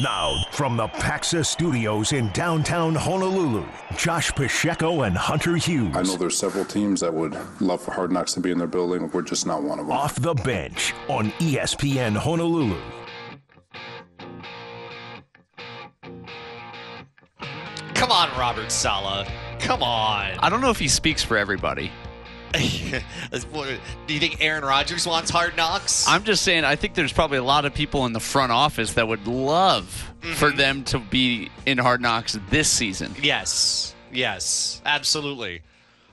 Now, from the Paxa Studios in downtown Honolulu, Josh Pacheco and Hunter Hughes. I know there's several teams that would love for Hard Knocks to be in their building. We're just not one of them. Off the bench on ESPN Honolulu. Come on, Robert Saleh. Come on. I don't know if he speaks for everybody. Do you think Aaron Rodgers wants hard knocks? I'm just saying, I think there's probably a lot of people in the front office that would love for them to be in Hard Knocks this season. yes. Yes. Absolutely.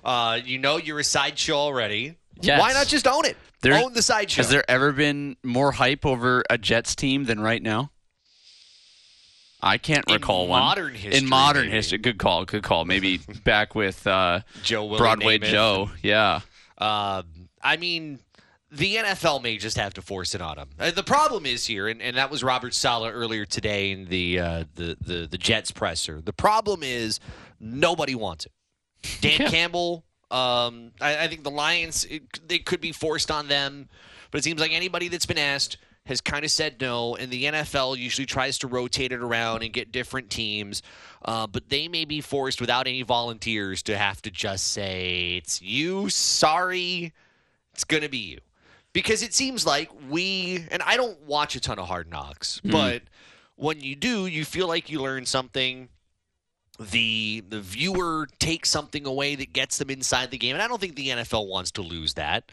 Uh, you know you're a sideshow already. Yes. Why not just own it? There- own the sideshow. Has there ever been more hype over a Jets team than right now? I can't In recall one. modern history, In modern maybe. history, good call, good call. Maybe back with uh, Joe Willie Broadway Namath Joe. Yeah, Um, I mean, the NFL may just have to force it on him. Uh, the problem is here, and, and that was Robert Saleh earlier today in the, uh, the the the Jets presser. The problem is nobody wants it. Dan Yeah. Campbell. Um, I, I think the Lions it, they could be forced on them, but it seems like anybody that's been asked has kind of said no, and the NFL usually tries to rotate it around and get different teams. Uh, but they may be forced without any volunteers to have to just say, it's you, sorry, it's going to be you. Because it seems like we, and I don't watch a ton of hard knocks, but when you do, you feel like you learn something. The the viewer takes something away that gets them inside the game, and I don't think the NFL wants to lose that.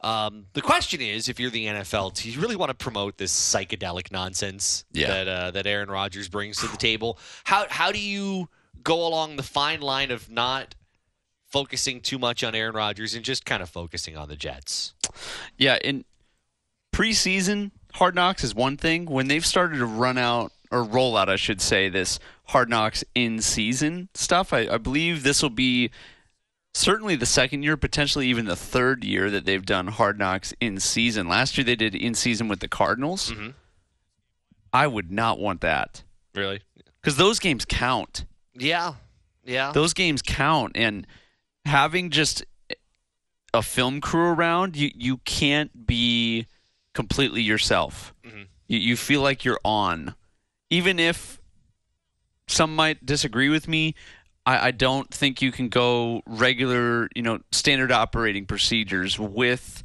Um, the question is, if you're the NFL, do you really want to promote this psychedelic nonsense Yeah. that uh, that Aaron Rodgers brings to the table? How how do you go along the fine line of not focusing too much on Aaron Rodgers and just kind of focusing on the Jets? yeah. In preseason, Hard Knocks is one thing. When they've started to run out or roll out, I should say, this Hard Knocks in season stuff, I, I believe this will be certainly the second year, potentially even the third year that they've done Hard Knocks in season. Last year they did in season with the Cardinals. Mhm. I would not want that Really? because those games count. Yeah, yeah. Those games count, and having just a film crew around, you you can't be completely yourself. Mhm. You, you feel like you're on, even if some might disagree with me. I, I don't think you can go regular, you know, standard operating procedures with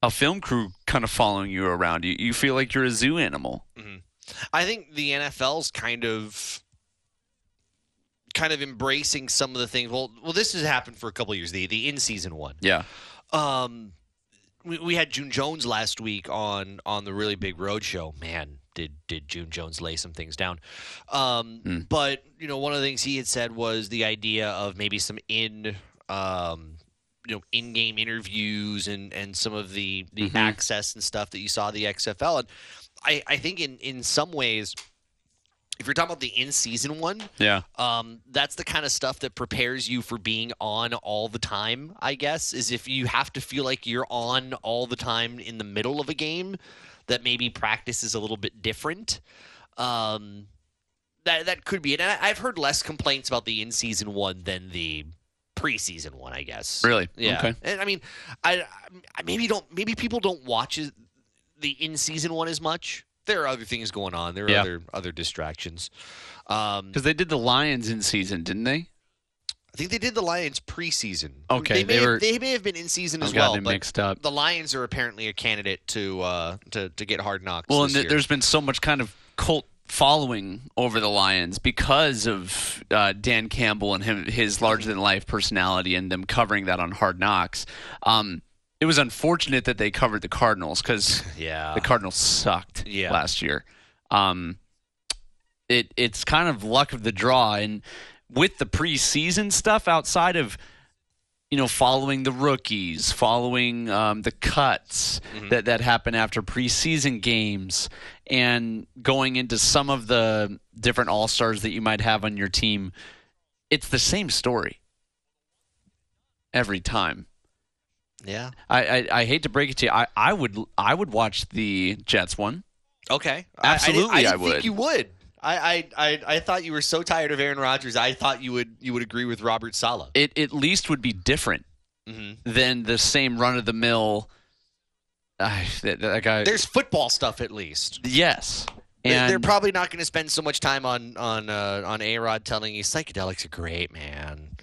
a film crew kind of following you around. You you feel like you're a zoo animal. I think the NFL's kind of kind of embracing some of the things. Well, well, this has happened for a couple of years. The the in season one. Yeah. Um, we, we had June Jones last week on on the really big road show. Man, did did June Jones lay some things down? Um, Hmm. but you know, one of the things he had said was the idea of maybe some in um, you know in-game interviews and and some of the the Mhm. access and stuff that you saw the XFL. And I I think in in some ways. If you're talking about the in-season one, Yeah. um, that's the kind of stuff that prepares you for being on all the time. I guess is if you have to feel like you're on all the time in the middle of a game, that maybe practice is a little bit different. Um, that that could be it. And I, I've heard less complaints about the in-season one than the preseason one. I guess. Really? Yeah. Okay. And I mean, I, I maybe don't maybe people don't watch the in-season one as much. There are other things going on. There are Yeah. other other distractions. Um, Because they did the Lions in season, didn't they? I think they did the Lions preseason. Okay, they may, they have, were- they may have been in season as well. but mixed up. The Lions are apparently a candidate to uh, to to get hard knocks. Well, this and th- there's been so much kind of cult following over the Lions because of uh, Dan Campbell and him, his larger than life personality and them covering that on Hard Knocks. Um, it was unfortunate that they covered the Cardinals because yeah, the Cardinals sucked Yeah. last year. Um, it it's kind of luck of the draw, and with the preseason stuff outside of you know following the rookies, following um, the cuts that that happen after preseason games, and going into some of the different all stars that you might have on your team, it's the same story every time. yeah. I, I, I hate to break it to you. I, I would I would watch the Jets one. Okay, Absolutely, I, I didn't, I, didn't would. think you would. I, I, I, I thought you were so tired of Aaron Rodgers. I thought you would you would agree with Robert Saleh. It at least would be different hmm than the same run of the mill. Uh, that, that guy. There's football stuff at least. yes, And They're probably not going to spend so much time on on uh, on A Rod telling you psychedelics are great, man.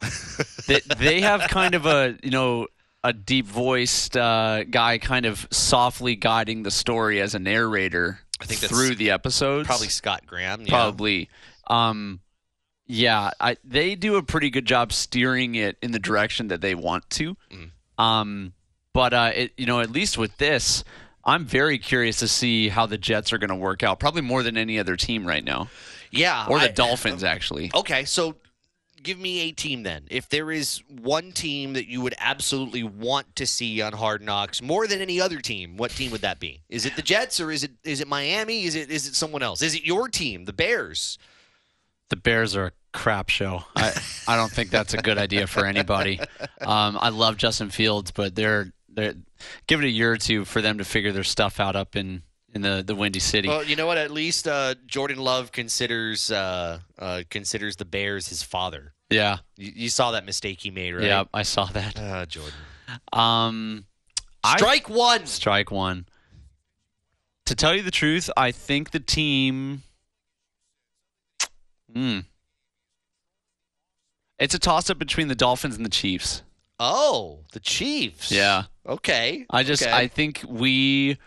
they, they have kind of a you know a deep voiced uh, guy kind of softly guiding the story as a narrator I think through the episodes Probably Scott Graham. Yeah. probably um yeah I, they do a pretty good job steering it in the direction that they want to Mm-hmm. um but uh it you know at least with this i'm very curious to see how the jets are going to work out probably more than any other team right now Yeah. or the I- dolphins actually Okay, so give me a team then. If there is one team that you would absolutely want to see on Hard Knocks more than any other team, what team would that be? Is it the Jets or is it is it Miami? Is it is it someone else? Is it your team, the Bears? the Bears are a crap show. I, I don't think that's a good idea for anybody. Um, I love Justin Fields, but they're they're give it a year or two for them to figure their stuff out up in in the the Windy City. Well, you know what? At least uh, Jordan Love considers uh, uh, considers the Bears his father. yeah, You, you saw that mistake he made, right? yeah, I saw that. Uh, Jordan. Um, I- Strike one. strike one. To tell you the truth, I think the team. Hmm. It's a toss up between the Dolphins and the Chiefs. Oh, the Chiefs. Yeah. Okay. I just okay. I think we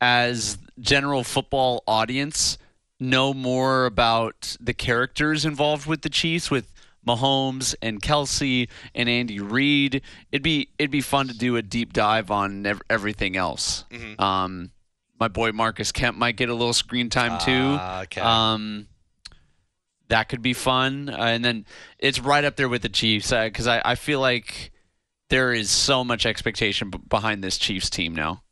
as general football audience know more about the characters involved with the Chiefs with Mahomes and Kelce and Andy Reid. It'd be it'd be fun to do a deep dive on ev- everything else. Mm-hmm. Um, my boy Marcus Kemp might get a little screen time too. Ah, okay. Um, that could be fun, uh, and then it's right up there with the Chiefs because I, I feel like there is so much expectation b- behind this Chiefs team now.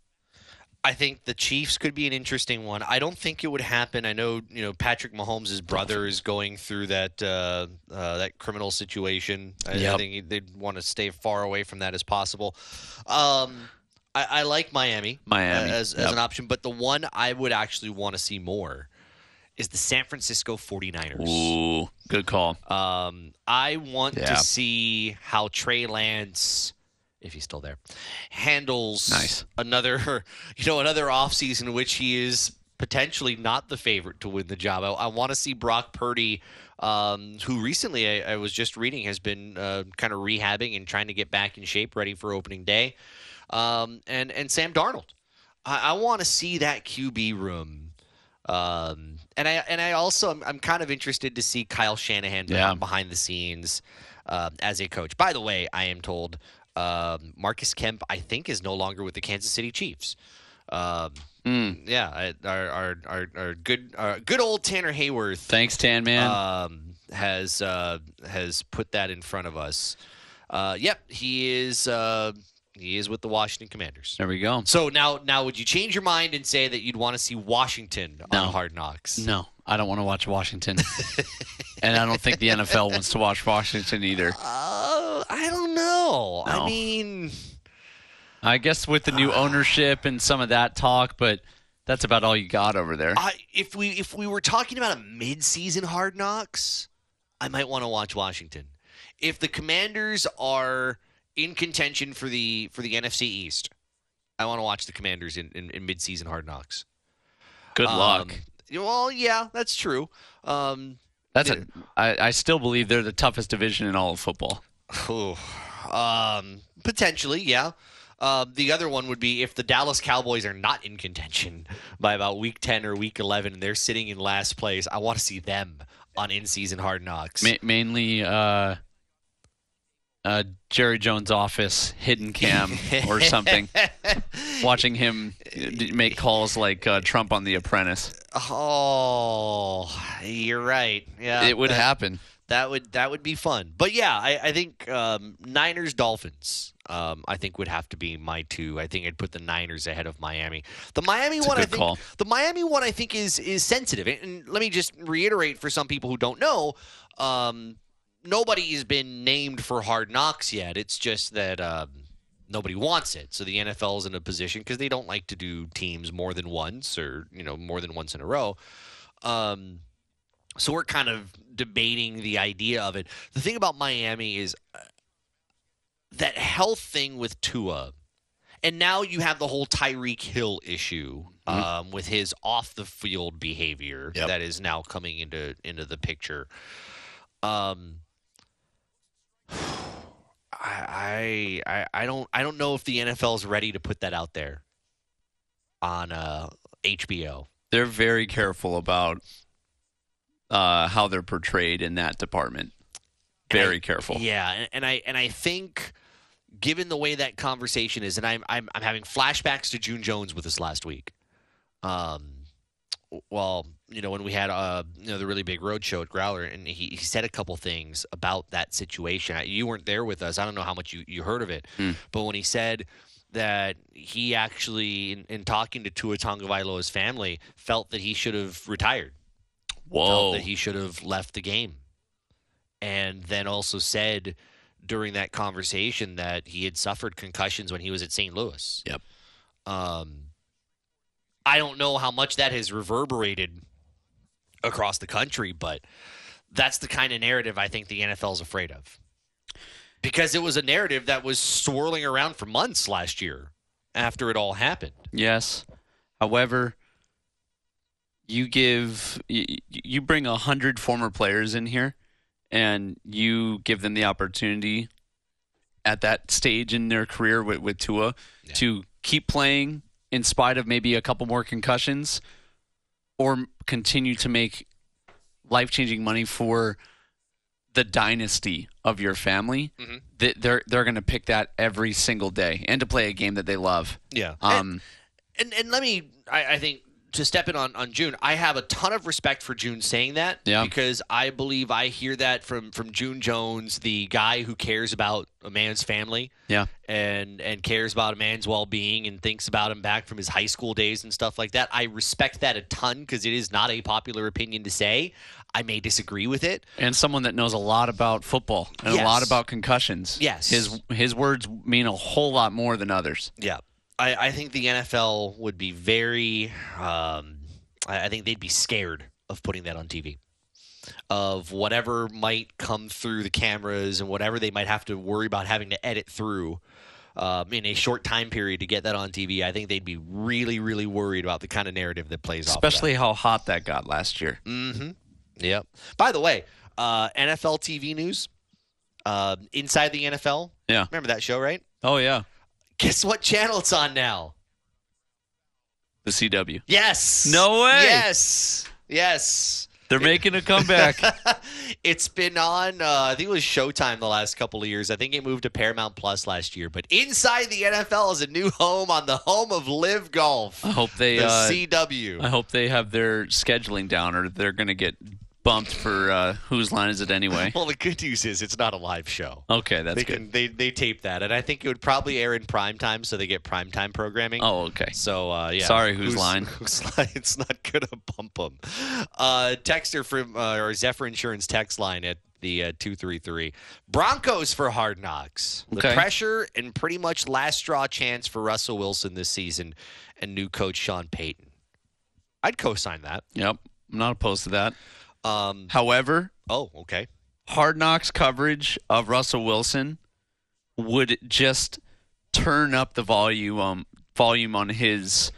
I think the Chiefs could be an interesting one. I don't think it would happen. I know, you know, Patrick Mahomes' brother is going through that uh, uh, that criminal situation. I, I Yep. think they'd want to stay far away from that as possible. Um, I, I like Miami, Miami, uh, as, as an option, but the one I would actually want to see more is the San Francisco 49ers. Ooh, good call. Um, I want Yeah. to see how Trey Lance, if he's still there, handles Nice. another, you know, another offseason in which he is potentially not the favorite to win the job. I, I want to see Brock Purdy, um, who recently I, I was just reading has been uh, kind of rehabbing and trying to get back in shape, ready for opening day, um, and and Sam Darnold. I, I want to see that QB room. Um, and I and I also I'm, I'm kind of interested to see Kyle Shanahan Yeah. behind the scenes um, as a coach. By the way, I am told um, Marcus Kemp I think is no longer with the Kansas City Chiefs. Um, Mm. yeah, our our our, our good our good old Tanner Hayworth Thanks, Tan Man. um, has uh, has put that in front of us. Uh, yep, he is uh, he is with the Washington Commanders. there we go. So now, now, would you change your mind and say that you'd want to see Washington No. on Hard Knocks? No, I don't want to watch Washington, and I don't think the NFL wants to watch Washington either. Uh, I don't know. I mean, I guess with the new ownership and some of that talk, but that's about all you got over there. I, if we if we were talking about a mid-season Hard Knocks, I might want to watch Washington. If the Commanders are in contention for the for the NFC East, I want to watch the Commanders in, in, in mid-season Hard Knocks. Good luck. Um, well, yeah, that's true. Um, That's a. I, I still believe they're the toughest division in all of football. Ooh, um, potentially, yeah. Uh, the other one would be if the Dallas Cowboys are not in contention by about week 10 or week 11 and they're sitting in last place. I want to see them on in season hard knocks. Ma- mainly uh, uh, Jerry Jones' office hidden cam or something. Watching him make calls like uh, Trump on The Apprentice. Oh, you're right. Yeah, it would happen. That would that would be fun. But yeah, I, I think um, Niners Dolphins. Um, I think would have to be my two. I think I'd put the Niners ahead of Miami. The Miami a one, I think, call. the Miami one, I think is is sensitive. And, and let me just reiterate for some people who don't know, um, nobody has been named for Hard Knocks yet. It's just that um, nobody wants it. So the NFL is in a position because they don't like to do teams more than once or you know more than once in a row. Um, so we're kind of debating the idea of it. The thing about Miami is uh, that health thing with Tua And now you have the whole Tyreek Hill issue um, with his off the field behavior Yep. that is now coming into into the picture. Um, I, I I don't I don't know if the NFL is ready to put that out there on uh, HBO. They're very careful about uh, how they're portrayed in that department. Very I- careful. Yeah, and, and I and I think given the way that conversation is, and I'm I'm I'm having flashbacks to June Jones with us last week. Um, well, you know when we had uh you know the really big road show at Growler, and he, he said a couple things about that situation. I- You weren't there with us. I don't know how much you you heard of it, Hmm. but when he said that he actually in, in talking to Tua Tagovailoa's family felt that he should have retired Whoa. felt that he should have left the game. And then also said during that conversation that he had suffered concussions when he was at St. Louis. Yep. Um, I don't know how much that has reverberated across the country, but that's the kind of narrative I think the NFL is afraid of. Because it was a narrative that was swirling around for months last year after it all happened. Yes. However, you give you, bring a hundred former players in here, and you give them the opportunity at that stage in their career with, with Tua Yeah. to keep playing in spite of maybe a couple more concussions, or continue to make life changing money for the dynasty of your family. Mhm. That they're they're going to pick that every single day and to play a game that they love. Yeah. Um, and and let me I, I think to step in on, on June, I have a ton of respect for June saying that Yeah. because I believe I hear that from from June Jones, the guy who cares about a man's family yeah. and and cares about a man's well-being and thinks about him back from his high school days and stuff like that. I respect that a ton because it is not a popular opinion to say. I may disagree with it. and someone that knows a lot about football and a lot about concussions. Yes. his his words mean a whole lot more than others. Yeah. I, I think the NFL would be very, um, I, I think they'd be scared of putting that on TV. Of whatever might come through the cameras and whatever they might have to worry about having to edit through um, in a short time period to get that on TV. I think they'd be really, really worried about the kind of narrative that plays off. Especially how hot that got last year. Mm-hmm. Yep. By the way, uh, NFL TV news, uh, Inside the NFL. Yeah. Remember that show, right? Oh yeah, Guess what channel it's on now? the CW. Yes. No way. Yes. Yes. They're making a comeback. it's been on. Uh, I think it was Showtime the last couple of years. I think it moved to Paramount Plus last year. But Inside the NFL is a new home on the home of Live Golf, I hope they. the Uh, CW. I hope they have their scheduling down, or they're going to get bumped for uh, whose line is it anyway? well, the good news is it's not a live show. Okay, that's they good. can they they tape that, and I think it would probably air in prime time, so they get prime time programming. Oh, okay. So uh, yeah. Sorry, whose line? Whose line? It's not gonna bump them. Uh, texter from uh, or Zephyr Insurance text line at the uh, two three three. Broncos for Hard Knocks. The Okay. pressure and pretty much last straw chance for Russell Wilson this season and new coach Sean Payton. I'd co-sign that. Yep, I'm not opposed to that. Um, However, oh, okay. Hard Knocks coverage of Russell Wilson would just turn up the volume um, volume on his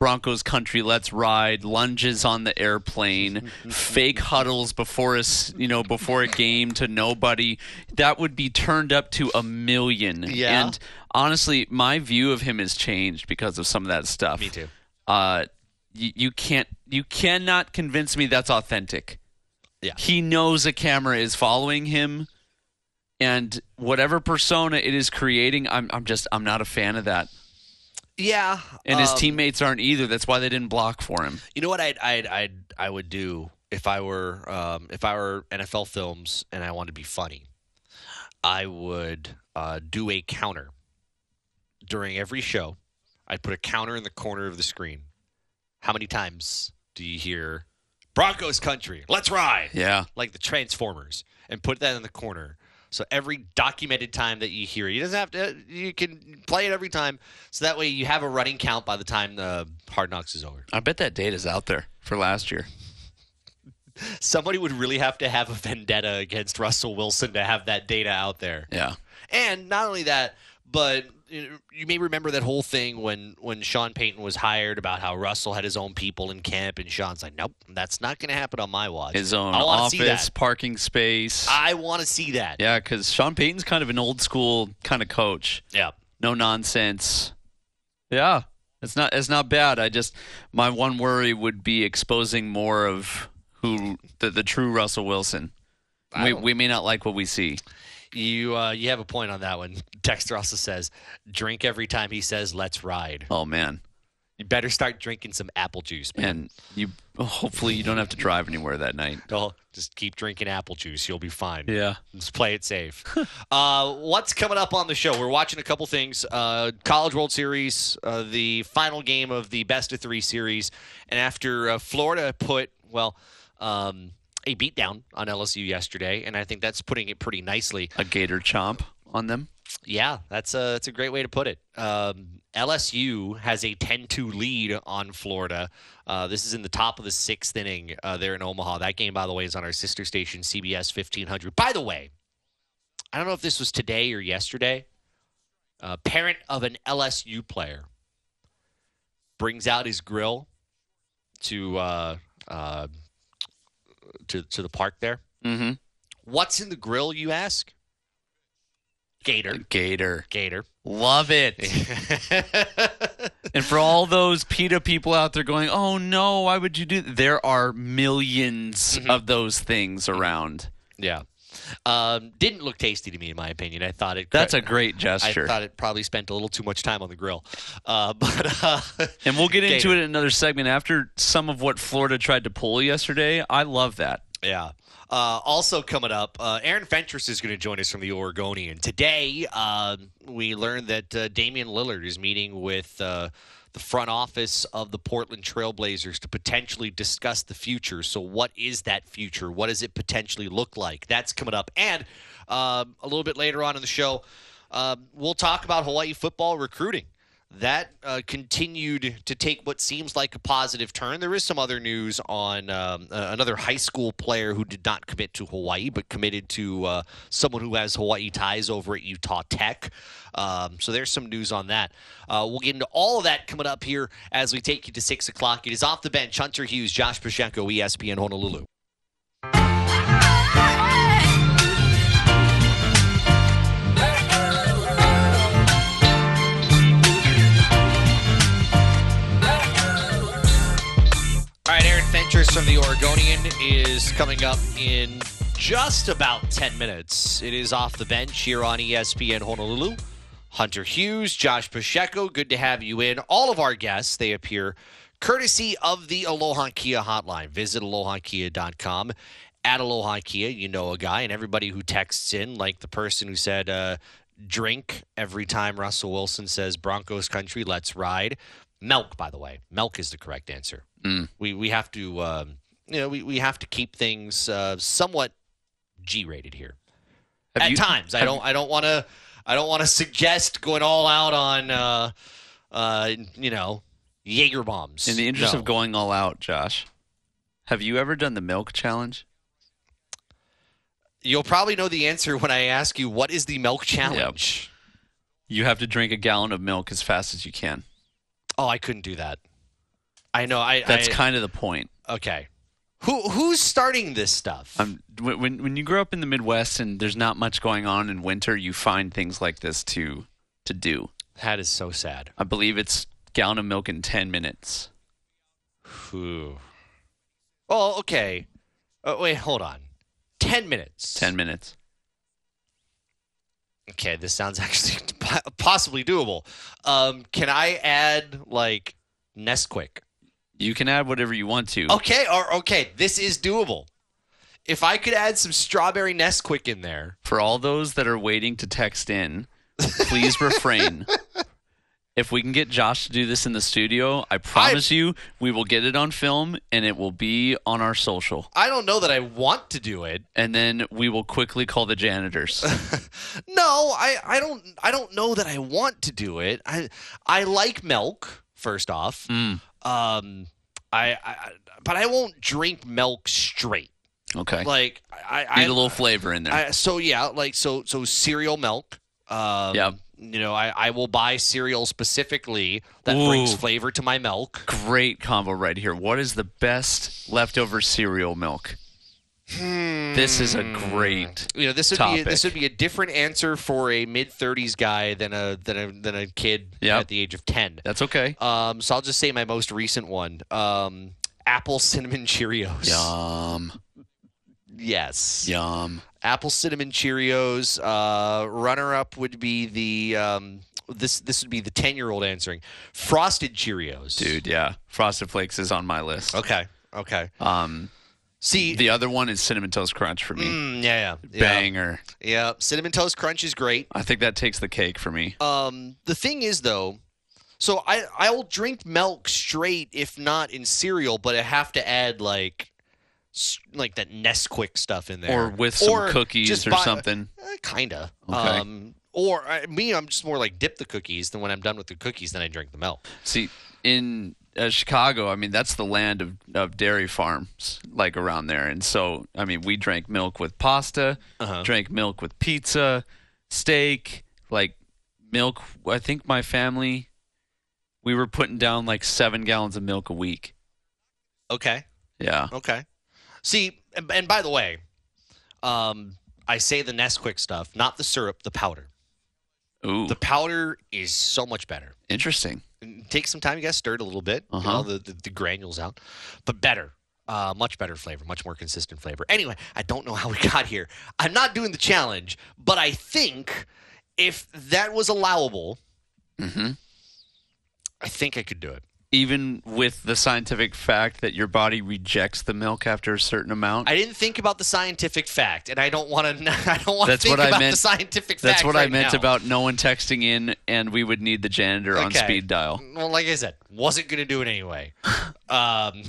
Broncos country let's ride lunges on the airplane fake huddles before us you know before a game to nobody that would be turned up to a million Yeah. and honestly my view of him has changed because of some of that stuff Me too. uh you, you can't you cannot convince me that's authentic Yeah. he knows a camera is following him and whatever persona it is creating i'm i'm just i'm not a fan of that Yeah. and his um, teammates aren't either that's why they didn't block for him You know what I'd, I'd, I'd I would do if I were um, if I were NFL Films and I wanted to be funny, I would uh, do a counter during every show. I'd put a counter in the corner of the screen. How many times do you hear Broncos country? Let's ride yeah like the Transformers and put that in the corner. So every documented time that you hear it, you doesn't have to. You can play it every time, so that way you have a running count by the time the Hard Knocks is over. i bet that data's out there for last year somebody would really have to have a vendetta against Russell Wilson to have that data out there. yeah And not only that, but you may remember that whole thing when when Sean Payton was hired about how Russell had his own people in camp, and Sean's like, "Nope, that's not going to happen on my watch." His own I wanna see office, parking space. I want to see that. yeah, because Sean Payton's kind of an old school kind of coach. Yeah. No nonsense. Yeah, it's not it's not bad. I just my one worry would be exposing more of who the, the true Russell Wilson. We, we may not like what we see. You uh, you have a point on that one. Dexter also says, "Drink every time he says let's ride." Oh man, You better start drinking some apple juice, man. and you hopefully you don't have to drive anywhere that night. Oh, just keep drinking apple juice. You'll be fine. Yeah. Just play it safe. uh, what's coming up on the show? We're watching a couple things. Uh, College World Series, uh, the final game of the best of three series, and after uh, Florida put well. Um, a beatdown on LSU yesterday, and I think that's putting it pretty nicely. A gator chomp on them. Yeah, that's a that's a great way to put it. Um, LSU has a 10-2 lead on Florida. Uh, this is in the top of the sixth inning uh, there in Omaha. That game, by the way, is on our sister station CBS 1500. By the way, I don't know if this was today or yesterday. A parent of an LSU player brings out his grill to uh, uh, to to the park there. Mm-hmm. What's in the grill, you ask? Gator. Gator. Gator. Love it. and for all those PETA people out there going, oh no, why would you do that? There are 1000000s Mm-hmm. of those things around. yeah. Um, didn't look tasty to me, in my opinion. I thought it. That's a great gesture. I thought it probably spent a little too much time on the grill. Uh, but uh, and we'll get into Gator. it in another segment after some of what Florida tried to pull yesterday. I love that. Yeah. Uh, also coming up, uh, Aaron Fentress is going to join us from the Oregonian. Today, um we learned that uh, Damian Lillard is meeting with uh, the front office of the Portland Trailblazers to potentially discuss the future. So, what is that future? What does it potentially look like? That's coming up. And um a little bit later on in the show, um, we'll talk about Hawaii football recruiting that uh, continued to take what seems like a positive turn. There is some other news on um, uh, another high school player who did not commit to Hawaii, but committed to uh, someone who has Hawaii ties over at Utah Tech. Um, so there's some news on that. Uh, we'll get into all of that coming up here as we take you to six o'clock. It is off the bench. Hunter Hughes, Josh Pacheco, ESPN Honolulu. From the Oregonian is coming up in just about 10 minutes. It is off the bench here on ESPN Honolulu. Hunter Hughes, Josh Pacheco, good to have you in. All of our guests, they appear courtesy of the Aloha Kia hotline. Visit alohakia.com. At Aloha Kia, you know a guy, and everybody who texts in, like the person who said, uh, drink every time Russell Wilson says Broncos country, let's ride. Milk, by the way. Milk is the correct answer. We we have to um, you know we, we have to keep things uh, somewhat G rated here. Have At you- times, I don't I don't want to I don't want to suggest going all out on uh, uh, you know Jaeger bombs. In the interest No. of going all out, Josh, have you ever done the milk challenge? you'll probably know the answer when I ask you what is the milk challenge. You have to drink a gallon of milk as fast as you can. Oh, I couldn't do that. I know. I That's I, kind of the point. okay. Who who's starting this stuff? Um, when when you grow up in the Midwest and there's not much going on in winter, you find things like this to to do. that is so sad. I believe it's gallon of milk in ten minutes. Whew. Oh, okay. Oh, wait, hold on. Ten minutes. Ten minutes. Okay, this sounds actually possibly doable. Um, can I add like Nesquik? You can add whatever you want to. Okay, or okay, this is doable. If I could add some strawberry Nesquik in there, For all those that are waiting to text in, please refrain. If we can get Josh to do this in the studio, I promise you we will get it on film and it will be on our social. I don't know that I want to do it. And then we will quickly call the janitors. No, I, I don't I don't know that I want to do it. I I like milk first off. Mm. Um, I, I but I won't drink milk straight. Okay. Like I, I Need a little flavor in there. I, so yeah, like so so cereal milk. Um, Yep. You know, I, I will buy cereal specifically that brings flavor to my milk. Great combo right here. What is the best leftover cereal milk? This is a great. You know, this would be Topic. this would be a different answer for a mid 30s guy than a than a than a kid Yep. at the age of 10. That's okay. Um, so I'll just say my most recent one. Um, apple cinnamon Cheerios. Yum, Yes. yum. Apple cinnamon Cheerios. Uh, runner up would be the um, this this would be the 10 year old answering frosted Cheerios. Dude, yeah. Frosted Flakes is on my list. Okay. Okay. Um, See. the other one is Cinnamon Toast Crunch for me. Mm, yeah, yeah. Banger. Yeah. Cinnamon toast crunch is great. I think that takes the cake for me. Um, the thing is though, so I I will drink milk straight if not in cereal, but I have to add like like that Nesquik stuff in there, Or with some Or cookies or buy- something. Uh, kinda. Okay. Um, or I, me, I'm just more like dip the cookies. Then when I'm done with the cookies, then I drink the milk. See, in uh, Chicago, I mean, that's the land of, of dairy farms, like around there. And so, I mean, we drank milk with pasta, Uh-huh. drank milk with pizza, steak, like milk. I think my family, we were putting down like seven gallons of milk a week. Okay. Yeah. Okay. See, and, and by the way, um, I say the Nesquik stuff, not the syrup, the powder. Ooh, The powder is so much better. interesting. Take some time, you guys stir it a little bit, Uh-huh. all the, the, the granules out, but better. Uh, much better flavor, much more consistent flavor. Anyway, I don't know how we got here. I'm not doing the challenge, but I think if that was allowable, hmm I think I could do it. Even with the scientific fact that your body rejects the milk after a certain amount. I didn't think about the scientific fact, and I don't want to. I don't want to think what I about meant- the scientific fact. That's what I meant now. about no one texting in, and we would need the janitor on speed dial. Well, like I said, wasn't going to do it anyway. Um,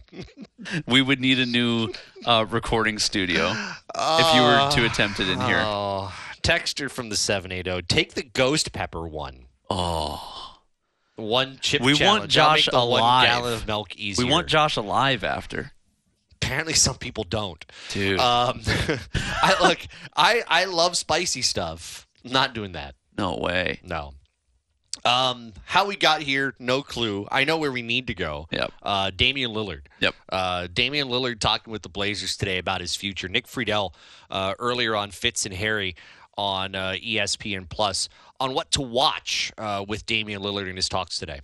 We would need a new uh, recording studio if you were to attempt it in here. oh, texture from the seven eight zero. Take the ghost pepper one. Oh, One chip. We want challenge. Make Josh the One alive. gallon of milk easier. we want Josh alive after, Apparently, some people don't. dude. Um, I look. I I love spicy stuff. Not doing that. no way. No. Um, how we got here, no clue. I know where we need to go. Yep. Uh, Damian Lillard. Yep. Uh, Damian Lillard talking with the Blazers today about his future. Nick Friedell uh, earlier on Fitz and Harry on uh, ESPN Plus on what to watch uh, with Damian Lillard in his talks today.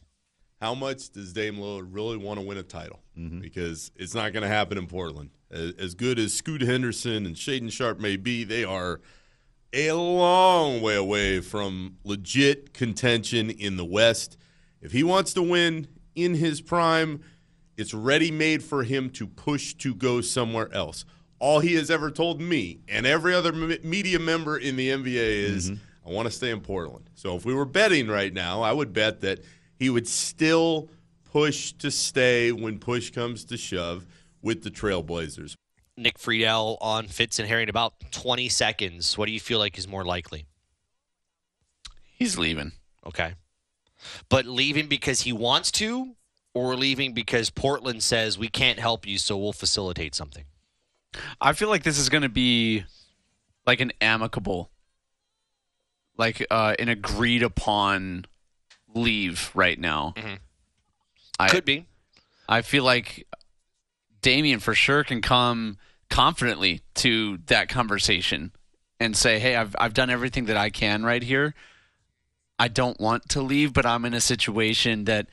how much does Dame Lillard really want to win a title? Mm-hmm. Because it's not going to happen in Portland. As, as good as Scoot Henderson and Shaedon Sharpe may be, they are a long way away from legit contention in the West. If he wants to win in his prime, it's ready made for him to push to go somewhere else. All he has ever told me and every other me- media member in the NBA is, mm-hmm. I want to stay in Portland. So if we were betting right now, I would bet that he would still push to stay when push comes to shove with the Trailblazers. Nick Friedell on Fitz and Harry in about 20 seconds. What do you feel like is more likely? He's leaving. Okay. But leaving because he wants to, or leaving because Portland says we can't help you, so we'll facilitate something? I feel like this is going to be like an amicable, like uh, an agreed upon leave right now. I, Could be. I feel like Damian for sure can come confidently to that conversation and say, "Hey, I've I've done everything that I can right here. I don't want to leave, but I'm in a situation that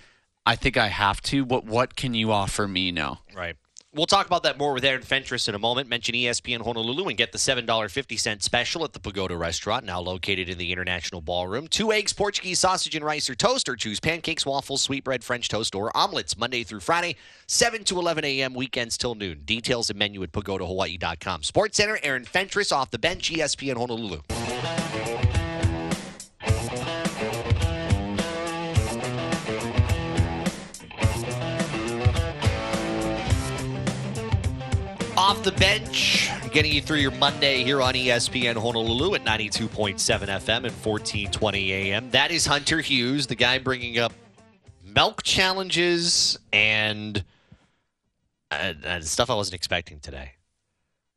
I think I have to. What what can you offer me now?" Right. We'll talk about that more with Aaron Fentress in a moment. Mention ESPN Honolulu and get the $7.50 special at the Pagoda Restaurant, now located in the International Ballroom. Two eggs, Portuguese sausage, and rice or toast, or choose pancakes, waffles, sweetbread, French toast, or omelets Monday through Friday, 7 to 11 a.m., weekends till noon. Details and menu at pagodahawaii.com. Sports Center, Aaron Fentress off the bench, ESPN Honolulu. Off the bench, getting you through your Monday here on ESPN Honolulu at 92.7 FM and 1420 AM. That is Hunter Hughes, the guy bringing up milk challenges and uh, stuff I wasn't expecting today.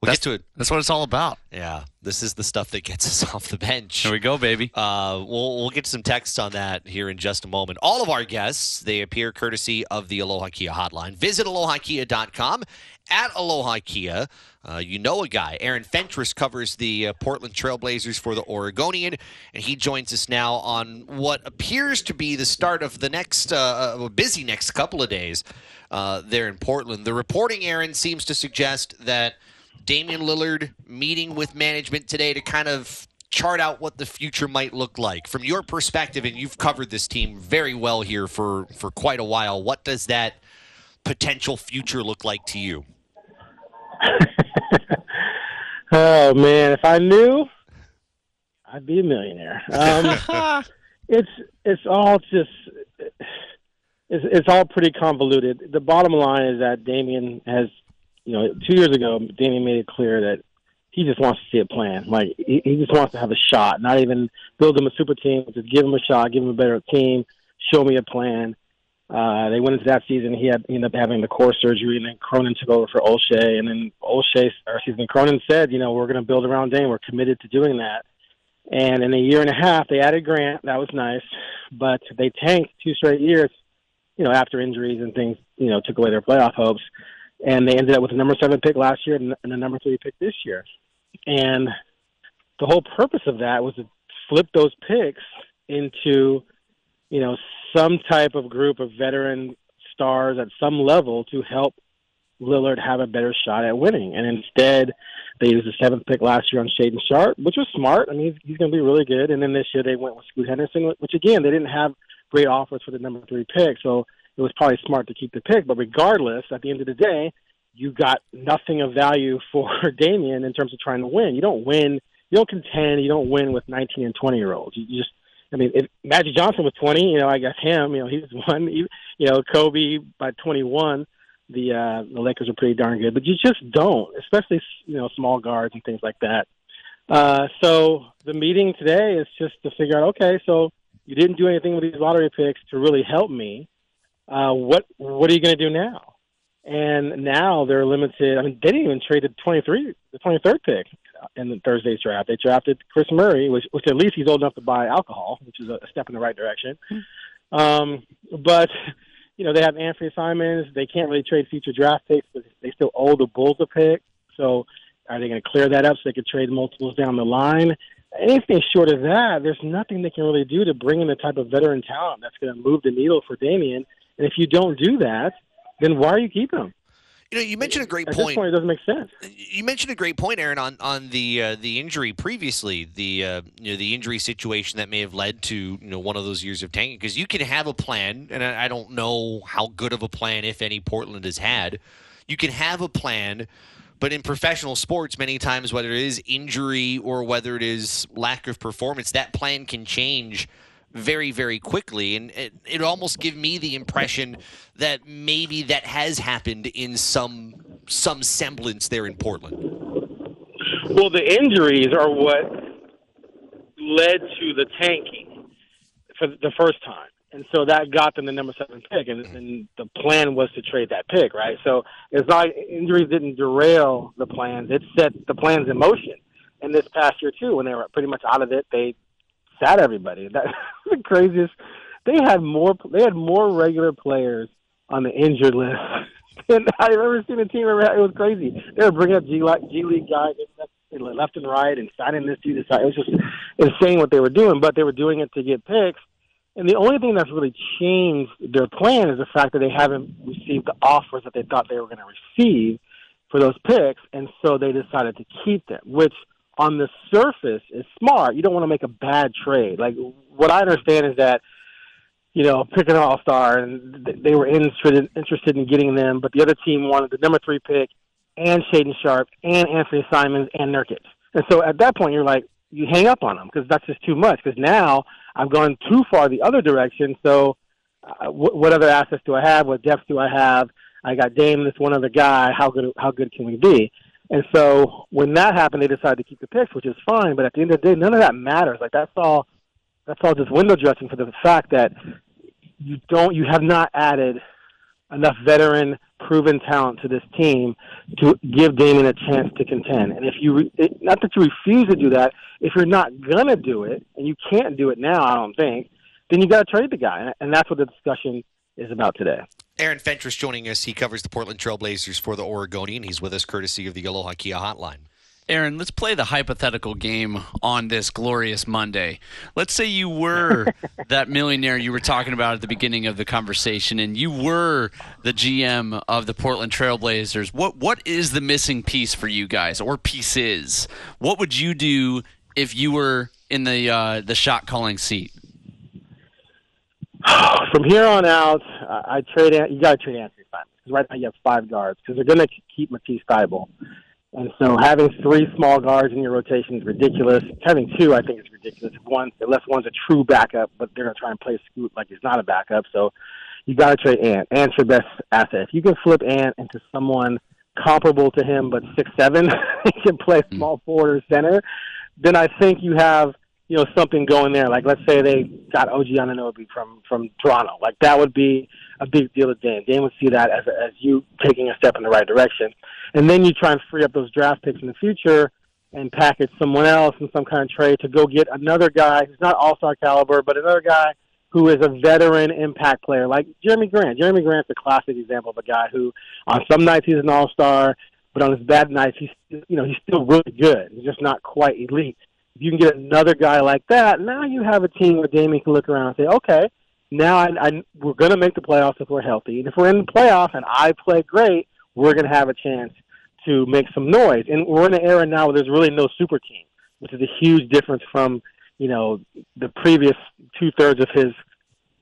We'll That's- get to it. That's what it's all about. Yeah, this is the stuff that gets us off the bench. Here we go, baby. Uh, we'll we'll get some text on that here in just a moment. All of our guests they appear courtesy of the Aloha Kia hotline. Visit alohakia.com at Aloha Kia. Uh, you know a guy, Aaron Fentress covers the uh, Portland Trailblazers for the Oregonian, and he joins us now on what appears to be the start of the next uh, busy next couple of days uh, there in Portland. The reporting, Aaron, seems to suggest that Damian Lillard meeting with management today to kind of chart out what the future might look like from your perspective and you've covered this team very well here for for quite a while what does that potential future look like to you oh man, if I knew, I'd be a millionaire. Um, it's it's all just it's it's all pretty convoluted. The bottom line is that Damian has, you know, two years ago, Damian made it clear that he just wants to see a plan. Like he, he just wants to have a shot, not even build him a super team. Just give him a shot, give him a better team, show me a plan. Uh, they went into that season. He had he ended up having the core surgery, and then Cronin took over for Olshey. And then Olshey, or excuse me, Cronin said, you know, we're going to build around Dame. We're committed to doing that. And in a year and a half, they added Grant. That was nice, but they tanked two straight years. You know, after injuries and things, you know, took away their playoff hopes. And they ended up with the number seven pick last year and the number three pick this year. And the whole purpose of that was to flip those picks into, you know, some type of group of veteran stars at some level to help Lillard have a better shot at winning. And instead, they used the seventh pick last year on Shaedon Sharpe, which was smart. I mean, he's, he's going to be really good. And then this year they went with Scoot Henderson, which again, they didn't have great offers for the number three pick. So it was probably smart to keep the pick. But regardless, at the end of the day, you got nothing of value for Damian in terms of trying to win. You don't win, you don't contend, you don't win with 19 and 20 year olds. You just I mean, if Magic Johnson was 20, you know, I guess him, you know, he was one. You know, Kobe by 21, the uh, the Lakers are pretty darn good, but you just don't, especially you know small guards and things like that. Uh, so the meeting today is just to figure out, okay, so you didn't do anything with these lottery picks to really help me. Uh, what what are you going to do now? And now they're limited. I mean, they didn't even trade the 23, the 23rd pick in the Thursday's draft. They drafted Kris Murray, which, which at least he's old enough to buy alcohol, which is a step in the right direction. Um, but you know, they have Anthony Simons. They can't really trade future draft picks, but they still owe the Bulls a pick. So, are they going to clear that up so they can trade multiples down the line? Anything short of that, there's nothing they can really do to bring in the type of veteran talent that's going to move the needle for Damian. And if you don't do that, then why are you keeping him? You know you mentioned a great At point this point, it doesn't make sense. you mentioned a great point, Aaron, on on the uh, the injury previously, the uh, you know the injury situation that may have led to you know one of those years of tanking. Because you can have a plan, and I, I don't know how good of a plan, if any, Portland has had. You can have a plan, but in professional sports, many times, whether it is injury or whether it is lack of performance, that plan can change very, very quickly. And it, it almost give me the impression that maybe that has happened in some some semblance there in Portland. Well, the injuries are what led to the tanking for the first time. And so that got them the number seven pick, and, and the plan was to trade that pick, right? So it's not injuries didn't derail the plans; it set the plans in motion. And this past year too, when they were pretty much out of it, they sat everybody. That's the craziest. They had more. They had more regular players on the injured list than I've ever seen a team ever. It was crazy. They were bringing up G, G League guys left and right and signing this dude. It was just insane what they were doing, but they were doing it to get picks. And the only thing that's really changed their plan is the fact that they haven't received the offers that they thought they were going to receive for those picks, and so they decided to keep them, which on the surface is smart. You don't want to make a bad trade. Like what I understand is that you know pick an all star, and they were interested interested in getting them, but the other team wanted the number three pick and Shaedon Sharpe and Anthony Simons and Nurkic. And so at that point, you're like you hang up on them because that's just too much. Because now I've gone too far the other direction. So uh, w- what other assets do I have? What depth do I have? I got Dame, this one other guy. How good? How good can we be? And so when that happened, they decided to keep the picks, which is fine. But at the end of the day, none of that matters. Like that's all. That's all just window dressing for the fact that you don't. You have not added enough veteran proven talent to this team to give Damian a chance to contend. And if you, re- it, not that you refuse to do that, if you're not gonna do it, and you can't do it now, I don't think, then you got to trade the guy, and that's what the discussion is about today. Aaron Fentress joining us. He covers the Portland Trailblazers for the Oregonian. He's with us courtesy of the Aloha Kia Hotline. Aaron, let's play the hypothetical game on this glorious Monday. Let's say you were that millionaire you were talking about at the beginning of the conversation, and you were the GM of the Portland Trailblazers. What what is the missing piece for you guys, or pieces? What would you do if you were in the uh, the shot calling seat? From here on out, I, I trade. You got to trade Anthony Simon because right now you have five guards because they're going to keep Matisse Thybulle. And so having three small guards in your rotation is ridiculous. Having two, I think, is ridiculous. One, unless one's a true backup, but they're going to try and play Scoot like he's not a backup. So you got to trade Ant. Ant's your best asset. If you can flip Ant into someone comparable to him, but six seven, he can play hmm. small forward or center, then I think you have you know something going there. Like let's say they got OG Anunoby from from Toronto. Like that would be a big deal to Dame. Dame would see that as as you taking a step in the right direction, and then you try and free up those draft picks in the future and package someone else in some kind of trade to go get another guy who's not All Star caliber, but another guy who is a veteran impact player like Jerami Grant. Jerami Grant's a classic example of a guy who, on some nights he's an All Star, but on his bad nights he's you know he's still really good. He's just not quite elite if you can get another guy like that, now you have a team where Damian can look around and say, okay, now I, I, we're going to make the playoffs if we're healthy. And if we're in the playoffs and I play great, we're going to have a chance to make some noise. And we're in an era now where there's really no super team, which is a huge difference from, you know, the previous two thirds of his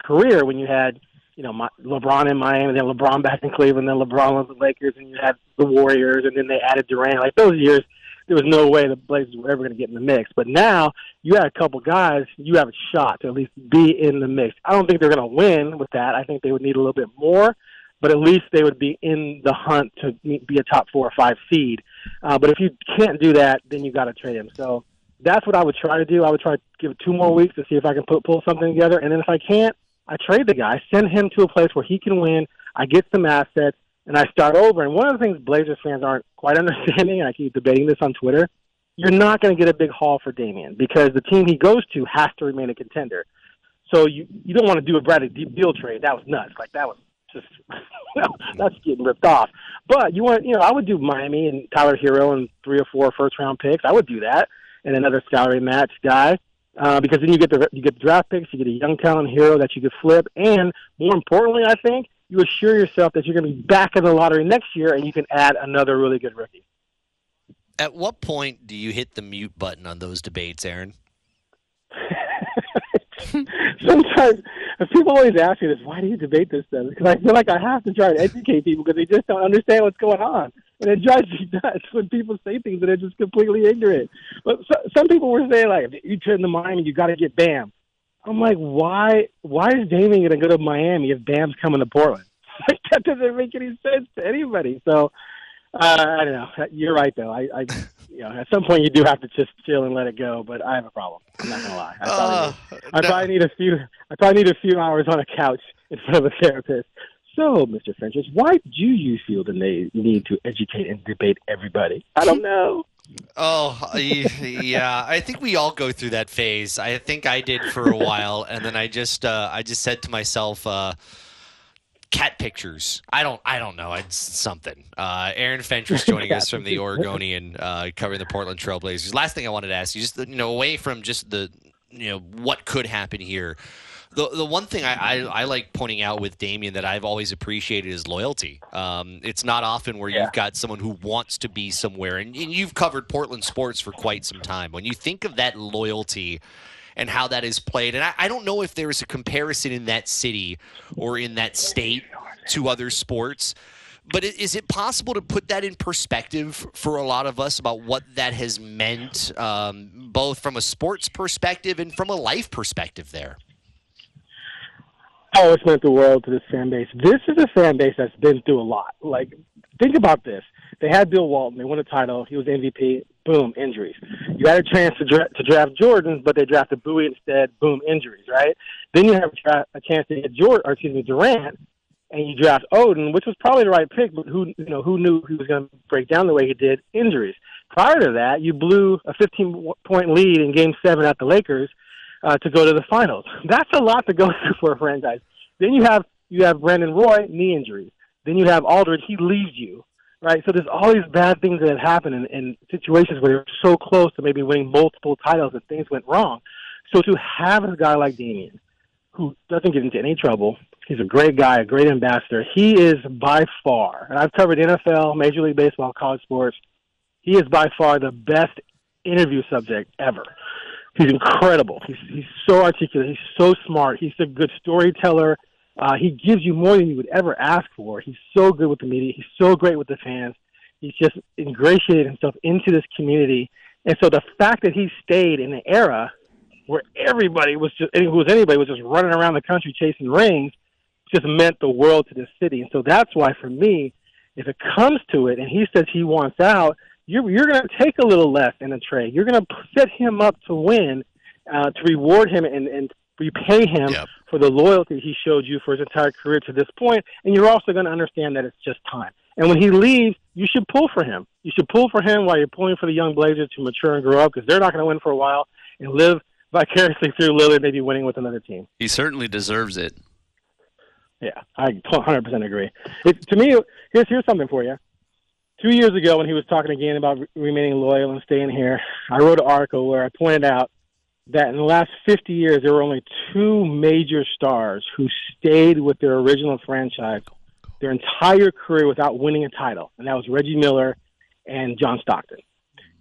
career when you had, you know, my, LeBron in Miami, then LeBron back in Cleveland, then LeBron was the Lakers, and you had the Warriors, and then they added Durant. Like those years, there was no way the Blazers were ever going to get in the mix. But now you had a couple guys, you have a shot to at least be in the mix. I don't think they're going to win with that. I think they would need a little bit more, but at least they would be in the hunt to be a top four or five seed. Uh, but if you can't do that, then you got to trade him. So that's what I would try to do. I would try to give two more weeks to see if I can put, pull something together, and then if I can't, I trade the guy, send him to a place where he can win. I get some assets and I start over. And one of the things Blazers fans aren't quite understanding, and I keep debating this on Twitter, you're not going to get a big haul for Damian because the team he goes to has to remain a contender. So you you don't want to do a Bradley Beal trade. That was nuts. Like that was just that's getting ripped off. But you want you know I would do Miami and Tyler Herro and three or four first round picks. I would do that and another salary match guy. Uh, because then you get the you get the draft picks, you get a young talent Herro that you could flip, and more importantly, I think you assure yourself that you're going to be back in the lottery next year and you can add another really good rookie. At what point do you hit the mute button on those debates, Aaron? Sometimes people always ask me this, why do you debate this stuff? Because I feel like I have to try and educate people because they just don't understand what's going on. And it drives me nuts when people say things that are just completely ignorant. But so, some people were saying, like, you turn the Miami, you got to get Bam. I'm like, why? Why is Damian going to go to Miami if Bam's coming to Portland? Like that doesn't make any sense to anybody. So uh, I don't know. You're right, though. I, I, you know, at some point you do have to just chill and let it go. But I have a problem. I'm not gonna lie. I probably, uh, need, I no. probably need a few. I probably need a few hours on a couch in front of a therapist. So, Mr. Fentress, why do you feel the need to educate and debate everybody? I don't know. Oh yeah, I think we all go through that phase. I think I did for a while, and then I just uh, I just said to myself, uh, "Cat pictures." I don't I don't know. It's something. Uh, Aaron Fentress joining us from the Oregonian, uh, covering the Portland Trailblazers. Last thing I wanted to ask you, just you know, away from just the you know what could happen here the the one thing I, I, I, like pointing out with Damian that I've always appreciated is loyalty. Um, it's not often where yeah. you've got someone who wants to be somewhere, and, and, you've covered Portland sports for quite some time. When you think of that loyalty and how that is played, and I, I don't know if there is a comparison in that city or in that state to other sports. But is it possible to put that in perspective for a lot of us about what that has meant, um, both from a sports perspective and from a life perspective there? Oh, it's meant the world to this fan base. This is a fan base that's been through a lot. Like, think about this. They had Bill Walton. They won a title. He was MVP. Boom, injuries. You had a chance to, dra- to draft Jordan, but they drafted Bowie instead. Boom, injuries. Right. Then you have a, tra- a chance to get Jordan, or excuse me, Durant, and you draft Oden, which was probably the right pick, but who you know who knew he was going to break down the way he did? Injuries. Prior to that, you blew a 15 point lead in Game Seven at the Lakers uh, to go to the finals. That's a lot to go through for a franchise. Then you have you have Brandon Roy knee injuries. Then you have Aldridge. He leaves you, right? So there's all these bad things that have happened in, in situations where you're so close to maybe winning multiple titles and things went wrong. So to have a guy like Damian, who doesn't get into any trouble, he's a great guy, a great ambassador. He is by far, and I've covered NFL, Major League Baseball, college sports. He is by far the best interview subject ever. He's incredible. He's he's so articulate. He's so smart. He's a good storyteller. Uh, he gives you more than you would ever ask for. He's so good with the media. He's so great with the fans. He's just ingratiated himself into this community. And so the fact that he stayed in an era where everybody was just, who was anybody was just running around the country chasing rings, just meant the world to this city. And so that's why for me, if it comes to it and he says he wants out, you're, you're going to take a little less in a trade. You're going to set him up to win, uh, to reward him and, and repay him Yep. for the loyalty he showed you for his entire career to this point. and you're also going to understand that it's just time. And when he leaves, you should pull for him. You should pull for him while you're pulling for the young Blazers to mature and grow up because they're not going to win for a while and live vicariously through Lillard maybe winning with another team. He certainly deserves it. Yeah, I 100% agree. It, to me, here's here's something for you. Two years ago, when he was talking again about re- remaining loyal and staying here, I wrote an article where I pointed out that in the last 50 years, there were only two major stars who stayed with their original franchise their entire career without winning a title, and that was Reggie Miller and John Stockton.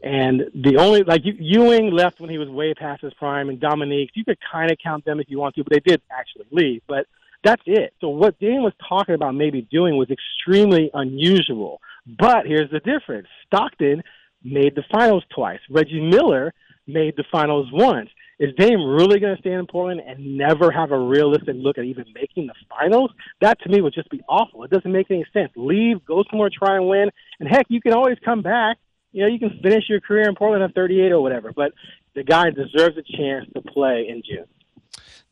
And the only like Ewing left when he was way past his prime, and Dominique, you could kind of count them if you want to, but they did actually leave. But that's it. So what Dan was talking about maybe doing was extremely unusual. But here's the difference: Stockton made the finals twice. Reggie Miller made the finals once. Is Dame really going to stay in Portland and never have a realistic look at even making the finals? That to me would just be awful. It doesn't make any sense. Leave, go somewhere, try and win, and heck, you can always come back. You know, you can finish your career in Portland at 38 or whatever. But the guy deserves a chance to play in June.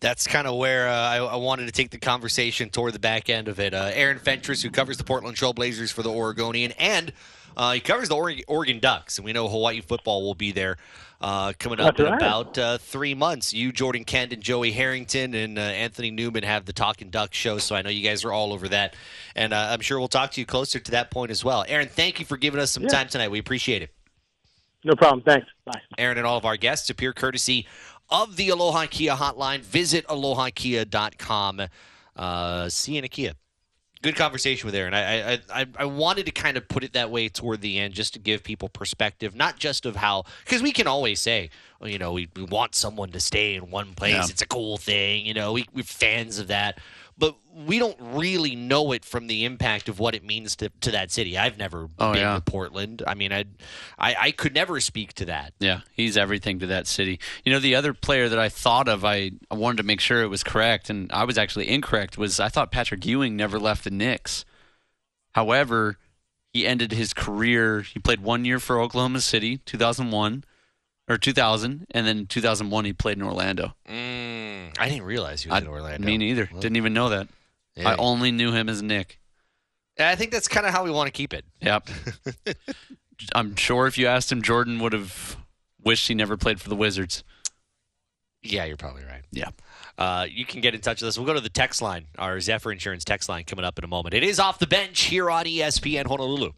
That's kind of where uh, I, I wanted to take the conversation toward the back end of it. Uh, Aaron Fentress, who covers the Portland Trailblazers for the Oregonian, and uh, he covers the Oregon, Oregon Ducks, and we know Hawaii football will be there uh, coming up That's in right. about uh, three months. You, Jordan Kent, and Joey Harrington, and uh, Anthony Newman have the Talking Ducks show, so I know you guys are all over that, and uh, I'm sure we'll talk to you closer to that point as well. Aaron, thank you for giving us some Yeah. time tonight. We appreciate it. No problem. Thanks. Bye. Aaron and all of our guests appear courtesy of the Aloha Kia hotline. Visit alohakia.com. Uh, see you in a Kia. Good conversation with Aaron. I, I I I wanted to kind of put it that way toward the end, just to give people perspective, not just of how, because we can always say, well, you know, we, we want someone to stay in one place. Yeah. It's a cool thing, you know. We we're fans of that, but we don't really know it from the impact of what it means to, to that city. I've never Oh, been yeah. to Portland. I mean, I I I could never speak to that. Yeah, he's everything to that city. You know, the other player that I thought of, I, I wanted to make sure it was correct, and I was actually incorrect, was I thought Patrick Ewing never left the Knicks. However, he ended his career, he played one year for Oklahoma City, 2001, or 2000, and then 2001 he played in Orlando. Mm, I didn't realize he was I, in Orlando. Me neither. Well, Didn't even know that. yeah. I only knew him as Nick. I think that's kind of how we want to keep it. Yep. I'm sure if you asked him, Jordan would have wished he never played for the Wizards. Yeah, you're probably right. Yeah. Uh, you can get in touch with us. We'll go to the text line, our Zephyr Insurance text line, coming up in a moment. It is off the bench here on ESPN Honolulu.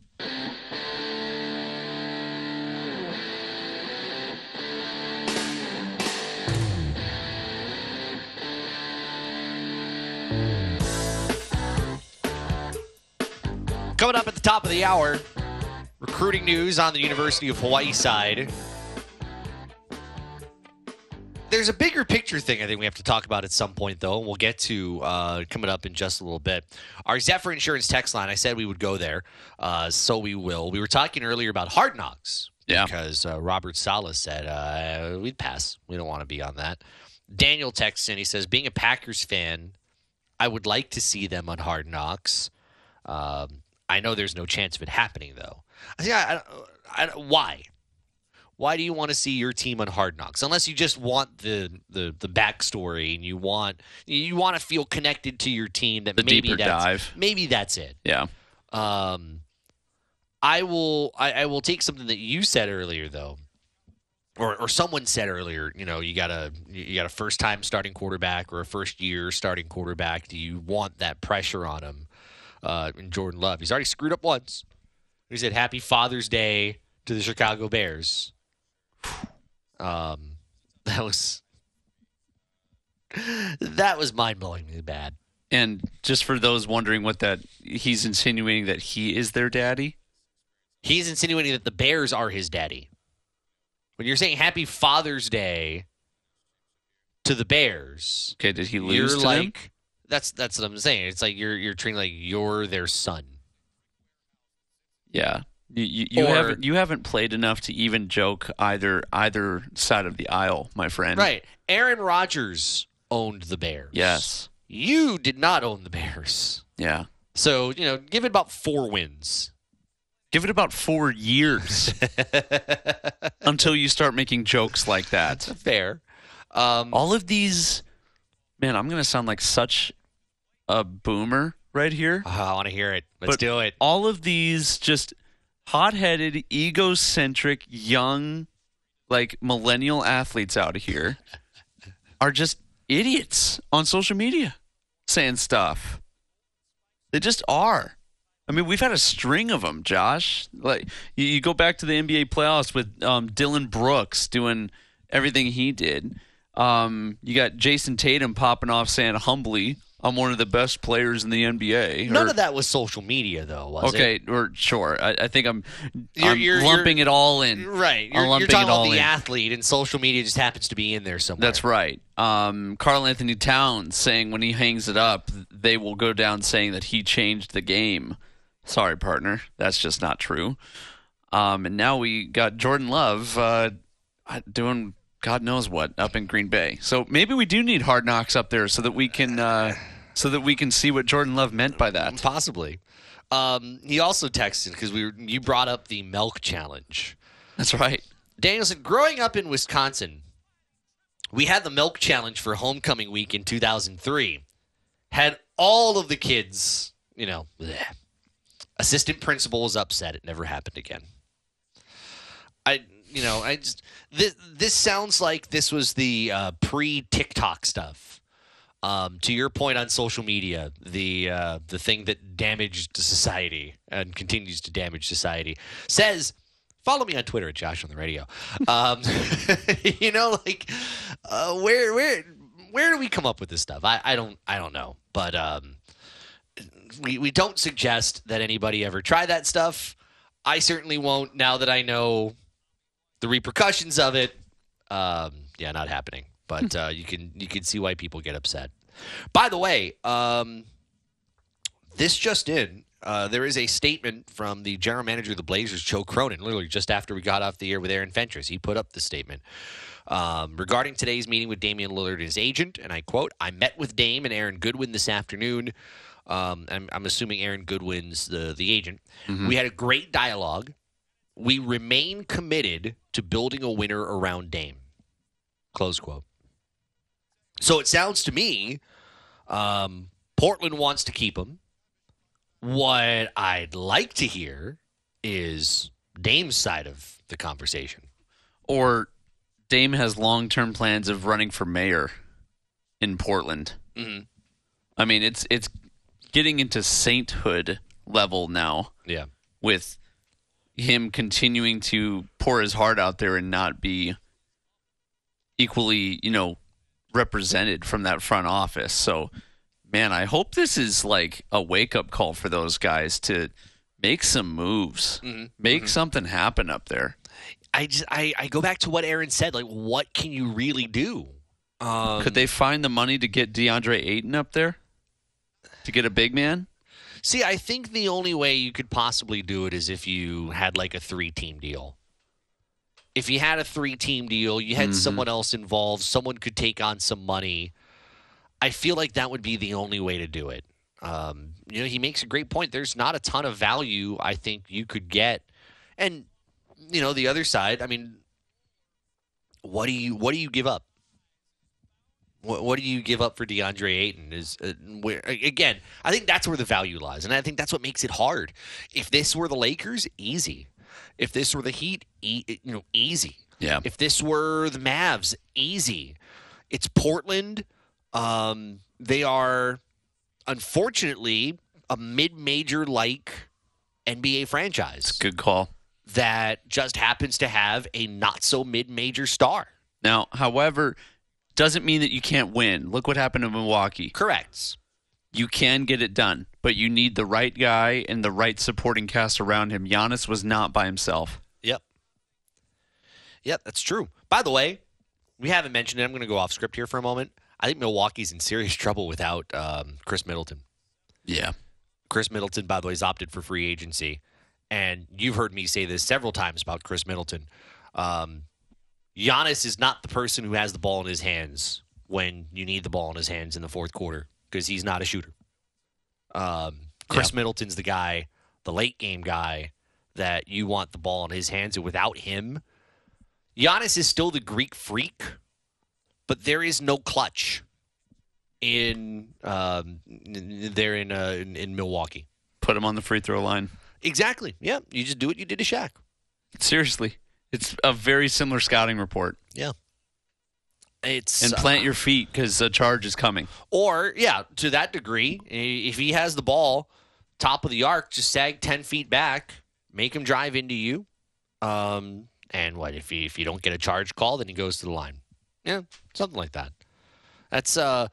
Coming up at the top of the hour, recruiting news on the University of Hawaii side. There's a bigger picture thing I think we have to talk about at some point, though, and we'll get to uh, coming up in just a little bit. Our Zephyr Insurance text line, I said we would go there, uh, so we will. We were talking earlier about hard knocks Yeah. because uh, Robert Saleh said uh, we'd pass. We don't want to be on that. Daniel texts in. He says, being a Packers fan, I would like to see them on hard knocks. Um, I know there's no chance of it happening, though. I, I, I, why? why do you want to see your team on Hard Knocks? Unless you just want the the the backstory and you want you want to feel connected to your team. That The maybe deeper that's, dive. Maybe that's it. Yeah. Um, I will. I, I will take something that you said earlier, though, or or someone said earlier. You know, you got a you got a first time starting quarterback or a first year starting quarterback. Do you want that pressure on him? Uh, in Jordan Love, he's already screwed up once. He said, "Happy Father's Day to the Chicago Bears." Um, that was that was mind blowingly bad. And just for those wondering what that he's insinuating that he is their daddy. He's insinuating that the Bears are his daddy. When you're saying Happy Father's Day to the Bears, Okay, did he lose you're to them? That's that's what I'm saying. It's like you're you're treating like you're their son. Yeah. You, you, you Or- haven't you haven't played enough to even joke either either side of the aisle, my friend. Right. Aaron Rodgers owned the Bears. Yes. You did not own the Bears. Yeah. So, you know, give it about four wins. Give it about four years until you start making jokes like that. Fair. Um, All of these, man, I'm gonna sound like such a boomer right here. oh, I want to hear it. Let's But do it. All of these just hot-headed, egocentric, young, like millennial athletes out of here are just idiots on social media saying stuff. They just are. I mean, we've had a string of them, Josh. Like you, you go back to the NBA playoffs with um, Dillon Brooks doing everything he did. Um, you got Jayson Tatum popping off saying humbly, "I'm one of the best players in the NBA." None or- of that was social media, though, was it? okay, or sure. I, I think I'm, You're- I'm you're- lumping you're- it all in. Right. You're, talking it all about the in. athlete, and social media just happens to be in there somewhere. That's right. Um, Karl-Anthony Towns saying when he hangs it up, they will go down saying that he changed the game. Sorry, partner, that's just not true. Um, and now we got Jordan Love uh, doing God knows what up in Green Bay. So maybe we do need hard knocks up there so that we can uh, so that we can see what Jordan Love meant by that. Possibly. Um, he also texted because we were, you brought up the milk challenge. That's right. Daniel said, growing up in Wisconsin, we had the milk challenge for homecoming week in 2003. Had all of the kids, you know, bleh. assistant principal was upset. It never happened again. I, you know, I just this this sounds like this was the uh, pre TikTok stuff. Um, to your point on social media, the uh, the thing that damaged society and continues to damage society says, follow me on Twitter at Josh on the Radio. Um, you know, like uh, where where where do we come up with this stuff? I, I don't I don't know, but um, we we don't suggest that anybody ever try that stuff. I certainly won't now that I know the repercussions of it. Um, yeah, not happening. But uh, you can you can see why people get upset. By the way, um, this just in. Uh, there is a statement from the general manager of the Blazers, Joe Cronin, literally just after we got off the air with Aaron Fentress. He put up the statement um, regarding today's meeting with Damian Lillard and his agent. And I quote, I met with Dame and Aaron Goodwin this afternoon. Um, I'm, I'm assuming Aaron Goodwin's the, the agent. We had a great dialogue. We remain committed to building a winner around Dame. Close quote. So it sounds to me um, Portland wants to keep him. What I'd like to hear is Dame's side of the conversation. Or Dame has long term plans of running for mayor in Portland. Mhm. I mean, it's it's getting into sainthood level now Yeah. with him continuing to pour his heart out there and not be equally, you know, represented from that front office. So, man, I hope this is like a wake up call for those guys to make some moves, make something happen up there. I just I, I go back to what Aaron said. Like, what can you really do? Um, Could they find the money to get DeAndre Ayton up there? To get a big man? see? I think the only way you could possibly do it is if you had like a three-team deal. If you had a three-team deal, you had someone else involved. Someone could take on some money. I feel like that would be the only way to do it. Um, you know, he makes a great point. There's not a ton of value I think you could get, and you know, the other side. I mean, what do you what do you give up? What, what do you give up for DeAndre Ayton? Is uh, where again? I think that's where the value lies, and I think that's what makes it hard. If this were the Lakers, easy. If this were the Heat, e- you know, easy. Yeah. If this were the Mavs, easy. It's Portland. Um, they are unfortunately a mid-major like NBA franchise Good call. that just happens to have a not so mid-major star. Now, however, doesn't mean that you can't win. Look what happened to Milwaukee. Correct. You can get it done, but you need the right guy and the right supporting cast around him. Giannis was not by himself. Yep. Yep, that's true. By the way, we haven't mentioned it. I'm going to go off script here for a moment. I think Milwaukee's in serious trouble without um, Khris Middleton. Yeah. Khris Middleton, by the way, has opted for free agency. And you've heard me say this several times about Khris Middleton. Um, Giannis is not the person who has the ball in his hands when you need the ball in his hands in the fourth quarter because he's not a shooter. Um, Khris Middleton's the guy, the late game guy that you want the ball in his hands. And without him, Giannis is still the Greek freak, but there is no clutch in um, there in, uh, in in Milwaukee. Put him on the free throw line. Exactly. Yeah, you just do what you did to Shaq. Seriously. It's a very similar scouting report. Yeah. It's And uh, plant your feet because a charge is coming. or yeah, to that degree, if he has the ball top of the arc, just sag ten feet back, make him drive into you. Um, and what if he, if you don't get a charge call, then he goes to the line. Yeah, something like that. That's uh,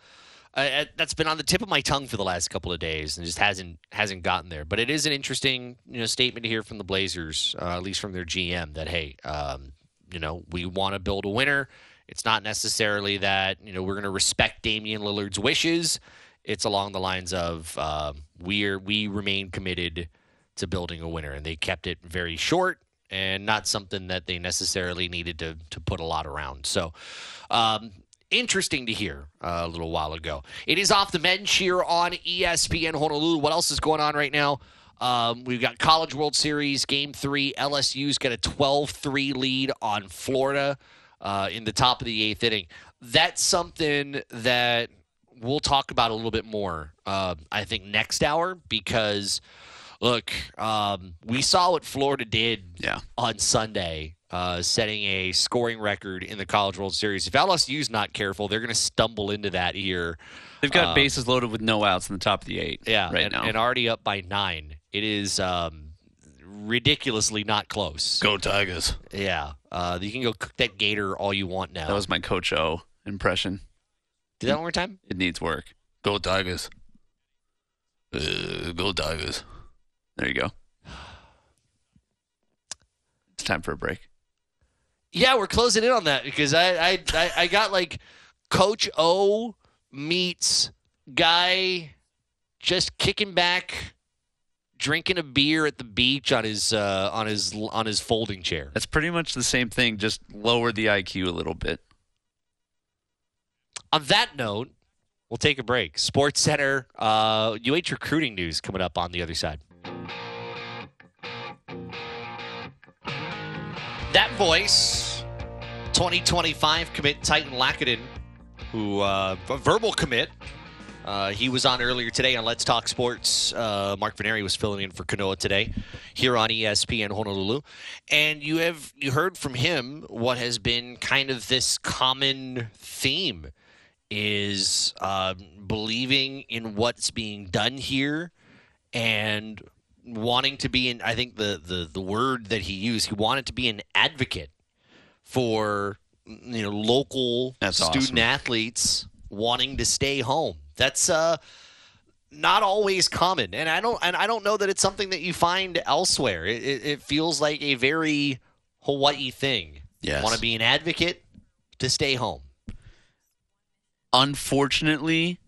I, that's been on the tip of my tongue for the last couple of days, and just hasn't hasn't gotten there. But it is an interesting you know statement to hear from the Blazers, uh, at least from their GM, that hey, um, you know, we want to build a winner. It's not necessarily that you know we're going to respect Damian Lillard's wishes. It's along the lines of um, we're we remain committed to building a winner, and they kept it very short and not something that they necessarily needed to to put a lot around. So. Um, interesting to hear uh, a little while ago. It is off the bench here on ESPN Honolulu. What else is going on right now? Um, we've got College World Series Game 3. LSU's got a 12 3 lead on Florida uh, in the top of the eighth inning. That's something that we'll talk about a little bit more, uh, I think, next hour because, look, um, we saw what Florida did Yeah. on Sunday, uh, setting a scoring record in the College World Series. If LSU's not careful, they're going to stumble into that here. They've got Um, bases loaded with no outs in the top of the eight. Yeah, right and, now. and already up by nine. It is um, ridiculously not close. Go Tigers. Yeah, uh, you can go cook that gator all you want now. That was my Coach O impression. Do that one more time. It needs work. Go Tigers. Uh, go Tigers. There you go. It's time for a break. Yeah, we're closing in on that because I I, I, I got like Coach O meets guy just kicking back, drinking a beer at the beach on his uh, on his on his folding chair. That's pretty much the same thing, just lower the IQ a little bit. On that note, we'll take a break. Sports Center, uh, UH recruiting news coming up on the other side. That voice, 2025 commit Titan Lackadin, who uh, a verbal commit. Uh, he was on earlier today on Let's Talk Sports. Uh, Mark Veneri was filling in for Kanoa today here on ESPN Honolulu, and you have you heard from him what has been kind of this common theme is um, believing in what's being done here and wanting to be in I think the, the the word that he used he wanted to be an advocate for you know local That's student awesome. athletes wanting to stay home that's uh not always common. And I don't and I don't know that it's something that you find elsewhere. It, it, it feels like a very Hawaii thing. Yes. want to be an advocate to stay home. Unfortunately,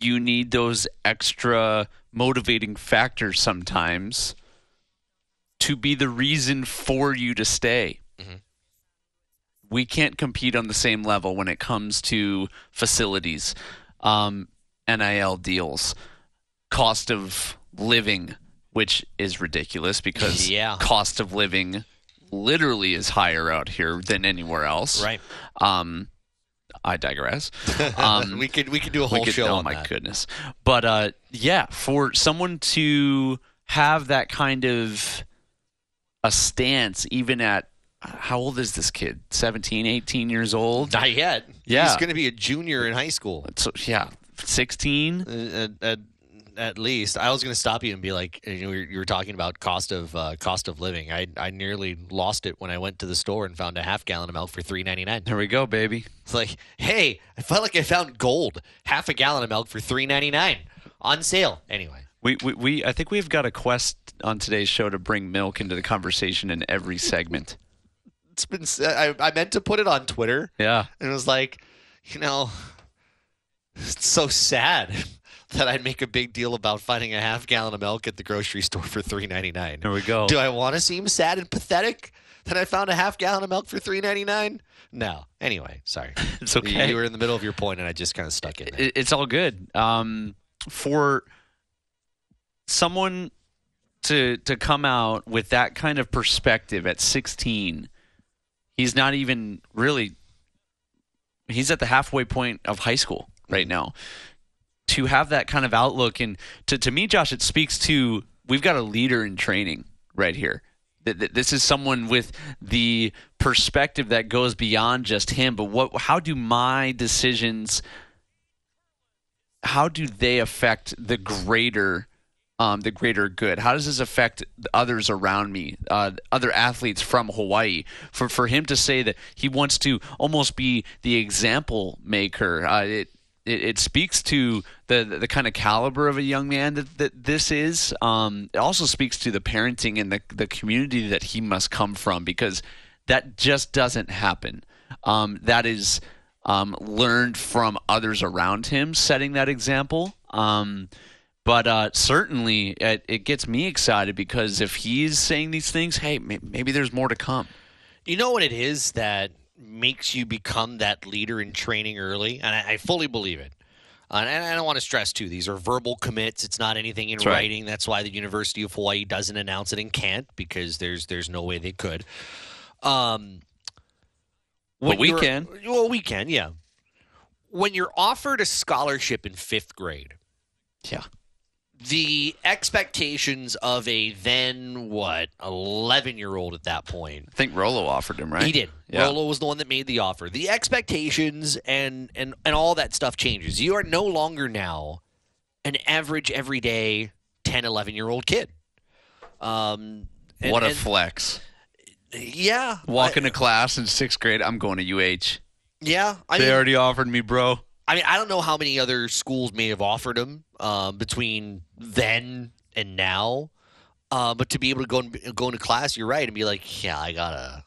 you need those extra motivating factors sometimes to be the reason for you to stay. We can't compete on the same level when it comes to facilities, um, NIL deals, cost of living, which is ridiculous because Yeah. cost of living literally is higher out here than anywhere else. Right. Um, I digress. Um, we could we could do a whole could- show oh on my that. goodness! But uh, yeah, for someone to have that kind of a stance, even at how old is this kid? 17, 18 years old. Not yet. Yeah. He's going to be a junior in high school. So yeah, sixteen. Uh, At, at, at least, I was going to stop you and be like, you know, you were talking about cost of uh, cost of living. I I nearly lost it when I went to the store and found a half gallon of milk for three ninety nine. There we go, baby. It's like, hey, I felt like I found gold. Half a gallon of milk for three ninety nine on sale. Anyway, We, we we I think we've got a quest on today's show to bring milk into the conversation in every segment. it's been I, I meant to put it on Twitter, Yeah. and it was like, you know, it's so sad that I'd make a big deal about finding a half gallon of milk at the grocery store for three ninety nine. There we go. Do I want to seem sad and pathetic that I found a half gallon of milk for three ninety nine? No. Anyway, sorry. It's You- okay. You were in the middle of your point, and I just kind of stuck in there. it, it's all good. Um, for someone to to come out with that kind of perspective at 16, he's not even really. He's at the halfway point of high school right now. To have that kind of outlook, and to to me, Josh, it speaks to we've got a leader in training right here. Th- th- This is someone with the perspective that goes beyond just him. But what? How do my decisions? how do they affect the greater um, the greater good? How does this affect others around me, uh, other athletes from Hawaii? For for him to say that he wants to almost be the example maker, uh, it, it it speaks to the the kind of caliber of a young man that, that this is. Um, it also speaks to the parenting and the the community that he must come from because that just doesn't happen. Um, that is um, learned from others around him, setting that example. Um, but uh, certainly, it, it gets me excited because if he's saying these things, hey, maybe there's more to come. You know what it is that makes you become that leader in training early, and I, I fully believe it. Uh, and I don't want to stress too; these are verbal commits. It's not anything in That's right. writing. That's why the University of Hawaii doesn't announce it and can't because there's there's no way they could. Um, But we can. Well, we can, yeah. When you're offered a scholarship in fifth grade, Yeah. The expectations of a then what 11 year old at that point I think Rolo offered him, right? he did. Yeah. Rolo was the one that made the offer. The expectations and and and all that stuff changes. You are no longer now an average everyday 10 11 year old kid. Um and- what a and- flex. yeah. Walk I, into class in sixth grade, I'm going to UH. Yeah. I they mean, already offered me, bro. I mean, I don't know how many other schools may have offered him um, between then and now, uh, but to be able to go and, go into class, you're right, and be like, yeah, I gotta,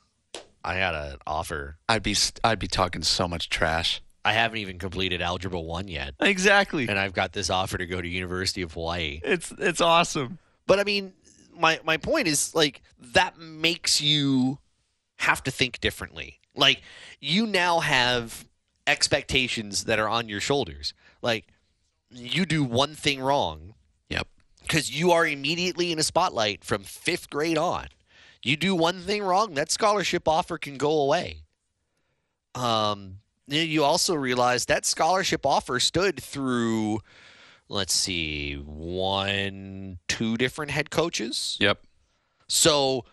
I gotta offer. I'd be I'd be talking so much trash. I haven't even completed Algebra One yet, Exactly. and I've got this offer to go to University of Hawaii. It's it's awesome. But I mean, my my point is like that makes you have to think differently. Like you now have expectations that are on your shoulders. Like you do one thing wrong Yep. because you are immediately in a spotlight from fifth grade on. You do one thing wrong, that scholarship offer can go away. Um, you also realize that scholarship offer stood through, let's see, one, two different head coaches. Yep. So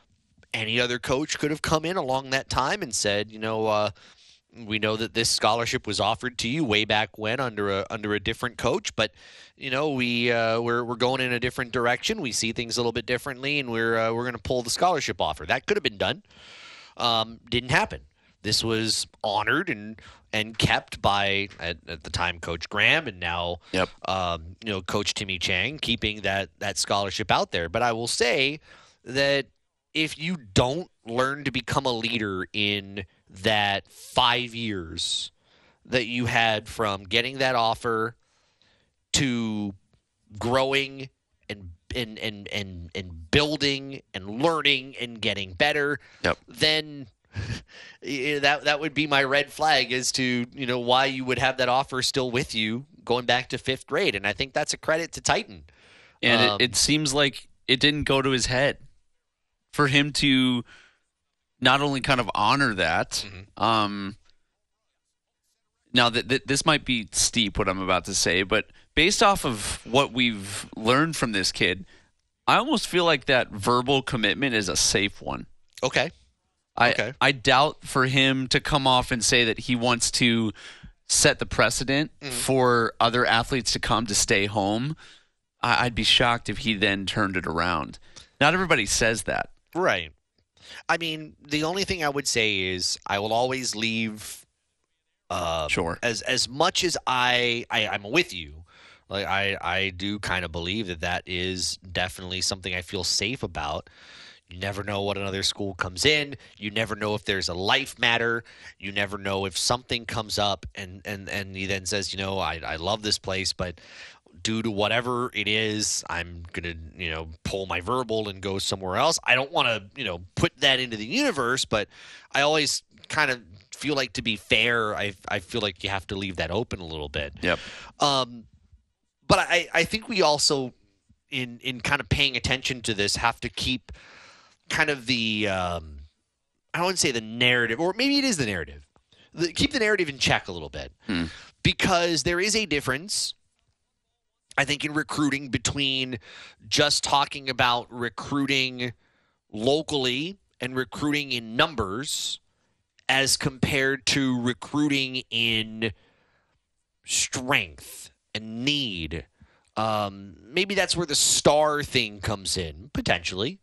any other coach could have come in along that time and said, you know, uh, we know that this scholarship was offered to you way back when under a under a different coach, but you know we uh, we're we're going in a different direction. We see things a little bit differently, and we're uh, we're going to pull the scholarship offer. That could have been done. Um, didn't happen. This was honored and and kept by at, at the time Coach Graham, and now Yep. um, you know Coach Timmy Chang keeping that that scholarship out there. But I will say that if you don't learn to become a leader in that five years that you had from getting that offer to growing and and and and, and building and learning and getting better Yep. then that that would be my red flag as to you know why you would have that offer still with you going back to fifth grade and i think that's a credit to titan And Um, it, it seems like it didn't go to his head for him to not only kind of honor that. Um, now that th- this might be steep what I'm about to say, but based off of what we've learned from this kid, I almost feel like that verbal commitment is a safe one. Okay. I Okay. I doubt for him to come off and say that he wants to set the precedent for other athletes to come to stay home. I, I'd be shocked if he then turned it around. Not everybody says that. Right. I mean, the only thing I would say is I will always leave uh, Sure. as as much as I, I I'm with you. Like I I do kind of believe that that is definitely something I feel safe about. You never know what another school comes in. You never know if there's a life matter. You never know if something comes up and and and he then says, you know, I I love this place, but due to whatever it is, I'm gonna, you know, pull my verbal and go somewhere else. I don't want to, you know, put that into the universe, but I always kind of feel like to be fair, I I feel like you have to leave that open a little bit. Yep. Um, but I I think we also in in kind of paying attention to this have to keep kind of the um, I to say the narrative, or maybe it is the narrative. The, keep the narrative in check a little bit because there is a difference I think in recruiting between just talking about recruiting locally and recruiting in numbers as compared to recruiting in strength and need. Um, maybe that's where the star thing comes in, potentially.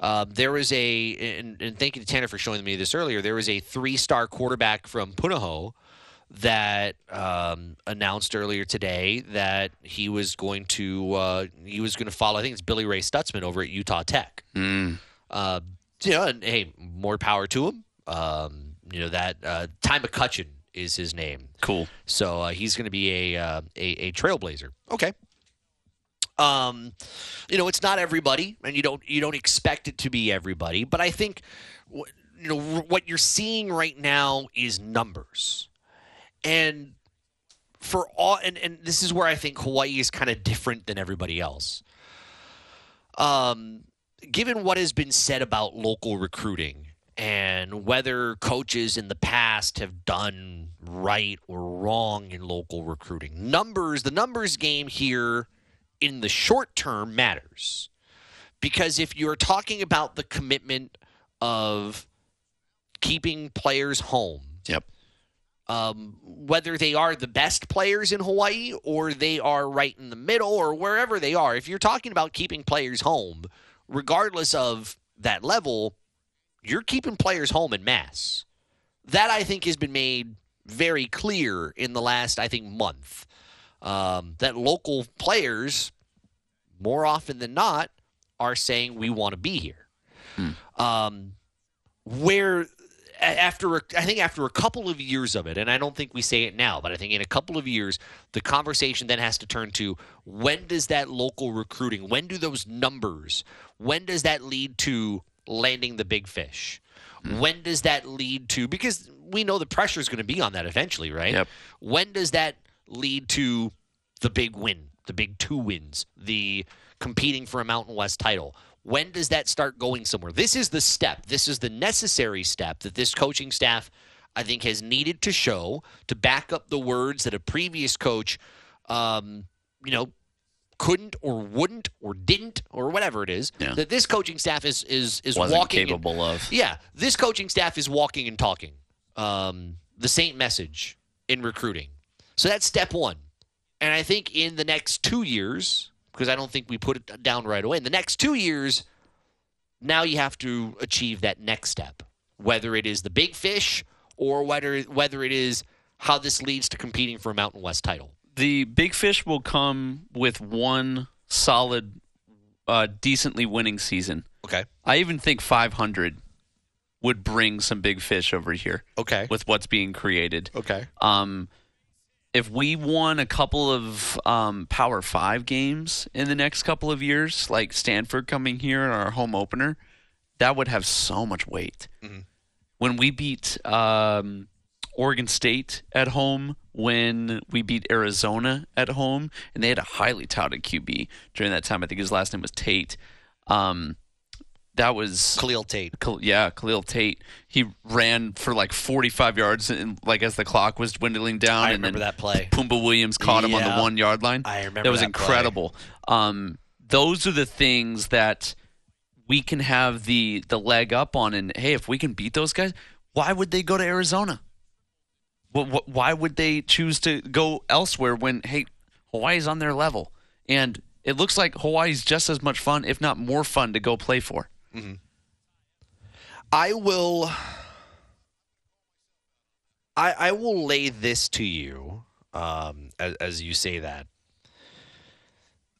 Um, there was a, and, and thank you to Tanner for showing me this earlier. There was a three-star quarterback from Punahou that um, announced earlier today that he was going to uh, he was going to follow. I think it's Billy Ray Stutzman over at Utah Tech. Mm. Uh, you know, and hey, more power to him. Um, you know that uh, Ty McCutcheon is his name. Cool. So uh, he's going to be a, uh, a a trailblazer. Okay. Um, you know, it's not everybody, and you don't you don't expect it to be everybody. But I think, wh- you know, what you're seeing right now is numbers, and for all, and and this is where I think Hawaii is kind of different than everybody else. Um, given what has been said about local recruiting and whether coaches in the past have done right or wrong in local recruiting, numbers, the numbers game here in the short term matters. Because if you're talking about the commitment of keeping players home, Yep. Um, whether they are the best players in Hawaii or they are right in the middle or wherever they are, if you're talking about keeping players home, regardless of that level, you're keeping players home in mass. That I think has been made very clear in the last, I think, month. Um, that local players, more often than not, are saying we want to be here. Um, where after a, I think after a couple of years of it, and I don't think we say it now, but I think in a couple of years, the conversation then has to turn to when does that local recruiting, when do those numbers, when does that lead to landing the big fish? Hmm. When does that lead to because we know the pressure is going to be on that eventually, right? Yep. When does that lead to the big win, the big two wins, the competing for a Mountain West title? When does that start going somewhere? This is the step. This is the necessary step that this coaching staff, I think, has needed to show to back up the words that a previous coach, um, you know, couldn't or wouldn't or didn't or whatever it is. Yeah. That this coaching staff is is is Wasn't walking and- capable of. yeah, this coaching staff is walking and talking um, the same message in recruiting. So that's step one. And I think in the next two years, because I don't think we put it down right away, in the next two years, now you have to achieve that next step, whether it is the big fish or whether whether it is how this leads to competing for a Mountain West title. The big fish will come with one solid, uh, decently winning season. Okay. I even think 500 would bring some big fish over here Okay. with what's being created. Okay. Um, if we won a couple of um, Power Five games in the next couple of years, like Stanford coming here in our home opener, that would have so much weight. When we beat um, Oregon State at home, when we beat Arizona at home, and they had a highly touted QB during that time. I think his last name was Tate. Um, that was Khalil Tate. Khal- yeah, Khalil Tate. He ran for like 45 yards, and like as the clock was dwindling down. I and remember then that play. Pumbaa Williams caught him on the one yard line. I remember that was that incredible. Um, those are the things that we can have the the leg up on. And hey, if we can beat those guys, why would they go to Arizona? Wh- wh- Why would they choose to go elsewhere when hey, Hawaii's on their level? And it looks like Hawaii's just as much fun, if not more fun, to go play for. I will. I I will lay this to you, um, as, as you say that.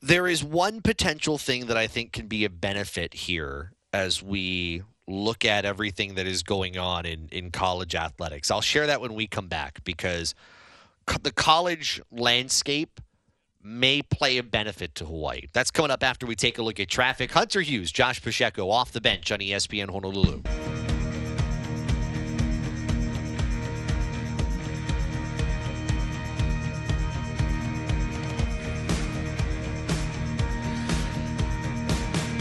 There is one potential thing that I think can be a benefit here as we look at everything that is going on in, in college athletics. I'll share that when we come back because co- the college landscape may play a benefit to Hawaii. That's coming up after we take a look at traffic. Hunter Hughes, Josh Pacheco off the bench on ESPN Honolulu.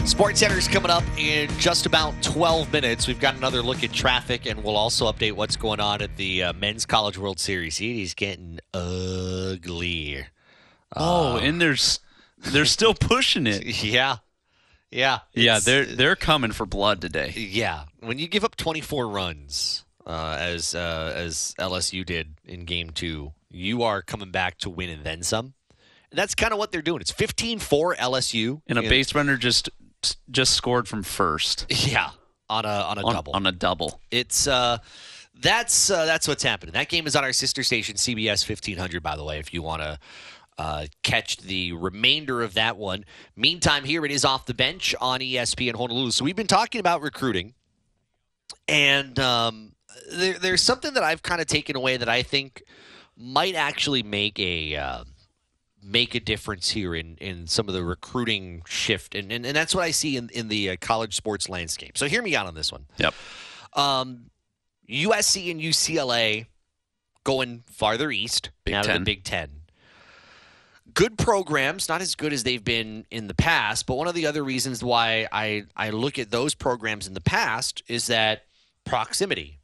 Sports Center's coming up in just about 12 minutes. We've got another look at traffic, and we'll also update what's going on at the uh, Men's College World Series. It is getting ugly. Oh, and there's they're still pushing it. Yeah. Yeah. Yeah, they're they're coming for blood today. Yeah, when you give up 24 runs, uh, as uh, as LSU did in Game Two, you are coming back to win and then some. And that's kind of what they're doing. It's 15-4 LSU, And a base runner just just scored from first Yeah, on a on a on, double. on a double. It's uh, that's uh, that's what's happening. That game is on our sister station, CBS 1500. By the way, if you want to uh, catch the remainder of that one. Meantime, here it is off the bench on ESPN Honolulu. So we've been talking about recruiting, and um, there, there's something that I've kind of taken away that I think might actually make a. Uh, make a difference here in, in some of the recruiting shift and, and, and that's what I see in, in the uh, college sports landscape. So hear me out on this one. Yep. Um, USC and UCLA going farther east Big now to the Big Ten. Good programs, not as good as they've been in the past, but one of the other reasons why I, I look at those programs in the past is that proximity.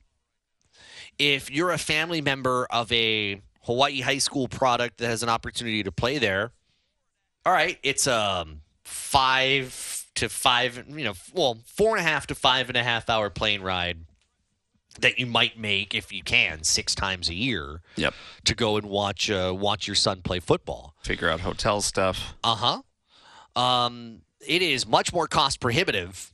If you're a family member of a Hawaii high school product that has an opportunity to play there, all right, it's um five to five, you know, well, four and a half to five and a half hour plane ride that you might make if you can six times a year Yep. to go and watch uh, watch your son play football. Figure out hotel stuff. Uh huh. Um, it is much more cost prohibitive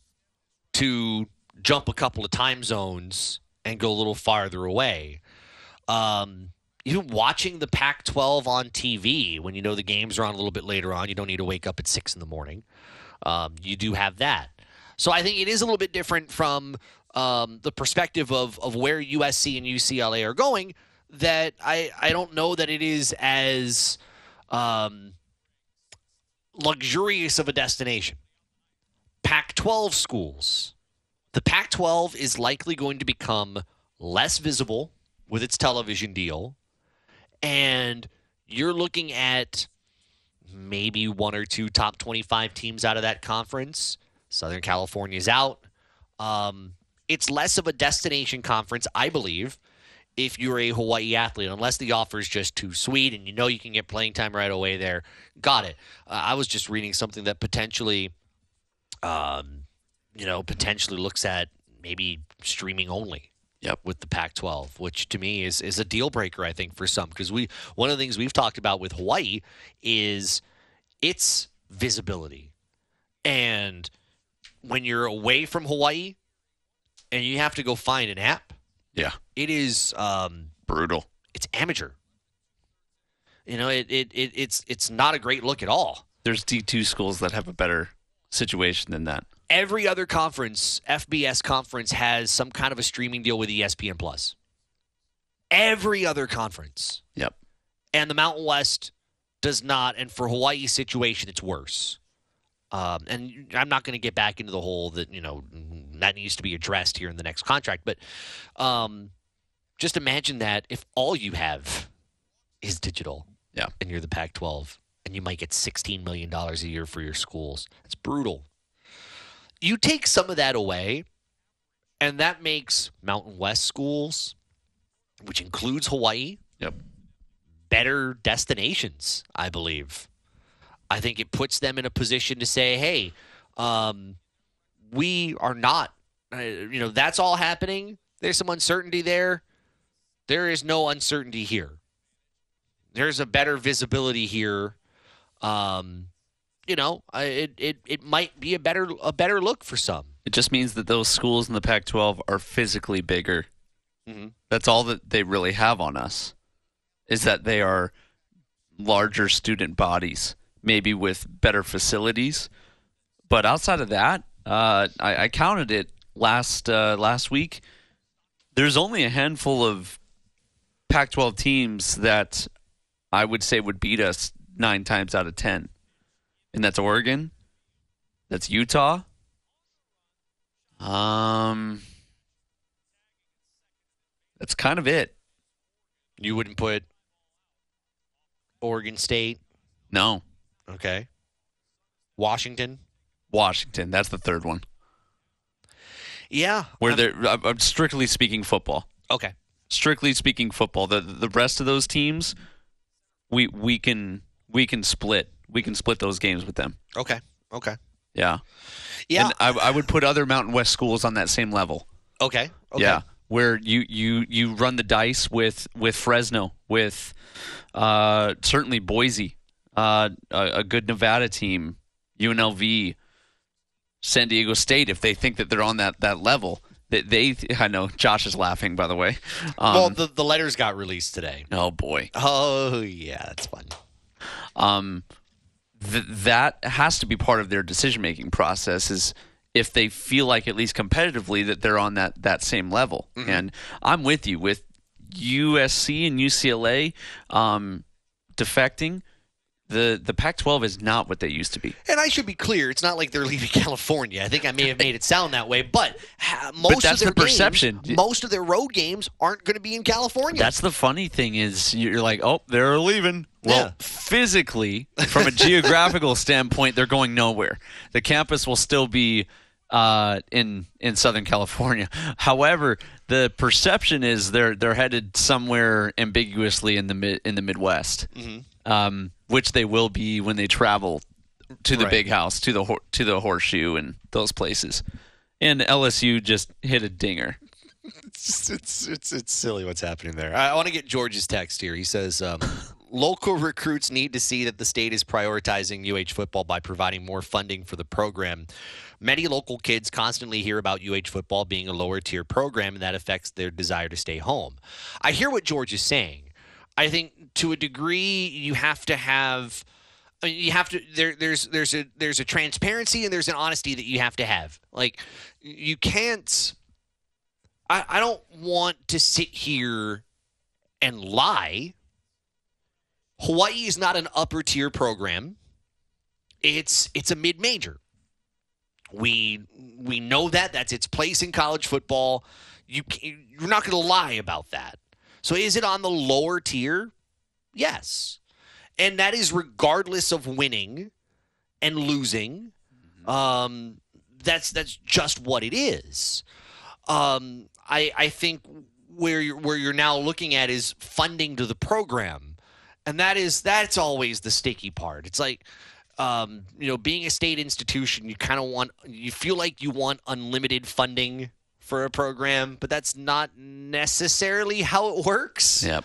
to jump a couple of time zones and go a little farther away. Um, even watching the Pac 12 on TV when you know the games are on a little bit later on, you don't need to wake up at six in the morning. Um, you do have that. So I think it is a little bit different from um, the perspective of, of where USC and UCLA are going. That I, I don't know that it is as um, luxurious of a destination. Pac 12 schools. The Pac 12 is likely going to become less visible with its television deal. And you're looking at maybe one or two top 25 teams out of that conference. Southern California's out. Um, it's less of a destination conference, I believe, if you're a Hawaii athlete, unless the offer is just too sweet and you know you can get playing time right away there. Got it. Uh, I was just reading something that potentially, um, you know, potentially looks at maybe streaming only. Yep. With the Pac-12, which to me is is a deal breaker, I think, for some because we one of the things we've talked about with Hawaii is its visibility, and when you're away from Hawaii and you have to go find an app, Yeah. it is um, Brutal. it's amateur. You know, it, it, it it's it's not a great look at all. There's D2 schools that have a better situation than that. Every other conference, FBS conference, has some kind of a streaming deal with ESPN Plus. Every other conference, Yep. and the Mountain West does not. And for Hawaii's situation, it's worse. Um, and I'm not going to get back into the whole that you know that needs to be addressed here in the next contract, but um, just imagine that if all you have is digital, Yeah. and you're the Pac-12, and you might get 16 million dollars a year for your schools. It's brutal. You take some of that away, and that makes Mountain West schools, which includes Hawaii, Yep. better destinations, I believe. I think it puts them in a position to say, hey, um, we are not, uh, you know, that's all happening. There's some uncertainty there. There is no uncertainty here. There's a better visibility here. Um, you know, it, it, it might be a better a better look for some. It just means that those schools in the Pac-12 are physically bigger. Mhm. That's all that they really have on us, is that they are larger student bodies, maybe with better facilities. But outside of that, uh, I, I counted it last uh, last week. There's only a handful of Pac-12 teams that I would say would beat us nine times out of ten, and that's Oregon, that's Utah. Um, that's kind of it. You wouldn't put Oregon State, No, okay? Washington, Washington. That's the third one. yeah. Where I'm- they're I'm I'm strictly speaking football. okay. Strictly speaking football. The the rest of those teams, we we can we can split. We can split those games with them. Okay. Okay. Yeah. Yeah. And I, I would put other Mountain West schools on that same level. okay. Okay. Yeah, where you you you run the dice with with Fresno, with uh, certainly Boise, uh, a, a good Nevada team, UNLV, San Diego State. If they think that they're on that that level, that they, I know Josh is laughing by the way. Um, well, the, the letters got released today. oh boy, Oh, yeah. That's fun. um, th- that has to be part of their decision making process. Is if they feel like at least competitively that they're on that that same level. And I'm with you with USC and UCLA um, defecting. The the Pac-12 is not what they used to be. And I should be clear, it's not like they're leaving California. I think I may have made it sound that way, but ha- most that's of their the perception. games, most of their road games aren't going to be in California. That's the funny thing is you're like, oh, they're leaving. Well, Yeah. physically, from a geographical standpoint, they're going nowhere. The campus will still be uh, in in Southern California. However, the perception is they're they're headed somewhere ambiguously in the mid in the Midwest, um, which they will be when they travel to the Right. big house, to the to the horseshoe, and those places. And LSU just hit a dinger. it's, it's it's it's silly what's happening there. I, I want to get George's text here. He says um, local recruits need to see that the state is prioritizing UH football by providing more funding for the program. Many local kids constantly hear about UH football being a lower tier program, and that affects their desire to stay home. I hear what George is saying. I think to a degree you have to have. Mean, you have to there there's there's a there's a transparency and there's an honesty that you have to have like you can't I, I don't want to sit here and lie. Hawaii is not an upper tier program. It's it's a mid major. We we know that that's its place in college football. You you're not going to lie about that. So is it on the lower tier? Yes. And that is regardless of winning and losing. Um that's that's just what it is um, I I think where you're, where you're now looking at is funding to the program, and that is that's always the sticky part. It's like um, you know, being a state institution, you kind of want you feel like you want unlimited funding for a program, but that's not necessarily how it works. Yep.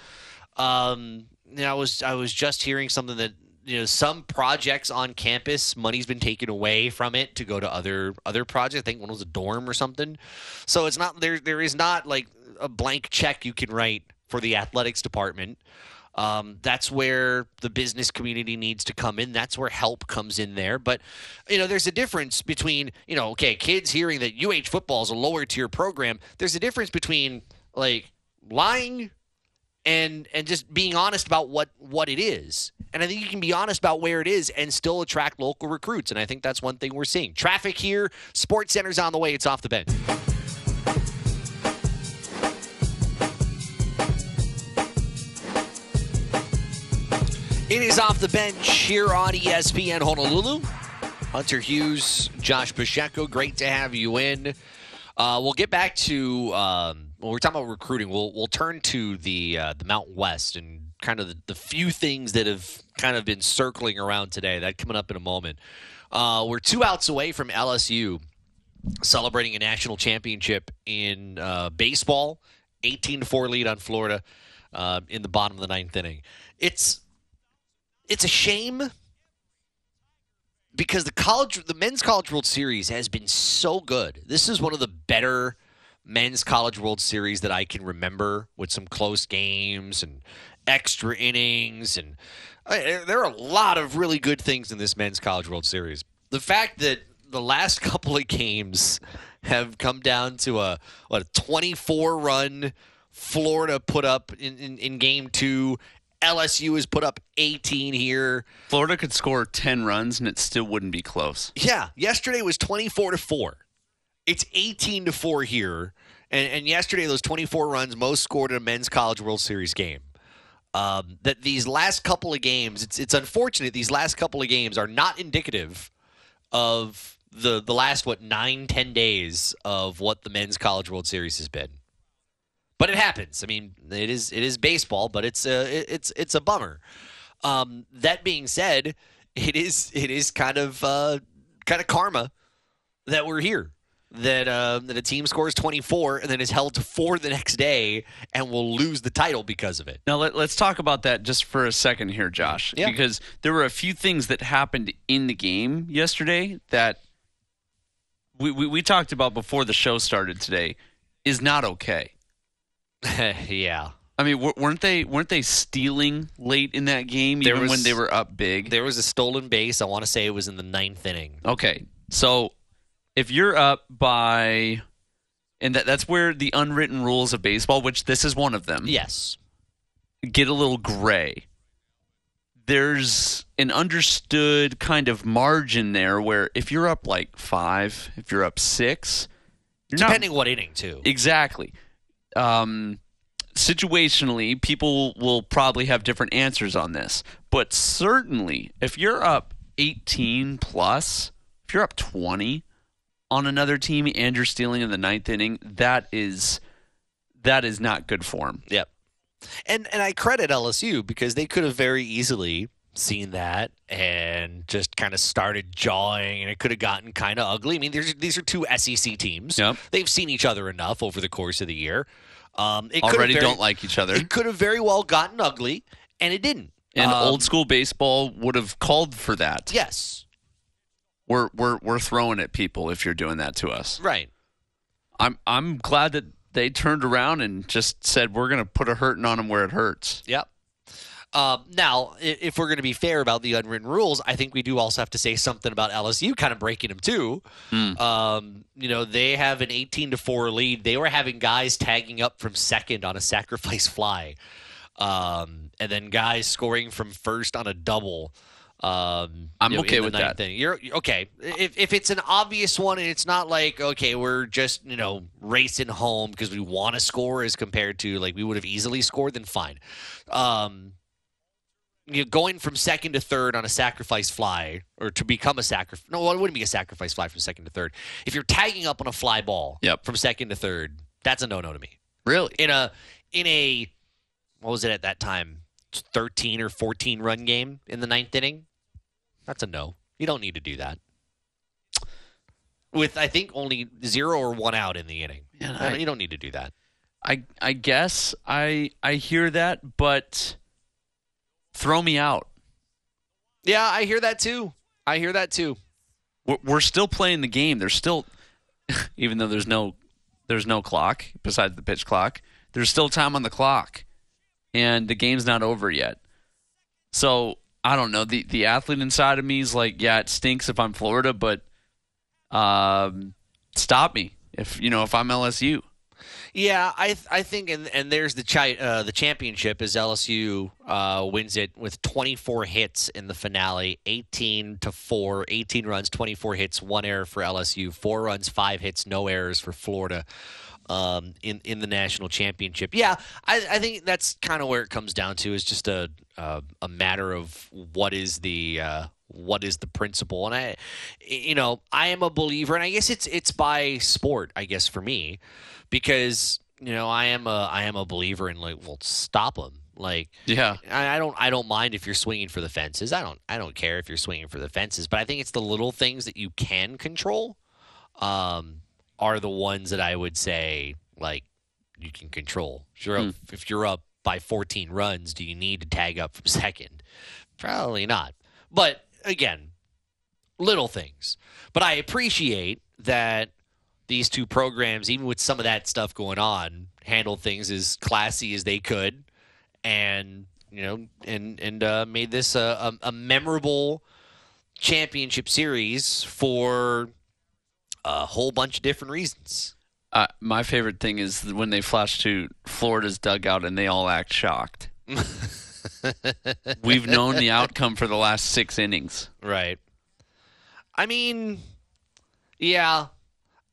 Um, you know, I was I was just hearing something that you know some projects on campus money's been taken away from it to go to other other projects. I think one was a dorm or something. So it's not there. There is not like a blank check you can write for the athletics department. Um, that's where the business community needs to come in. That's where help comes in there. But you know, there's a difference between you know, okay, kids hearing that UH football is a lower tier program. There's a difference between like lying and and just being honest about what what it is. And I think you can be honest about where it is and still attract local recruits. And I think that's one thing we're seeing. Traffic here, Sports Center's on the way. It's off the bench. It is off the bench here on ESPN Honolulu. Hunter Hughes, Josh Pacheco, great to have you in. Uh, we'll get back to um, when we're talking about recruiting. We'll we'll turn to the uh, the Mountain West and kind of the, the few things that have kind of been circling around today. That coming up in a moment. Uh, we're two outs away from LSU celebrating a national championship in uh, baseball. 18 to four lead on Florida uh, in the bottom of the ninth inning. It's it's a shame because the college the men's college world series has been so good. This is one of the better men's college world series that i can remember with some close games and extra innings and uh, there are a lot of really good things in this men's college world series. The fact that the last couple of games have come down to a what a 24 run florida put up in, in, in game two LSU has put up 18 here. Florida could score 10 runs and it still wouldn't be close. Yeah, yesterday was 24 to 4. It's 18 to 4 here. And, and yesterday, those 24 runs, most scored in a men's college World Series game. Um, that these last couple of games, it's, it's unfortunate these last couple of games are not indicative of the, the last, what, nine, ten days of what the men's college World Series has been but it happens. I mean, it is it is baseball, but it's a it's it's a bummer. Um, that being said, it is it is kind of uh, kind of karma that we're here. That uh, that a team scores 24 and then is held to four the next day and will lose the title because of it. Now let, us talk about that just for a second here, Josh, yeah. because there were a few things that happened in the game yesterday that we, we, we talked about before the show started today is not okay. yeah. I mean, weren't they weren't they stealing late in that game, even was, when they were up big? There was a stolen base. I want to say it was in the ninth inning. Okay, so if you're up by, and that that's where the unwritten rules of baseball, which this is one of them, yes, get a little gray. There's an understood kind of margin there where if you're up like five, if you're up six, you're depending not, what inning too. Exactly um, situationally, people will probably have different answers on this. But certainly, if you're up 18 plus, if you're up 20 on another team and you're stealing in the ninth inning, that is that is not good form. Yep. And and I credit LSU because they could have very easily seen that and just kind of started jawing and it could have gotten kind of ugly. I mean, these are two SEC teams. Yep. They've seen each other enough over the course of the year. Um, it Already very, don't like each other. It could have very well gotten ugly, and it didn't. And um, old school baseball would have called for that. Yes. We're we're we're throwing at people if you're doing that to us. Right. I'm I'm glad that they turned around and just said we're going to put a hurting on them where it hurts. Yep. Um, now, if we're going to be fair about the unwritten rules, I think we do also have to say something about LSU kind of breaking them too. Mm. Um, you know, they have an 18 to 4 lead. They were having guys tagging up from second on a sacrifice fly. Um, and then guys scoring from first on a double. Um, I'm you know, okay with that. Thing. You're okay. If, if it's an obvious one and it's not like, okay, we're just, you know, racing home because we want to score as compared to like we would have easily scored, then fine. Um, you know, going from second to third on a sacrifice fly, or to become a sacrifice. No, it wouldn't be a sacrifice fly from second to third. If you're tagging up on a fly ball yep. from second to third, that's a no-no to me. Really? In a in a what was it at that time? Thirteen or fourteen run game in the ninth inning. That's a no. You don't need to do that. With I think only zero or one out in the inning, Man, I, you don't need to do that. I I guess I I hear that, but throw me out. Yeah, I hear that too. I hear that too. We're still playing the game. There's still, even though there's no, there's no clock besides the pitch clock. There's still time on the clock, and the game's not over yet. So I don't know. the The athlete inside of me is like, yeah, it stinks if I'm Florida, but um, stop me if you know if I'm LSU. Yeah, I I think and and there's the chi- uh, the championship as LSU uh, wins it with 24 hits in the finale, 18 to four, 18 runs, 24 hits, one error for LSU, four runs, five hits, no errors for Florida. Um, in in the national championship, yeah, I, I think that's kind of where it comes down to is just a uh, a matter of what is the uh, what is the principle? And I, you know, I am a believer, and I guess it's it's by sport, I guess for me, because you know I am a I am a believer in like, well, stop them. Like, Yeah. I, I don't I don't mind if you're swinging for the fences. I don't I don't care if you're swinging for the fences. But I think it's the little things that you can control, um, are the ones that I would say like you can control. If you're up, if you're up by 14 runs, do you need to tag up from second? Probably not. But again, little things. But I appreciate that these two programs, even with some of that stuff going on, handled things as classy as they could, and you know, and and uh, made this a, a, a memorable championship series for a whole bunch of different reasons. Uh, my favorite thing is when they flash to Florida's dugout and they all act shocked. We've known the outcome for the last six innings. Right. I mean, yeah.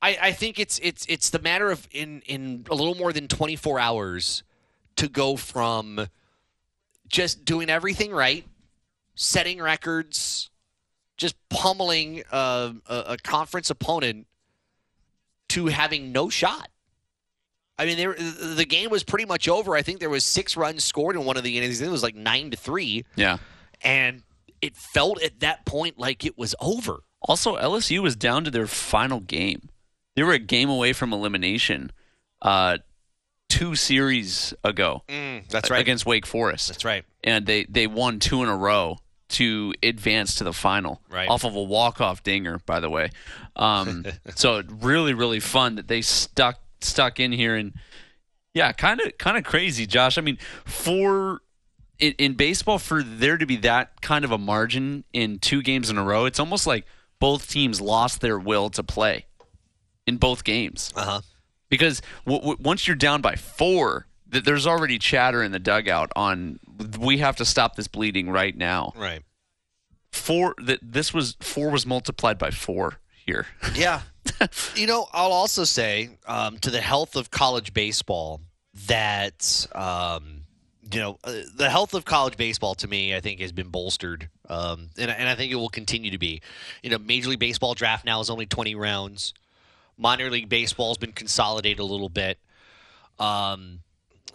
I, I think it's it's it's the matter of in in a little more than 24 hours to go from just doing everything right, setting records, just pummeling a, a, a conference opponent to having no shot. I mean, there, the game was pretty much over. I think there was six runs scored in one of the innings. It was like nine to three Yeah. and it felt at that point like it was over. Also, LSU was down to their final game. They were a game away from elimination uh, two series ago that's right. against Wake Forest. That's right. and they they won two in a row to advance to the final Right. off of a walk off dinger by the way um, so really really fun that they stuck stuck in here and yeah kind of kind of crazy josh i mean for in, in baseball for there to be that kind of a margin in two games in a row it's almost like both teams lost their will to play in both games Uh huh. because w- w- once you're down by four, th- there's already chatter in the dugout on we have to stop this bleeding right now. Right. Four that this was four was multiplied by four here. Yeah. you know, I'll also say um, to the health of college baseball that um, you know uh, the health of college baseball to me, I think, has been bolstered, um, and, and I think it will continue to be. You know, Major League Baseball draft now is only twenty rounds. Minor League Baseball has been consolidated a little bit. Um,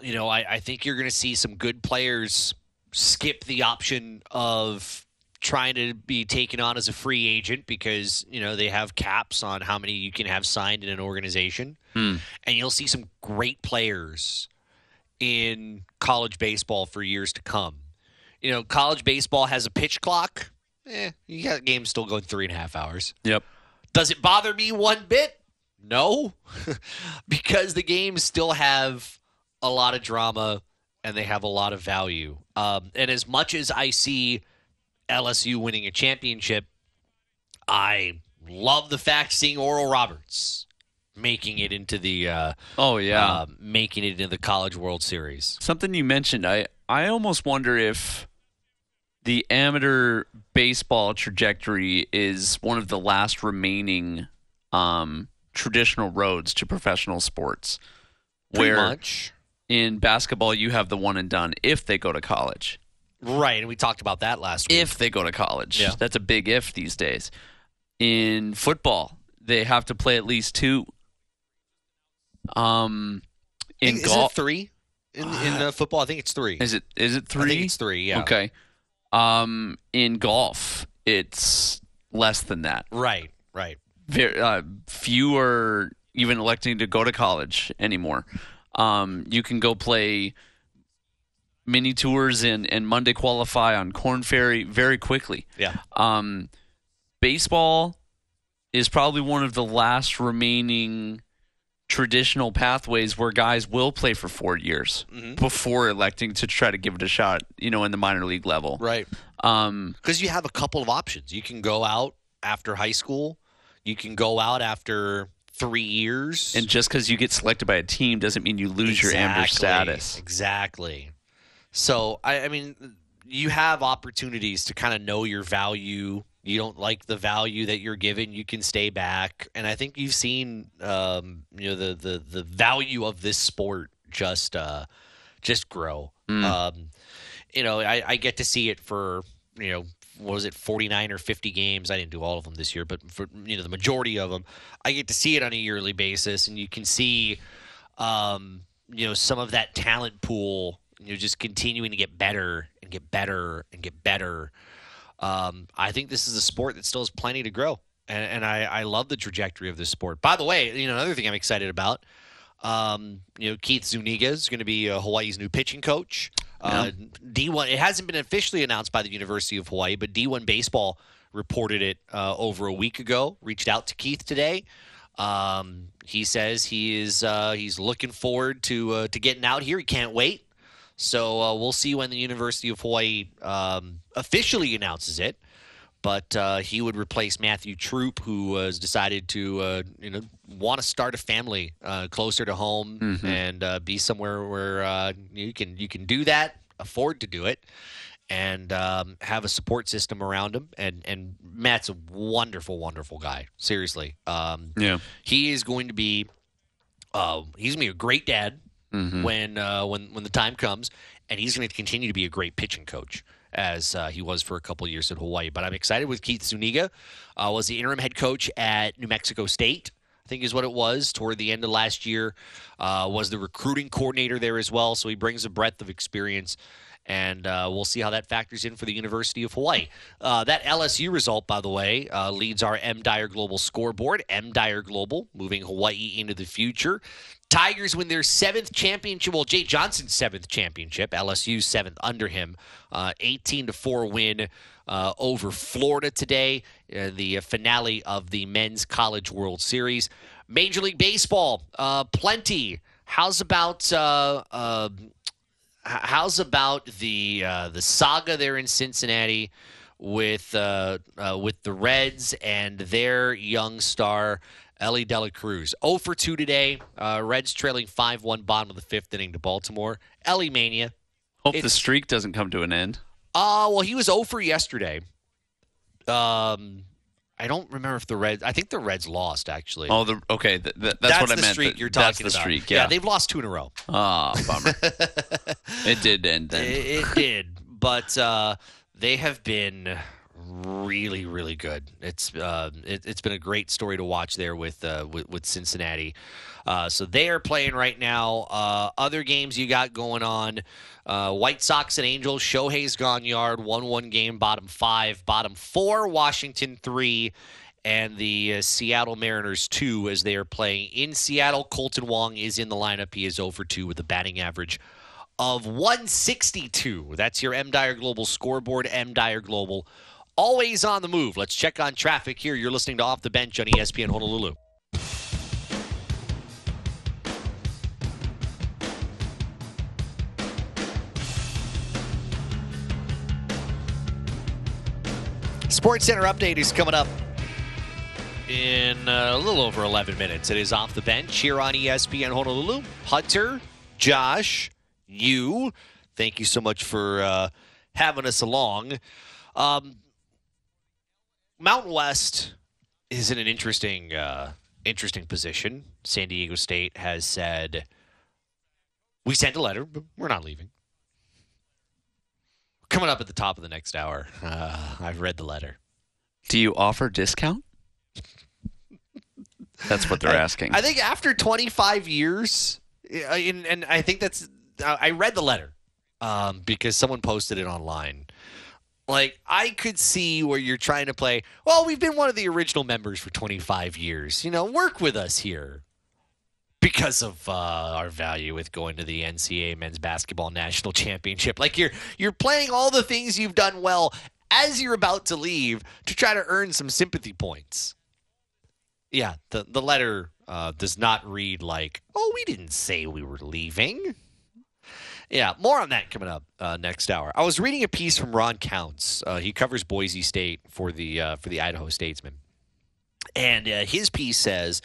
you know, I, I think you're going to see some good players skip the option of trying to be taken on as a free agent because you know they have caps on how many you can have signed in an organization, and you'll see some great players in college baseball for years to come. You know, college baseball has a pitch clock. Eh, you got games still going three and a half hours. Yep. Does it bother me one bit? No, because the games still have a lot of drama and they have a lot of value. Um, and as much as I see LSU winning a championship, I love the fact seeing Oral Roberts making it into the uh, Oh yeah. uh, making it into the College World Series. Something you mentioned, I I almost wonder if the amateur baseball trajectory is one of the last remaining um, traditional roads to professional sports. Pretty where much. in basketball you have the one and done if they go to college. Right, and we talked about that last week. if they go to college. Yeah. That's a big if these days. In football, they have to play at least two. Um, in is it golf, three in, in uh, football? I think it's three. is it is it three? I think it's three. Yeah. Okay. Um, in golf, it's less than that. Right. Right. Very, uh, few are even electing to go to college anymore. Um, you can go play mini tours and, and Monday qualify on Korn Ferry very quickly. Yeah. Um, baseball is probably one of the last remaining traditional pathways where guys will play for four years Mm-hmm. before electing to try to give it a shot, you know, in the minor league level. Right. Um, Because you have a couple of options. You can go out after high school. You can go out after three years. and just because you get selected by a team doesn't mean you lose your amber status. Exactly. So I, I mean, you have opportunities to kind of know your value. You don't like the value that you're given, you can stay back. And I think you've seen, um, you know, the the the value of this sport just uh, just grow. Um, you know, I, I get to see it for you know what was it 49 or 50 games i didn't do all of them this year but for you know the majority of them i get to see it on a yearly basis and you can see um, you know some of that talent pool you know just continuing to get better and get better and get better um, i think this is a sport that still has plenty to grow and, and I, I love the trajectory of this sport by the way you know another thing i'm excited about um, you know keith zuniga is going to be uh, hawaii's new pitching coach uh, D1. It hasn't been officially announced by the University of Hawaii, but D1 Baseball reported it uh, over a week ago. Reached out to Keith today. Um, he says he is uh, he's looking forward to uh, to getting out here. He can't wait. So uh, we'll see when the University of Hawaii um, officially announces it. But uh, he would replace Matthew Troop, who has decided to uh, you know want to start a family uh, closer to home and uh, be somewhere where uh, you can you can do that, afford to do it, and um, have a support system around him. And and Matt's a wonderful, wonderful guy. Seriously, um, Yeah. he is going to be uh, he's gonna be a great dad when uh, when when the time comes, and he's going to continue to be a great pitching coach as uh, he was for a couple years at Hawaii. But I'm excited with Keith Zuniga. Uh, was the interim head coach at New Mexico State. I think is what it was toward the end of last year. Uh, was the recruiting coordinator there as well, so he brings a breadth of experience. And uh, we'll see how that factors in for the University of Hawaii. Uh, that LSU result, by the way, uh, leads our M Dyer Global scoreboard. M Dyer Global moving Hawaii into the future. Tigers win their seventh championship. Well, Jay Johnson's seventh championship. LSU's seventh under him. Uh, 18 to four win uh, over Florida today. Uh, the finale of the Men's College World Series. Major League Baseball, plenty. How's about uh, uh, how's about the uh, the saga there in Cincinnati with uh, uh, with the Reds and their young star Elly De La Cruz? 0 for 2 today. Uh, Reds trailing 5 1 bottom of the fifth inning to Baltimore. Ellie Mania. Hope the streak doesn't come to an end. Uh, well, he was 0 for yesterday. Um, I don't remember if the Reds. I think the Reds lost actually. Oh, the okay. Th- th- that's, what I the meant. streak you're that's talking the about. streak. Yeah. they've lost two in a row. Ah, bummer. it did end then. It, it did, but uh, they have been really, really good. It's uh, it, it's been a great story to watch there with uh, with, with Cincinnati. Uh, so they are playing right now. Uh, other games you got going on: uh, White Sox and Angels. Shohei's gone yard. One one game. Bottom five. Bottom four. Washington three. And the uh, Seattle Mariners two as they are playing in Seattle. Kolten Wong is in the lineup. He is over two with a batting average of 162. That's your M Dyer Global scoreboard. M Dyer Global, always on the move. Let's check on traffic here. You're listening to Off the Bench on ESPN Honolulu. Sports Center update is coming up in a little over 11 minutes. It is off the bench here on ESPN Honolulu. Hunter, Josh, you, thank you so much for uh, having us along. Um, Mountain West is in an interesting, uh, interesting position. San Diego State has said we sent a letter, but we're not leaving. Coming up at the top of the next hour, uh, I've read the letter. Do you offer discount? That's what they're asking. I think after 25 years, uh, and, and I think that's, I I read the letter um, because someone posted it online. Like, I could see where you're trying to play, well, we've been one of the original members for 25 years. You know, work with us here because of uh, our value with going to the NCAA men's basketball national championship. Like you're you're playing all the things you've done well as you're about to leave to try to earn some sympathy points. Yeah, the the letter uh, does not read like, "Oh, we didn't say we were leaving." Yeah, more on that coming up uh, next hour. I was reading a piece from Ron Counts. Uh, he covers Boise State for the uh, for the Idaho Statesman, and uh, his piece says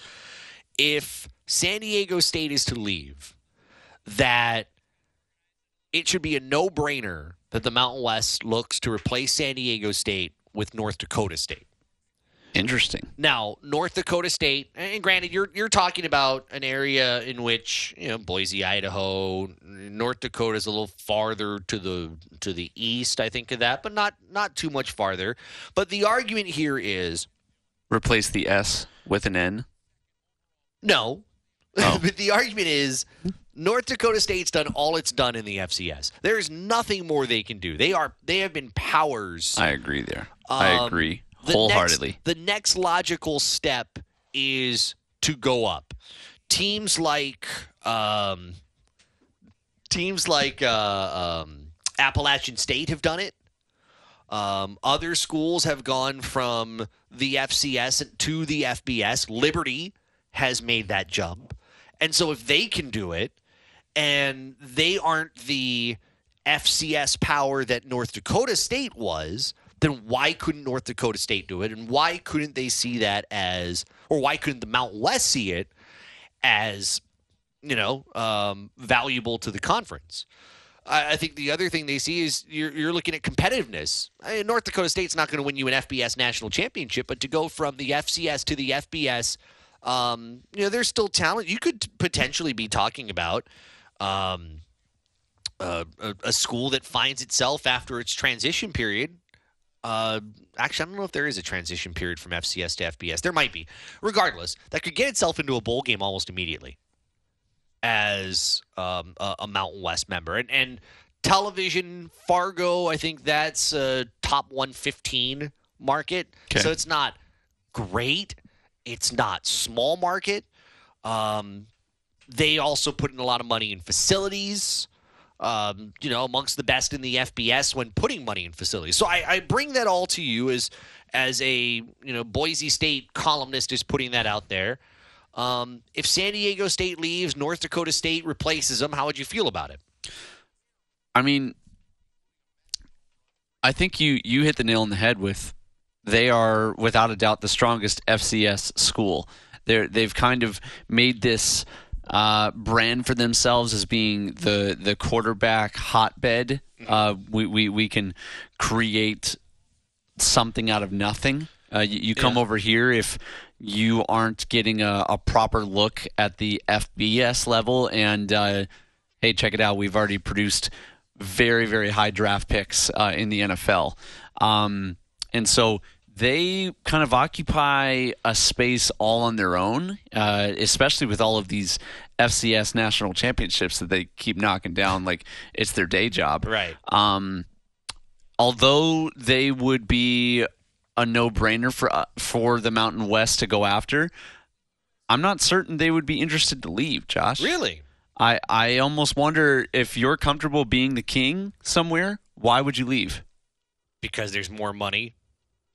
if San Diego State is to leave, that it should be a no brainer that the Mountain West looks to replace San Diego State with North Dakota State. Interesting. Now, North Dakota State, and granted, you're you're talking about an area in which you know Boise, Idaho, North Dakota is a little farther to the to the east, I think of that, but not not too much farther. But the argument here is Replace the S with an N. no. Oh. but the argument is North Dakota State's done all it's done in the FCS. There's nothing more they can do. They are they have been powers. I agree there. I Um, agree the wholeheartedly. Next, the next logical step is to go up. Teams like um, teams like uh, um, Appalachian State have done it. Um, other schools have gone from the FCS to the FBS. Liberty has made that jump. And so if they can do it and they aren't the FCS power that North Dakota State was, then why couldn't North Dakota State do it? And why couldn't they see that as, or why couldn't the Mountain West see it as, you know, um, valuable to the conference? I I think the other thing they see is you're, you're looking at competitiveness. I mean, North Dakota State's not going to win you an FBS national championship, but to go from the FCS to the FBS, um, you know, there's still talent. You could potentially be talking about um, uh, a, a school that finds itself after its transition period. Uh, actually, I don't know if there is a transition period from FCS to FBS. There might be. Regardless, that could get itself into a bowl game almost immediately as um, a, a Mountain West member. And, and television, Fargo, I think that's a top 115 market. Okay. So it's not great. It's not small market. Um, they also put in a lot of money in facilities. Um, you know, amongst the best in the FBS when putting money in facilities. So I, I bring that all to you as as a you know Boise State columnist is putting that out there. Um, if San Diego State leaves, North Dakota State replaces them. How would you feel about it? I mean, I think you you hit the nail on the head with they are without a doubt the strongest FCS school. They're they've kind of made this uh, brand for themselves as being the the quarterback hotbed. Uh, we, we we can create something out of nothing. Uh, you, you come Yeah. over here if you aren't getting a, a proper look at the FBS level, and uh, hey, check it out. We've already produced very, very high draft picks uh, in the NFL. Um, and so they kind of occupy a space all on their own, uh, especially with all of these FCS national championships that they keep knocking down like it's their day job. Right. Um, although they would be a no-brainer for uh, for the Mountain West to go after, I'm not certain they would be interested to leave. Josh, Really? I I almost wonder if you're comfortable being the king somewhere. Why would you leave? Because there's more money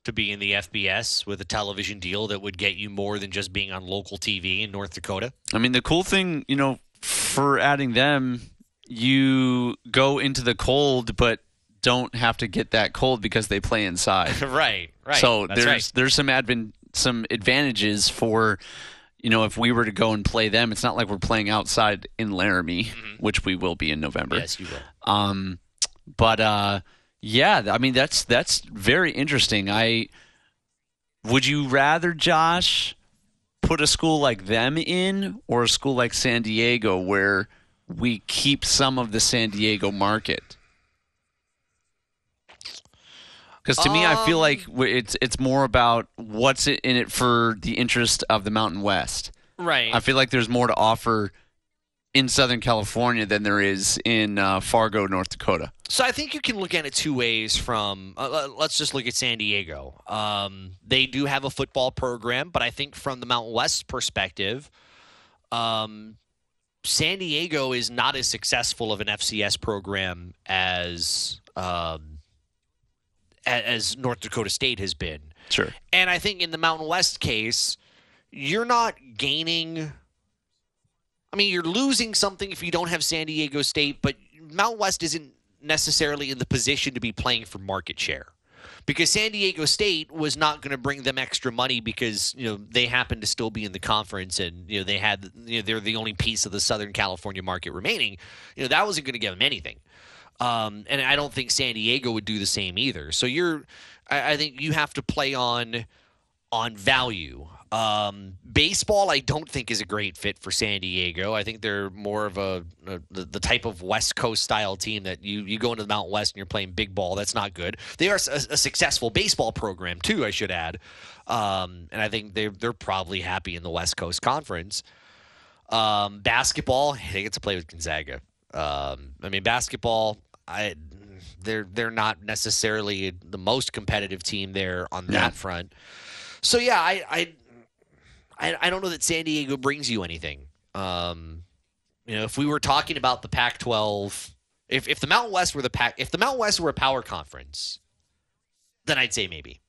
to be in the FBS with a television deal that would get you more than just being on local TV in North Dakota. I mean, the cool thing, you know, for adding them, you go into the cold, but don't have to get that cold because they play inside. right. Right. So That's there's right. there's some advan- some advantages for you know if we were to go and play them. It's not like we're playing outside in Laramie, which we will be in November. Mm-hmm. Yes, you will. Um, but uh, yeah, I mean that's that's very interesting. I would you rather Josh put a school like them in or a school like San Diego where we keep some of the San Diego market? Because to me, I feel Um, like it's it's more about what's in it for the interest of the Mountain West. Right. I feel like there's more to offer in Southern California than there is in uh, Fargo, North Dakota. So I think you can look at it two ways. From uh, uh, let's just look at San Diego. Um, they do have a football program, but I think from the Mountain West perspective, um, San Diego is not as successful of an FCS program as um, as North Dakota State has been. Sure. And I think in the Mountain West case, you're not gaining. I mean, you're losing something if you don't have San Diego State, but Mount West isn't necessarily in the position to be playing for market share. Because San Diego State was not going to bring them extra money because you know they happen to still be in the conference and you know they had you know they're the only piece of the Southern California market remaining. You know that wasn't going to give them anything. Um, and I don't think San Diego would do the same either. So you're, I, I think you have to play on on value. Um, baseball, I don't think is a great fit for San Diego. I think they're more of a, a the, the type of West Coast style team that you you go into the Mountain West and you're playing big ball. That's not good. They are a, a successful baseball program too. I should add, um, and I think they they're probably happy in the West Coast Conference. Um, basketball, they get to play with Gonzaga. Um, I mean, basketball, I they're they're not necessarily the most competitive team there on that Yeah. front. So yeah, I, I I I don't know that San Diego brings you anything. Um, you know, if we were talking about the Pac-12, if if the Mountain West were the Pac, if the Mountain West were a power conference, then I'd say maybe.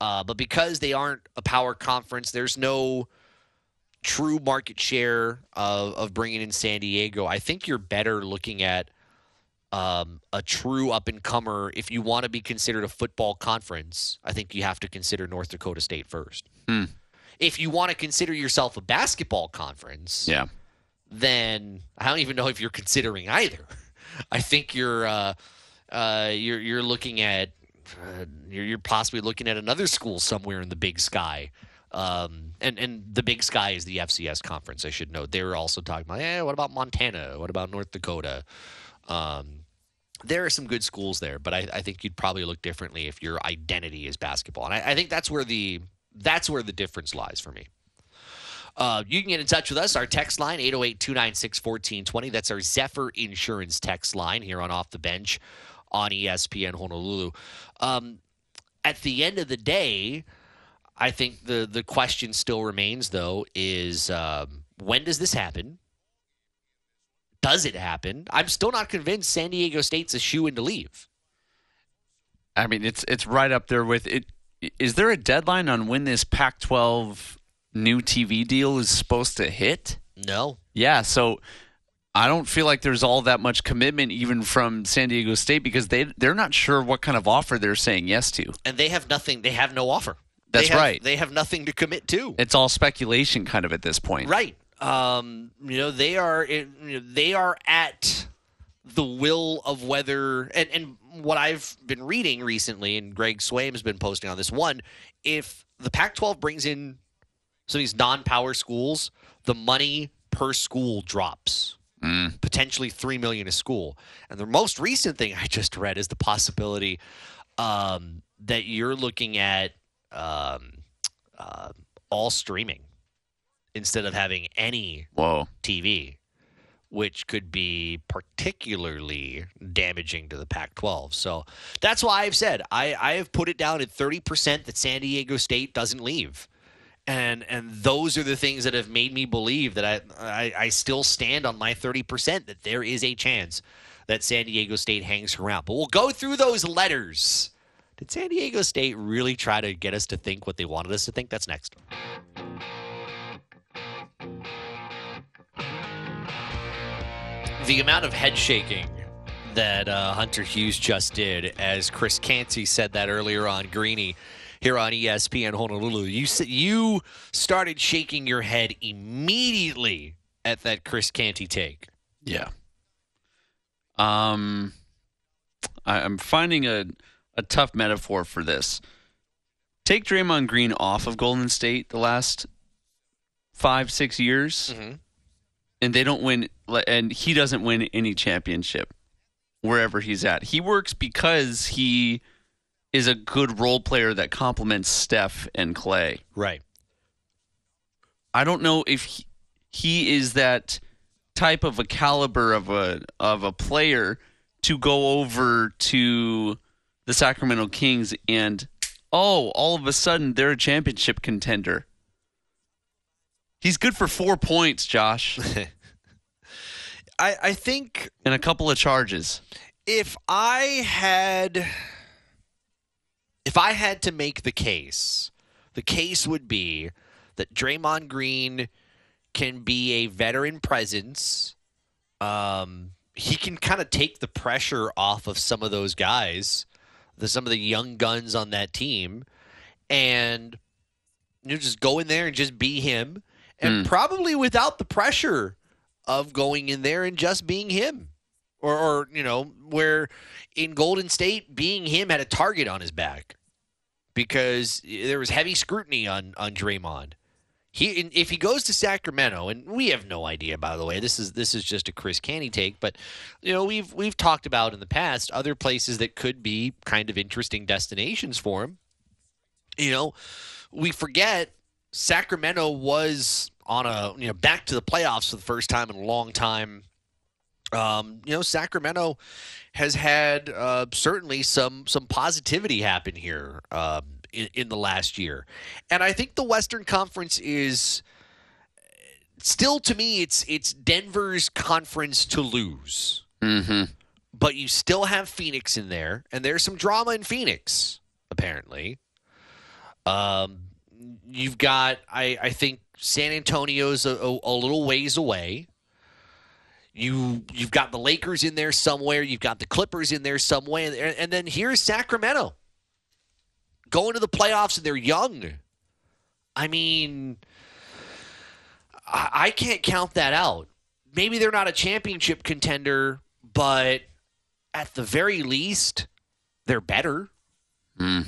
Uh, but because they aren't a power conference, there's no true market share of, of bringing in San Diego. I think you're better looking at um, a true up and comer. If you want to be considered a football conference, I think you have to consider North Dakota State first. Hmm. If you want to consider yourself a basketball conference, Yeah. then I don't even know if you're considering either. I think you're uh, uh, you're you're looking at uh, you're, you're possibly looking at another school somewhere in the Big Sky. Um, and and the Big Sky is the FCS conference. I should note they were also talking about, eh, what about Montana? What about North Dakota? Um, there are some good schools there, but I, I think you'd probably look differently if your identity is basketball, and I, I think that's where the that's where the difference lies for me. Uh, you can get in touch with us. Our text line, 808 296 1420. That's our Zephyr Insurance text line here on Off the Bench on ESPN Honolulu. Um, at the end of the day, I think the, the question still remains, though, is um, when does this happen? Does it happen? I'm still not convinced San Diego State's a shoe in to leave. I mean, it's it's right up there with it. Is there a deadline on when this Pac-12 new TV deal is supposed to hit? No. Yeah, so I don't feel like there's all that much commitment even from San Diego State because they they're not sure what kind of offer they're saying yes to. And they have nothing, they have no offer. That's They have- right. They have nothing to commit to. It's all speculation kind of at this point. Right. Um, you know, they are you know, they are at the will of whether and, and what I've been reading recently, and Greg Swaim's been posting on this one, if the Pac twelve brings in some of these non power schools, the money per school drops. Potentially three million a school. And the most recent thing I just read is the possibility um, that you're looking at um, uh, all streaming instead of having any Whoa. TV, which could be particularly damaging to the Pac 12. So that's why I've said I, I have put it down at 30% that San Diego State doesn't leave. And and those are the things that have made me believe that I, I, I still stand on my 30% that there is a chance that San Diego State hangs around. But we'll go through those letters. Did San Diego State really try to get us to think what they wanted us to think? That's next. The amount of head shaking that uh, Hunter Hughes just did, as Chris Canty said that earlier on Greeny here on ESPN Honolulu. You you started shaking your head immediately at that Chris Canty take. Yeah. Um, I, I'm finding a a tough metaphor for this. Take Draymond Green off of Golden State the last five six years, Mhm. And they don't win, and he doesn't win any championship wherever he's at. He works because he is a good role player that complements Steph and Clay. Right. I don't know if he, he is that type of a caliber of a of a player to go over to the Sacramento Kings and oh, all of a sudden they're a championship contender. He's good for 4 points, Josh, I, I think and a couple of charges. if I had if I had to make the case, the case would be that Draymond Green can be a veteran presence. Um, he can kind of take the pressure off of some of those guys, the some of the young guns on that team, and you know, just go in there and just be him, and hmm. probably without the pressure of going in there and just being him or, or you know where in golden state being him had a target on his back because there was heavy scrutiny on on Draymond. He if he goes to Sacramento, and we have no idea, by the way. This is this is just a Chris Canty take, but you know we've we've talked about in the past other places that could be kind of interesting destinations for him. You know, we forget Sacramento was on a you know back to the playoffs for the first time in a long time. Um, you know, Sacramento has had uh, certainly some some positivity happen here um, in, in the last year, and I think the Western Conference is still to me it's it's Denver's conference to lose. Mm-hmm. But you still have Phoenix in there, and there's some drama in Phoenix apparently. Um, you've got I I think San Antonio's a, a, a little ways away. You you've got the Lakers in there somewhere. You've got the Clippers in there somewhere, and, and then here's Sacramento going to the playoffs, and they're young. I mean, I, I can't count that out. Maybe they're not a championship contender, but at the very least, they're better. Hmm.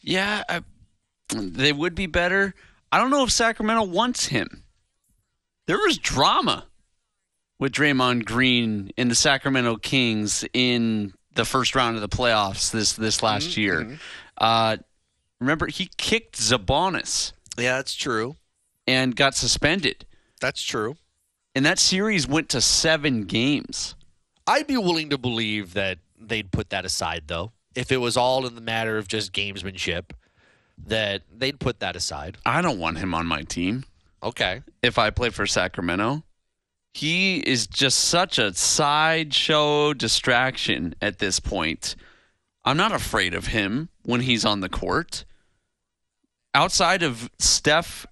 Yeah, I, they would be better. I don't know if Sacramento wants him. There was drama with Draymond Green in the Sacramento Kings in the first round of the playoffs this this last year. Uh, remember, he kicked Sabonis Yeah, that's true. and got suspended, That's true. and that series went to seven games. I'd be willing to believe that they'd put that aside, though. If it was all in the matter of just gamesmanship, that they'd put that aside. I don't want him on my team. Okay. if I play for Sacramento. He is just such a sideshow distraction at this point. I'm not afraid of him when he's on the court. Outside of Steph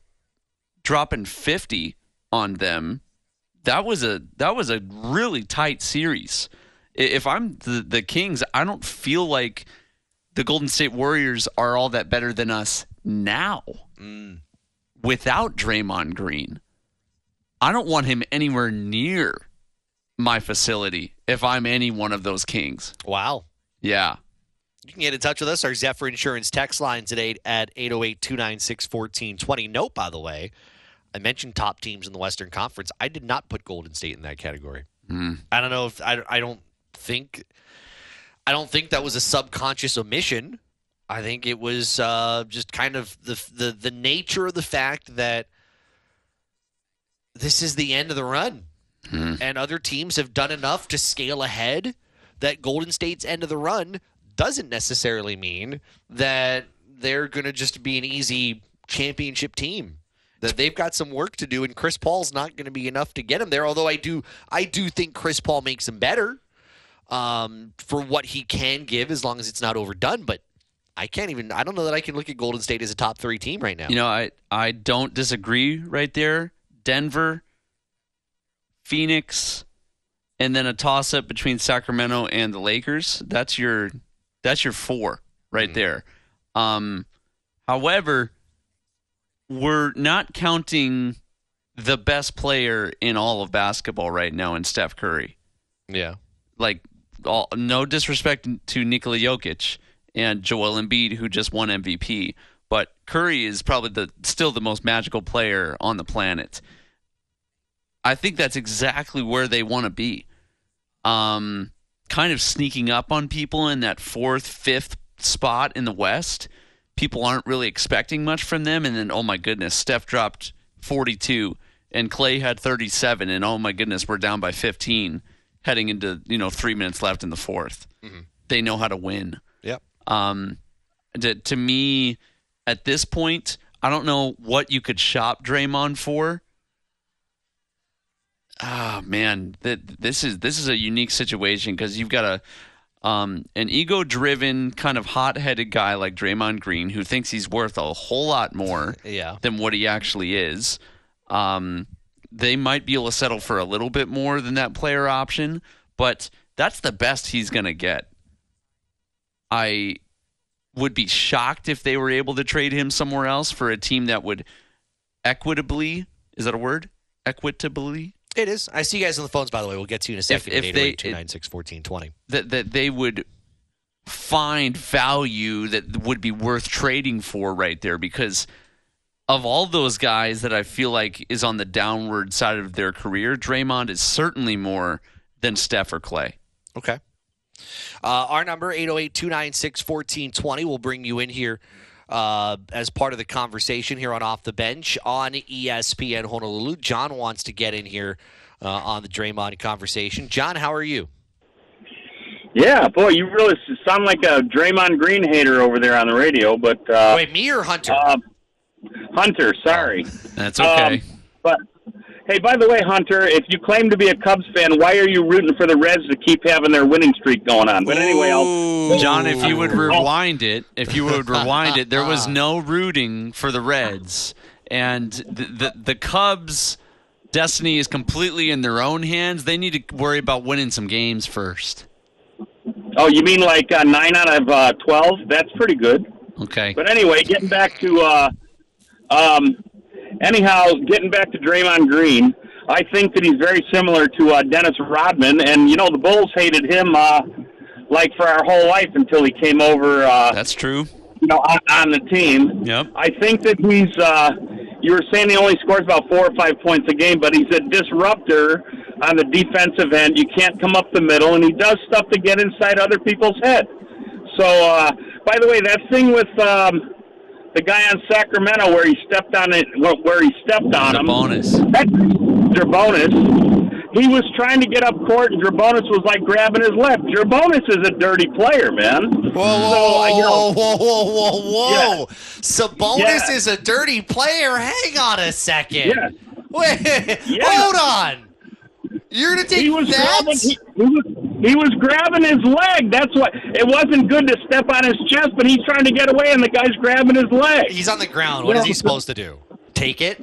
dropping 50 on them, that was a that was a really tight series. If I'm the, the Kings, I don't feel like the Golden State Warriors are all that better than us now mm. without Draymond Green. I don't want him anywhere near my facility if I'm any one of those Kings. Wow. Yeah. You can get in touch with us. Our Zephyr Insurance text line today at 808 296 1420. Note, by the way, I mentioned top teams in the Western Conference. I did not put Golden State in that category. Hmm. I don't know if I, I don't think I don't think that was a subconscious omission. I think it was uh, just kind of the, the the nature of the fact that this is the end of the run, and other teams have done enough to scale ahead. That Golden State's end of the run doesn't necessarily mean that they're going to just be an easy championship team. That they've got some work to do, and Chris Paul's not going to be enough to get him there. Although I do, I do think Chris Paul makes him better um, for what he can give, as long as it's not overdone. But I can't even. I don't know that I can look at Golden State as a top three team right now. You know, I, I don't disagree right there. Denver, Phoenix, and then a toss up between Sacramento and the Lakers. That's your that's your four right there. Um, however, we're not counting the best player in all of basketball right now in Steph Curry. yeah, Like, all, no disrespect to Nikola Jokic and Joel Embiid, who just won MVP, but Curry is probably the still the most magical player on the planet. I think that's exactly where they want to be. Um, kind of sneaking up on people in that fourth, fifth spot in the West. People aren't really expecting much from them, and then oh my goodness, Steph dropped 42, and Clay had 37, and oh my goodness, we're down by 15, heading into you know three minutes left in the 4th They know how to win. yep. Um, to, to me, at this point, I don't know what you could shop Draymond for. Ah, man, that this is this is a unique situation because you've got a um, an ego-driven, kind of hot-headed guy like Draymond Green who thinks he's worth a whole lot more Yeah. than what he actually is. Um, they might be able to settle for a little bit more than that player option, but that's the best he's going to get. I would be shocked if they were able to trade him somewhere else for a team that would equitably is that a word equitably It is. I see you guys on the phones, by the way. We'll get to you in a second. if at they- 296 1420. that that they would find value that would be worth trading for right there because of all those guys that I feel like is on the downward side of their career, Draymond is certainly more than Steph or Clay. Okay. Uh, our number, 808 296 1420, will bring you in here uh, as part of the conversation here on Off the Bench on ESPN Honolulu. John wants to get in here uh, on the Draymond conversation. John, how are you? Yeah, boy, you really sound like a Draymond Green hater over there on the radio. But uh, Wait, me or Hunter? Uh, Hunter, sorry. That's okay. Um, but hey, by the way, Hunter, if you claim to be a Cubs fan, why are you rooting for the Reds to keep having their winning streak going on? But anyway, I'll. John, if you would rewind it, if you would rewind it, there was no rooting for the Reds, and the the, the Cubs' destiny is completely in their own hands. They need to worry about winning some games first. Oh, you mean like uh, nine out of uh, twelve? That's pretty good. Okay. But anyway, getting back to uh, um, anyhow, getting back to Draymond Green, I think that he's very similar to uh, Dennis Rodman, and you know the Bulls hated him uh, like for our whole life until he came over. Uh, That's true. you know, on, on the team. Yep. I think that he's. Uh, you were saying he only scores about four or five points a game, but he's a disruptor on the defensive end. You can't come up the middle, and he does stuff to get inside other people's head. So, uh, by the way, that thing with um, the guy on Sacramento where he stepped on it, where he stepped on him, bonus. that Drabonis. He was trying to get up court, and Drabonis was like grabbing his lip. Drabonis is a dirty player, man. Whoa, So, uh, you know- whoa, whoa, whoa, whoa, whoa. Sabonis Yeah. is a dirty player. Hang on a second. Yeah. Wait, Yeah. hold on. You're going to take he was that? grabbing he, he was he was grabbing his leg. That's what it wasn't good to step on his chest, but he's trying to get away and the guy's grabbing his leg. He's on the ground. What is he supposed to do? Take it?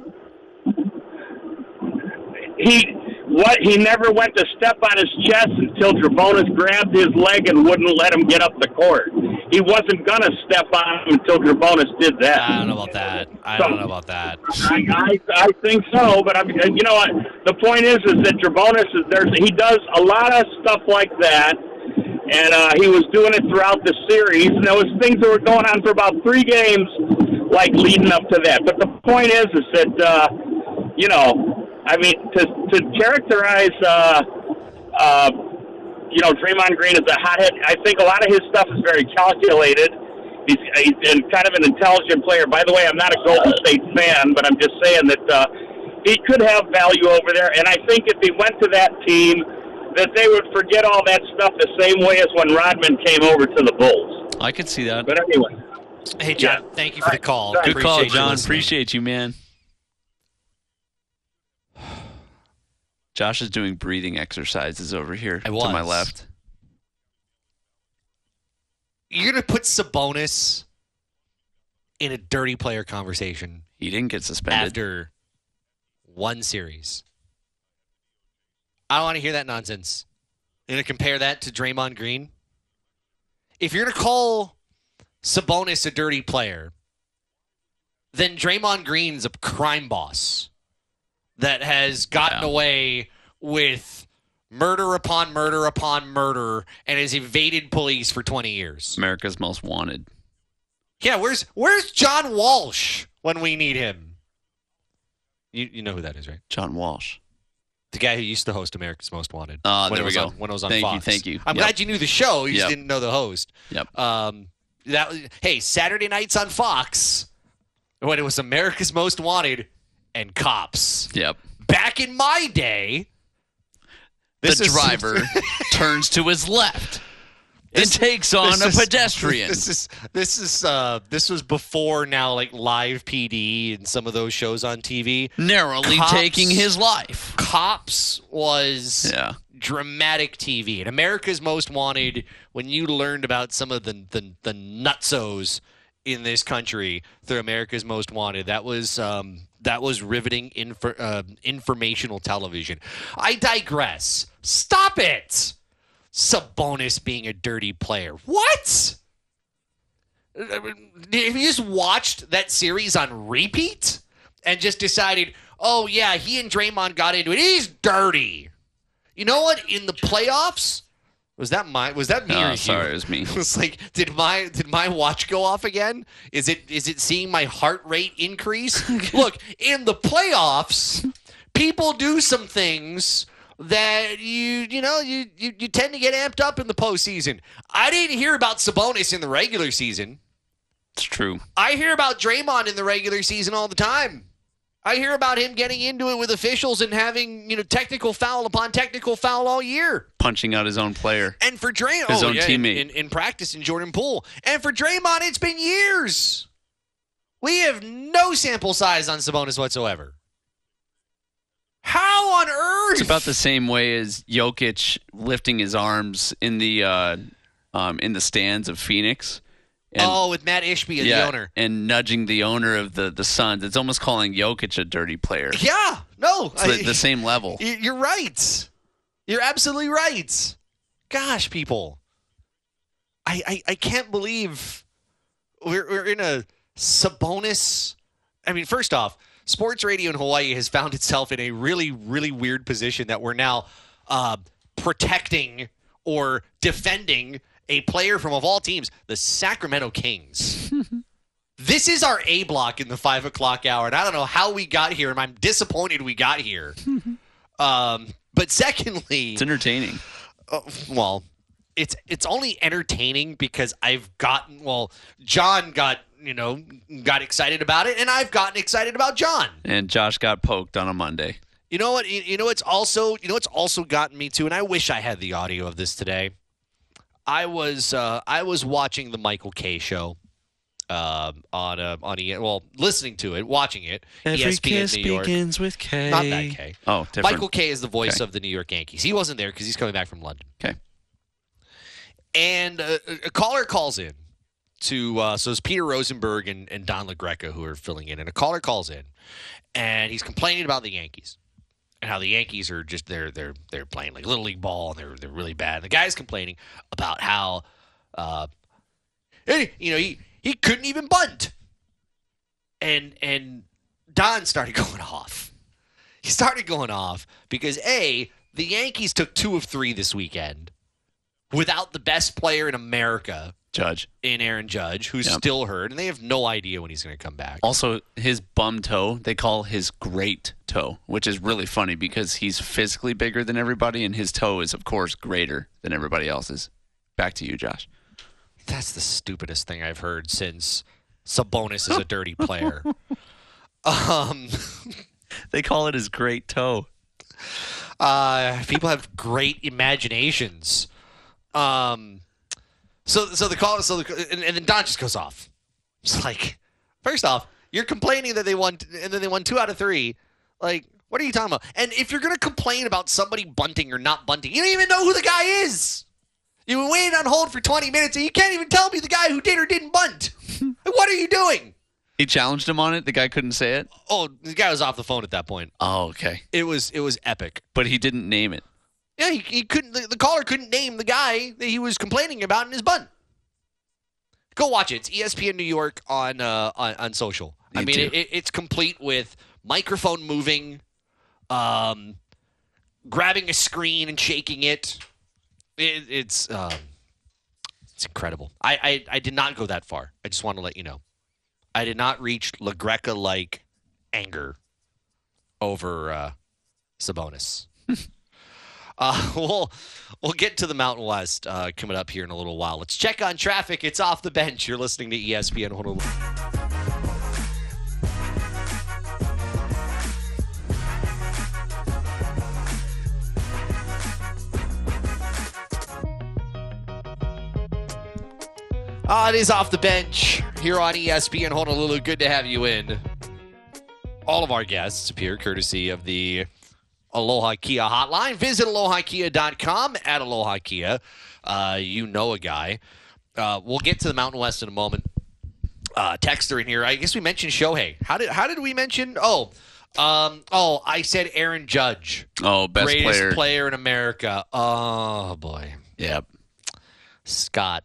He what he never went to step on his chest until Drabonis grabbed his leg and wouldn't let him get up the court. He wasn't gonna step on him until Drabonis did that. I don't know about that. I don't know about that. I, I, I think so, but I mean, you know what? The point is, is that Drabonis is there's he does a lot of stuff like that, and uh, he was doing it throughout the series. And there was things that were going on for about three games, like leading up to that. But the point is, is that uh, you know, I mean, to to characterize. Uh, uh, you know, Draymond Green as a hothead. I think a lot of his stuff is very calculated. He's, he's and kind of an intelligent player. By the way, I'm not a Golden State fan, but I'm just saying that uh, he could have value over there. And I think if he went to that team, that they would forget all that stuff the same way as when Rodman came over to the Bulls. I could see that. But anyway, Hey, John, Yeah. thank you for the call. Good Good call, John. Appreciate you, man. Josh is doing breathing exercises over here to my left. You're going to put Sabonis in a dirty player conversation He didn't get suspended. after one series. I don't want to hear that nonsense. You're to compare that to Draymond Green? If you're going to call Sabonis a dirty player, then Draymond Green's a crime boss that has gotten Yeah. away with murder upon murder upon murder and has evaded police for 20 years. America's Most Wanted. Yeah, where's where's John Walsh when we need him? You you know who that is, right? John Walsh. The guy who used to host America's Most Wanted. Ah, when there we go. On, when it was on Thank you, Fox. thank you. I'm Yep. glad you knew the show. You just didn't know the host. Yep. Um, that was- hey Saturday nights on Fox when it was America's Most Wanted and Cops. Yep. Back in my day, this the is- driver turns to his left and takes on a is- pedestrian. This is this is uh this was before now like live PD and some of those shows on TV. narrowly Cops- taking his life. Cops was Yeah. dramatic TV and America's Most Wanted. When you learned about some of the the, the nutsos in this country through America's Most Wanted, that was um, that was riveting uh, informational television. I digress. Stop it. Sabonis being a dirty player. What? Have you just watched that series on repeat and just decided, oh, yeah, he and Draymond got into it? He's dirty. You know what? In the playoffs, Was that my? Was that me or Oh, you? sorry, it was me. it's like, did my did my watch go off again? Is it is it seeing my heart rate increase? Look, in the playoffs, people do some things that you you know you, you you tend to get amped up in the postseason. I didn't hear about Sabonis in the regular season. It's true. I hear about Draymond in the regular season all the time. I hear about him getting into it with officials and having, you know, technical foul upon technical foul all year. Punching out his own player. And for Draymond, His oh, own yeah, in- teammate. In, in, practice in Jordan Poole. And for Draymond, it's been years. We have no sample size on Sabonis whatsoever. How on earth? It's about the same way as Jokic lifting his arms in the uh, um, in the stands of Phoenix. And, oh, with Mat Ishbia as yeah, the owner. and nudging the owner of the the Suns. It's almost calling Jokic a dirty player. Yeah, no. the, I- the same level. You're right. You're absolutely right. Gosh, people. I I, I can't believe we're, we're in a Sabonis. I mean, first off, sports radio in Hawaii has found itself in a really, really weird position that we're now uh, protecting or defending a player from, of all teams, the Sacramento Kings. This is our A block in the five o'clock hour, and I don't know how we got here, and I'm disappointed we got here. um, but secondly, It's entertaining. uh, well, it's it's only entertaining because I've gotten well, John got you know got excited about it, and I've gotten excited about John. And Josh got poked on a Monday. You know what? You, you know it's also you know it's also gotten me too, and I wish I had the audio of this today. I was uh, I was watching the Michael Kay show um, on uh, on E well listening to it, watching it. E ESPN New York. with K. Not that K. Oh, different. Michael Kay is the voice Okay. of the New York Yankees. He wasn't there because he's coming back from London. Okay. And uh, a caller calls in to uh, so it's Peter Rosenberg and, and Don LaGreca who are filling in, and a caller calls in, and he's complaining about the Yankees and how the Yankees are just they're they're they're playing like little league ball and they're they're really bad. And the guy's complaining about how, uh, hey, you know, he he couldn't even bunt, and and Don started going off. He started going off because a the Yankees took two of three this weekend without the best player in America Judge. in Aaron Judge, who's Yep. still hurt, and they have no idea when he's going to come back. Also, his bum toe, they call his great toe, which is really funny because he's physically bigger than everybody, and his toe is, of course, greater than everybody else's. Back to you, Josh. That's the stupidest thing I've heard since Sabonis is a dirty player. um, They call it his great toe. uh, people have great imaginations. Um, so so the call so the, and, and then Don just goes off. It's like, first off, you're complaining that they won and then they won two out of three. Like, what are you talking about? And if you're gonna complain about somebody bunting or not bunting, you don't even know who the guy is. You've been waiting on hold for 20 minutes and you can't even tell me the guy who did or didn't bunt. what are you doing? He challenged him on it. The guy couldn't say it. Oh, the guy was off the phone at that point. Oh, okay. It was it was epic. But he didn't name it. Yeah, he, he couldn't. The, the caller couldn't name the guy that he was complaining about in his bun. Go watch it. It's ESPN New York on uh, on, on social. I mean, it, it, it's complete with microphone moving, um, grabbing a screen and shaking it. it it's um, it's incredible. I, I I did not go that far. I just want to let you know. I did not reach La Greca like anger over uh, Sabonis. Uh, we'll we'll get to the Mountain West uh, coming up here in a little while. Let's check on traffic. It's off the bench. You're listening to ESPN Honolulu. Ah, it is off the bench here on ESPN Honolulu. Good to have you in. All of our guests appear courtesy of the Aloha Kia hotline. Visit alohakia.com at Aloha Kia. Uh, you know a guy. Uh, we'll get to the Mountain West in a moment. Uh, texter in here. I guess we mentioned Shohei. How did how did we mention? Oh, um, oh, I said Aaron Judge, Oh, best greatest player. in America. Oh boy, Yep. Scott.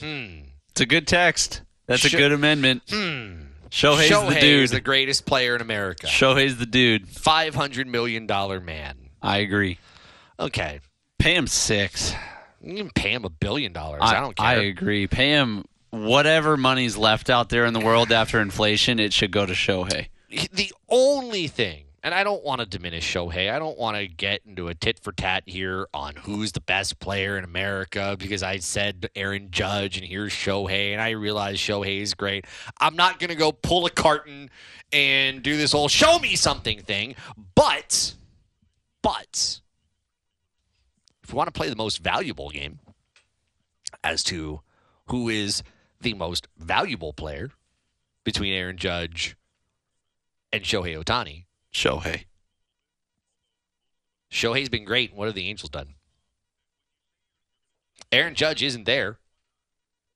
Hmm. It's a good text. That's Sh- a good amendment. Hmm. Shohei's Shohei the dude. is the greatest player in America. Shohei's the dude. Five hundred million dollar man. I agree. Okay. Pay him six. You can pay him a billion dollars. I, don't care. I agree. Pay him whatever money's left out there in the world after inflation. It should go to Shohei. the only thing, and I don't want to diminish Shohei. I don't want to get into a tit for tat here on who's the best player in America because I said Aaron Judge and here's Shohei, and I realize Shohei is great. I'm not going to go pull a carton and do this whole show me something thing, but, but, if we want to play the most valuable game as to who is the most valuable player between Aaron Judge and Shohei Ohtani. Shohei. Shohei's been great. What have the Angels done? Aaron Judge isn't there,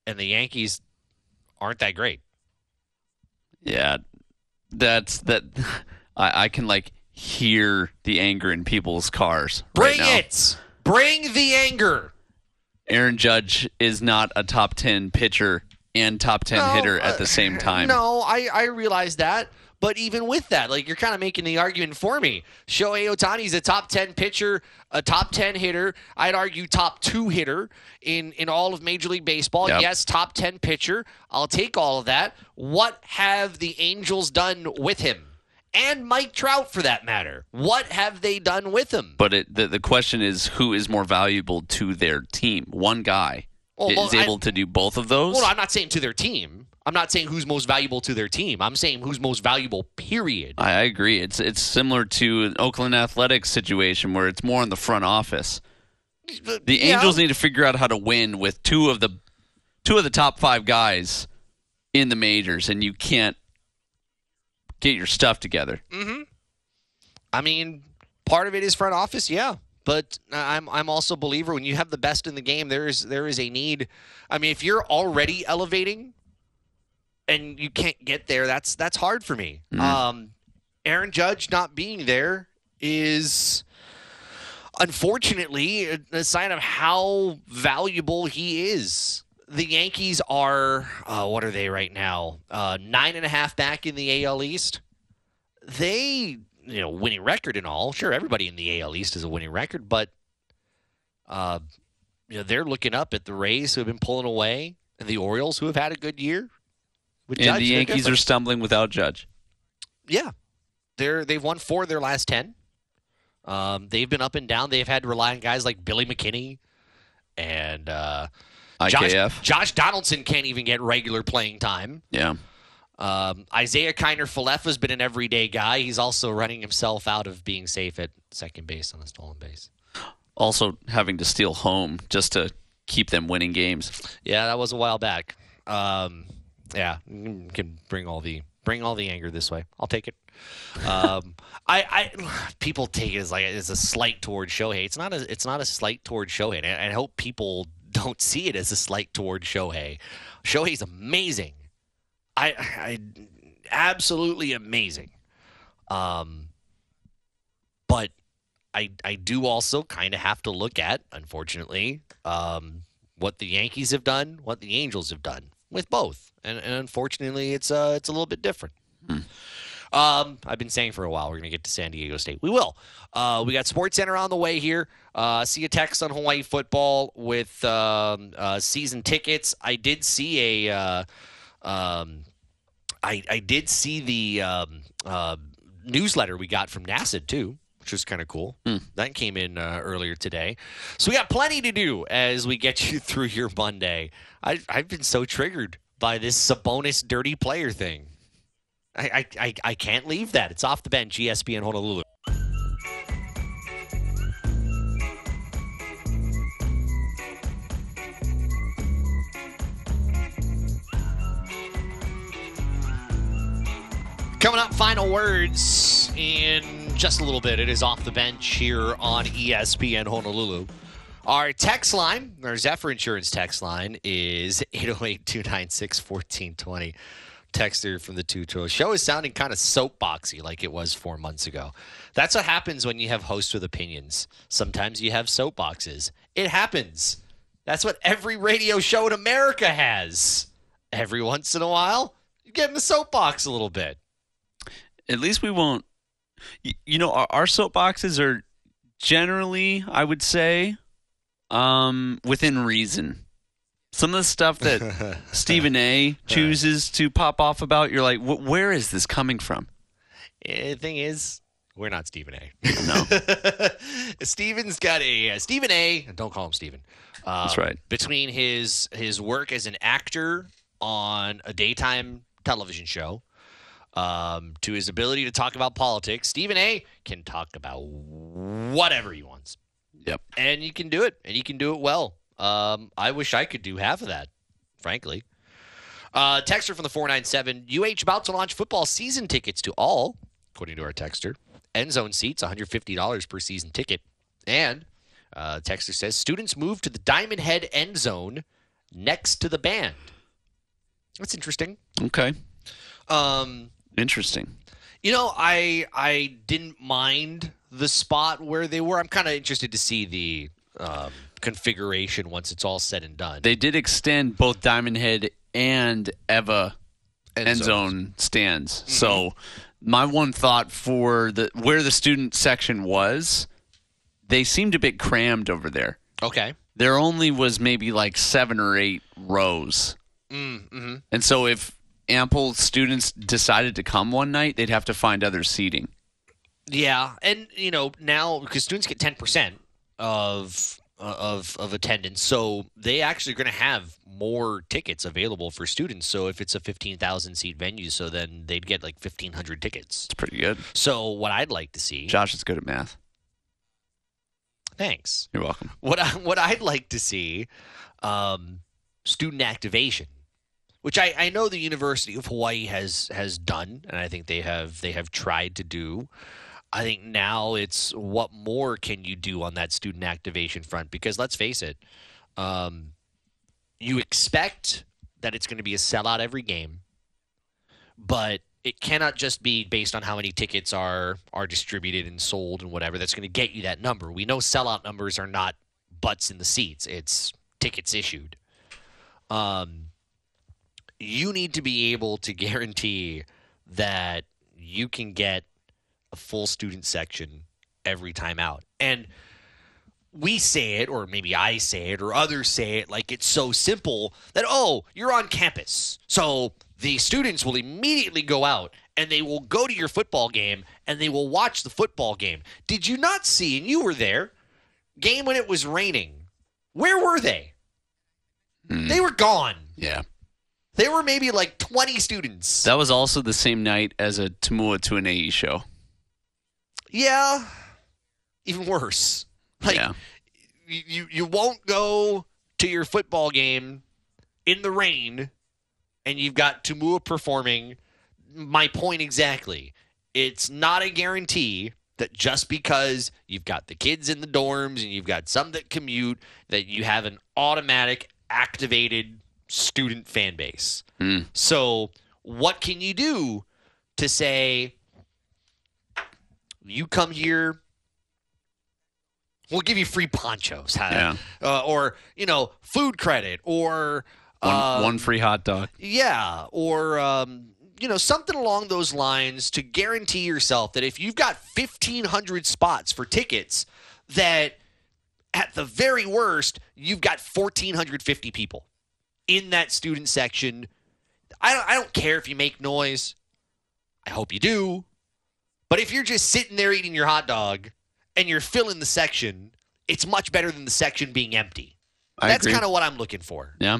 and the Yankees aren't that great. Yeah, that's that. I, I can like hear the anger in people's cars. Bring right now. it! Bring the anger! Aaron Judge is not a top ten pitcher and top ten No, hitter at uh, the same time. No, I, I realize that. But even with that, like you're kind of making the argument for me. Shohei Ohtani's a top 10 pitcher, a top 10 hitter. I'd argue top two hitter in, in all of Major League Baseball. Yep. Yes, top 10 pitcher. I'll take all of that. What have the Angels done with him? And Mike Trout, for that matter. What have they done with him? But it, the the question is who is more valuable to their team? One guy Well, is well, I- able to do both of those. Well, I'm not saying to their team. I'm not saying who's most valuable to their team. I'm saying who's most valuable, period. I, I agree. It's it's similar to an Oakland Athletics situation where it's more in the front office. The Yeah. Angels need to figure out how to win with two of the two of the top five guys in the majors, and you can't get your stuff together. Mm-hmm. I mean, part of it is front office, yeah. But I'm I'm also a believer when you have the best in the game, there is there is a need. I mean, if you're already elevating and you can't get there, that's that's hard for me. Um, Aaron Judge not being there is unfortunately a, a sign of how valuable he is. The Yankees are uh, what are they right now? Uh, nine and a half back in the AL East they you know winning record and all. Sure everybody in the AL East is a winning record but uh you know they're looking up at the Rays who have been pulling away and the Orioles who have had a good year with And Judge, the Yankees are stumbling without Judge. yeah. They're they've won four of their last 10 um they've been up and down. They've had to rely on guys like Billy McKinney and uh Josh, Josh Donaldson can't even get regular playing time. Yeah. Um, Isiah Kiner-Falefa's been an everyday guy. He's also running himself out of being safe at second base on the stolen base. Also having to steal home just to keep them winning games. Yeah, that was a while back. Um, yeah, can bring all the bring all the anger this way. I'll take it. Um, I, I people take it as like as a slight towards Shohei. It's not a it's not a slight towards Shohei. And I, I hope people don't see it as a slight towards Shohei. Shohei's amazing. I, I absolutely amazing. Um, but I I do also kind of have to look at, unfortunately, um, what the Yankees have done, what the Angels have done with both, and, and unfortunately, it's uh it's a little bit different. Um, I've been saying for a while we're gonna get to San Diego State. We will. Uh, we got SportsCenter on the way here. Uh, see a text on Hawaii football with um, uh, season tickets. I did see a. Uh, um, I I did see the um, uh, newsletter we got from NASA too, which was kind of cool. That came in uh, earlier today, so we got plenty to do as we get you through your Monday. I I've been so triggered by this Sabonis dirty player thing. I, I, I, I can't leave that. It's off the bench, ESPN Honolulu. Coming up, final words in just a little bit. It is off the bench here on ESPN Honolulu. Our text line, our Zephyr Insurance text line is 808 296 1420. Texter from the Toes Show is sounding kind of soapboxy like it was four months ago. That's what happens when you have hosts with opinions. Sometimes you have soapboxes. It happens. That's what every radio show in America has. Every once in a while, you get in the soapbox a little bit. At least we won't. y- You know, our, our soapboxes are generally, I would say, Um, within reason. Some of the stuff that Stephen A. chooses to pop off about, you're like, where is this coming from? Eh, The thing is, we're not Stephen A. No. Steven's got a uh, Stephen A. Don't call him Stephen. Um, That's right. Between his his work as an actor on a daytime television show, um, to his ability to talk about politics, Stephen A. can talk about whatever he wants, Yep. and he can do it, and he can do it well. Um, I wish I could do half of that, frankly. Uh, texter from the 497 UH about to launch football season tickets to all, according to our texter. End zone seats, $150 per season ticket. And uh, texter says students move to the Diamond Head end zone next to the band. That's interesting. Okay. Um, Interesting. you know, I I didn't mind the spot where they were. I'm kind of interested to see the um, configuration once it's all said and done. They did extend both Diamond Head and Ewa End end zone stands. So my one thought for the where the student section was, they seemed a bit crammed over there. Okay. There only was maybe like seven or eight rows. Mm-hmm. And so if ample students decided to come one night, they'd have to find other seating. Yeah, and you know now because students get ten percent of of of attendance, so they actually are going to have more tickets available for students. So if it's a fifteen thousand seat venue, so then they'd get like fifteen hundred tickets. It's pretty good. So what I'd like to see, Josh is good at math. thanks. You're welcome. What I, what I'd like to see, um, student activation, which I, I know the University of Hawaii has has done, and I think they have they have tried to do. I think now it's what more can you do on that student activation front? Because let's face it, um, you expect that it's going to be a sellout every game, but it cannot just be based on how many tickets are are distributed and sold and whatever. That's going to get you that number. We know sellout numbers are not butts in the seats; it's tickets issued. Um, you need to be able to guarantee that you can get a full student section every time out. And we say it, or maybe I say it, or others say it like it's so simple that, oh, you're on campus. So the students will immediately go out and they will go to your football game and they will watch the football game. Did you not see, and you were there, game when it was raining? Where were they? Hmm. They were gone. Yeah. They were maybe like 20 students. That was also the same night as a Tumua to an AE show. Yeah, even worse. Like yeah. you, you, won't go to your football game in the rain, and you've got Tumua performing. My point exactly. It's not a guarantee that just because you've got the kids in the dorms and you've got some that commute, that you have an automatic activated student fan base. Mm. So, what can you do to say, you come here, we'll give you free ponchos? Yeah. uh, or you know, food credit, or One, uh, one free hot dog. yeah, or um, you know, something along those lines to guarantee yourself that if you've got fifteen hundred spots for tickets, that at the very worst, you've got fourteen hundred fifty people in that student section. I don't, I don't care if you make noise. I hope you do. But if you're just sitting there eating your hot dog and you're filling the section, it's much better than the section being empty. I That's kind of what I'm looking for. Yeah.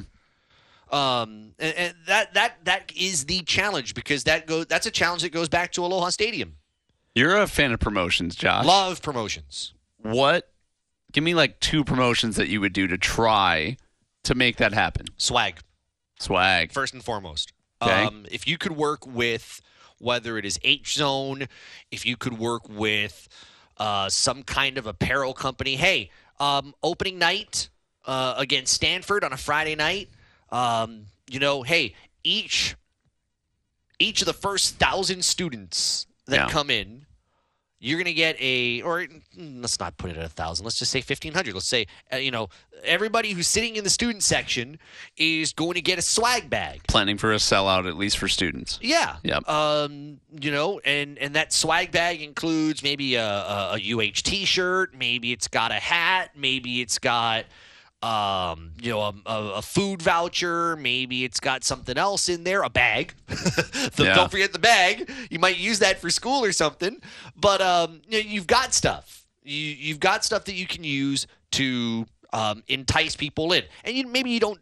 Um, and, and that that that is the challenge because that go that's a challenge that goes back to Aloha Stadium. You're a fan of promotions, Josh. Love promotions. What? Give me like two promotions that you would do to try to make that happen. Swag Swag. first and foremost. Okay. Um, if you could work with whether it is H Zone, if you could work with uh, some kind of apparel company. Hey, um, opening night uh, against Stanford on a Friday night. Um, you know, hey, each each of the first thousand students that Yeah. come in, you're going to get a, or let's not put it at a thousand. Let's just say fifteen hundred. Let's say, uh, you know, everybody who's sitting in the student section is going to get a swag bag. Planning for a sellout, at least for students. Yeah. Yep. Um, you know, and and that swag bag includes maybe a, a, a UH T-shirt, maybe it's got a hat, maybe it's got um, you know, a, a, a food voucher, maybe it's got something else in there, a bag. The- Yeah. Don't forget the bag. You might use that for school or something. But um, you you've got stuff. You you've got stuff that you can use to um, entice people in, and you maybe you don't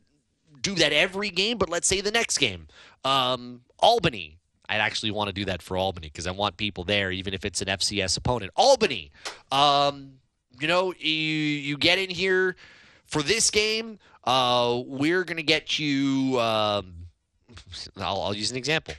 do that every game, but let's say the next game, um, Albany. I'd actually want to do that for Albany because I want people there, even if it's an FCS opponent. Albany, um, you know, you you get in here for this game. Uh, we're gonna get you. Um, I'll, I'll use an example.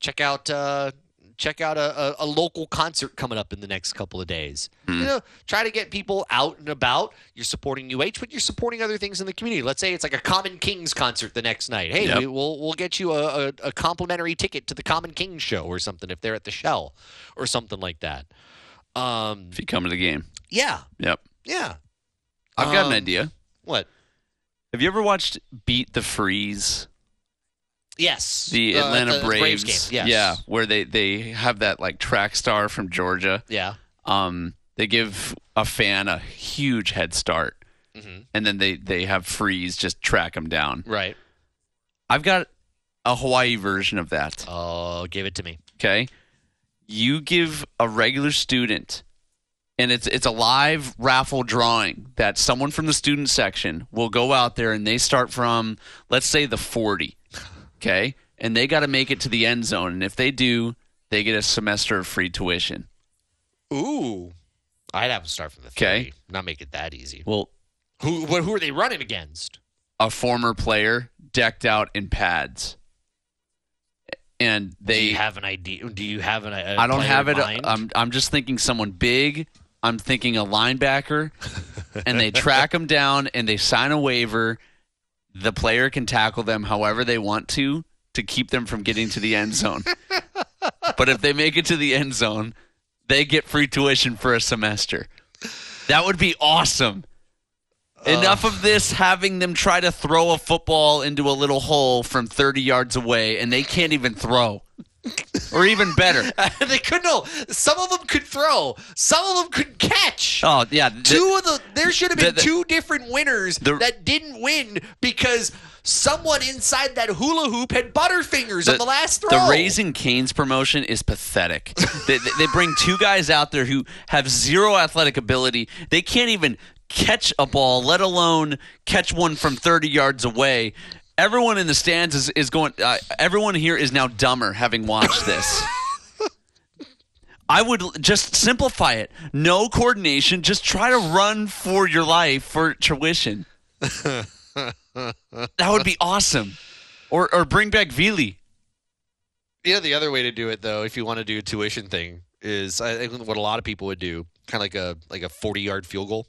Check out. Uh, check out a, a, a local concert coming up in the next couple of days. You know, try to get people out and about. You're supporting UH, but you're supporting other things in the community. Let's say it's like a Common Kings concert the next night. Hey, Yep. we, we'll we'll get you a, a, a complimentary ticket to the Common Kings show or something if they're at the Shell or something like that. Um, If you come to the game. yeah, Yep. yeah. I've got an Um, idea. What? Have you ever watched Beat the Freeze? Yes, The Uh, Atlanta the Braves. game. Yes. Yeah, where they they have that like track star from Georgia. yeah. Um, they give a fan a huge head start, Mm-hmm. and then they they have Freeze just track him down. Right. I've got a Hawaii version of that. Oh, give it to me. Okay, you give a regular student, and it's it's a live raffle drawing that someone from the student section will go out there and they start from let's say the forty, okay, and they got to make it to the end zone, and if they do, they get a semester of free tuition. Ooh, I'd have to start from the Okay. Not make it that easy. Well, Who? What, who are they running against? a former player decked out in pads. And Do they you have an idea? Do you have an? I I don't have it. uh, I'm I'm just thinking someone big. I'm thinking a linebacker, and they track them down and they sign a waiver. The player can tackle them however they want to to keep them from getting to the end zone. but if they make it to the end zone, they get free tuition for a semester. That would be awesome. Enough of this having them try to throw a football into a little hole from 30 yards away and they can't even throw. Or even better. they could no. Some of them could throw. Some of them could catch. Oh, yeah. th- two of the there should have the- been the- two different winners the- that didn't win because someone inside that hula hoop had butterfingers on the last throw. The Raising Cane's promotion is pathetic. they, they- they bring two guys out there who have zero athletic ability. They can't even catch a ball, let alone catch one from 30 yards away. Everyone in the stands is, is going, uh, everyone here is now dumber having watched this. I would just simplify it. No coordination. Just try to run for your life for tuition. that would be awesome. Or, or bring back Vili. Yeah, the other way to do it though, if you want to do a tuition thing, is I think what a lot of people would do, kind of like a like a forty yard field goal.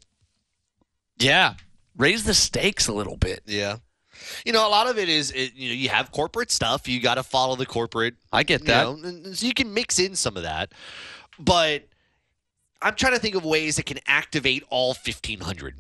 Yeah. Raise the stakes a little bit. Yeah. You know, a lot of it is, it, you know, you have corporate stuff. You got to follow the corporate. I get You that. know, and- and so you can mix in some of that, but I'm trying to think of ways that can activate all 1,500.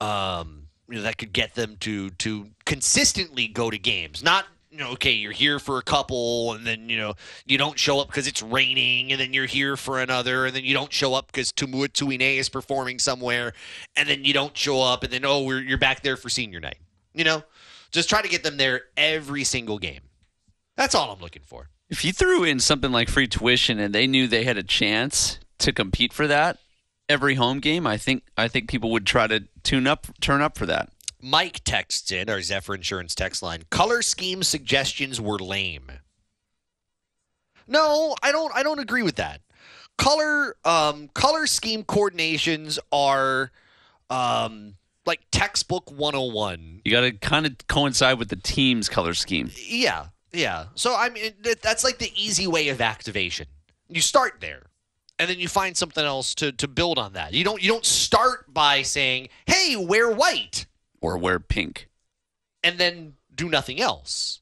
Um, you know, that could get them to to consistently go to games. Not you know, okay, you're here for a couple, and then you know you don't show up because it's raining, and then you're here for another, and then you don't show up because Tumua Tuine is performing somewhere, and then you don't show up, and then oh, we're, you're back there for senior night. You know, just try to get them there every single game. That's all I'm looking for. If you threw in something like free tuition and they knew they had a chance to compete for that every home game, I think I think people would try to tune up turn up for that. Mike texts in our Zephyr Insurance text line. Color scheme suggestions were lame. No, I don't. I don't agree with that. Color um, color scheme coordinations are um, like textbook 101. You got to kind of coincide with the team's color scheme. Yeah, yeah. So I mean, that's like the easy way of activation. You start there, and then you find something else to to build on that. You don't you don't start by saying, "Hey, wear white." Or wear pink. and then do nothing else.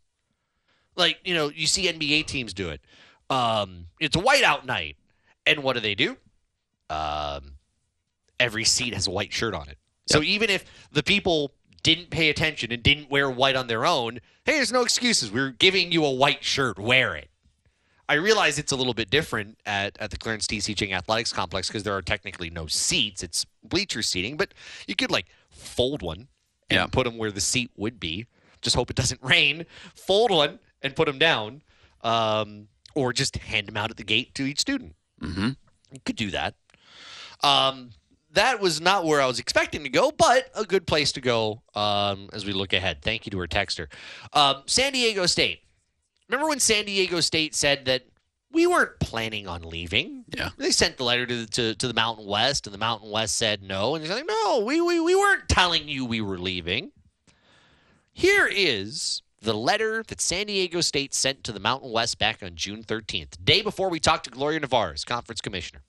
Like, you know, you see NBA teams do it. Um, it's a whiteout night. And what do they do? Um, every seat has a white shirt on it. So even if the people didn't pay attention and didn't wear white on their own, hey, there's no excuses. We're giving you a white shirt. Wear it. I realize it's a little bit different at, at the Clarence T. Ching Athletics Complex because there are technically no seats. It's bleacher seating, but you could like fold one and Yeah. put them where the seat would be. Just hope it doesn't rain. Fold one and put them down, um, or just hand them out at the gate to each student. Mm-hmm. You could do that. Um, that was not where I was expecting to go, but a good place to go um, as we look ahead. Thank you to our texter. Um, San Diego State. Remember when San Diego State said that we weren't planning on leaving? Yeah. They sent the letter to the, to, to the Mountain West, and the Mountain West said no. And they're like, no, we, we, we weren't telling you we were leaving. Here is the letter that San Diego State sent to the Mountain West back on June 13th, day before we talked to Gloria Nevarez, conference commissioner.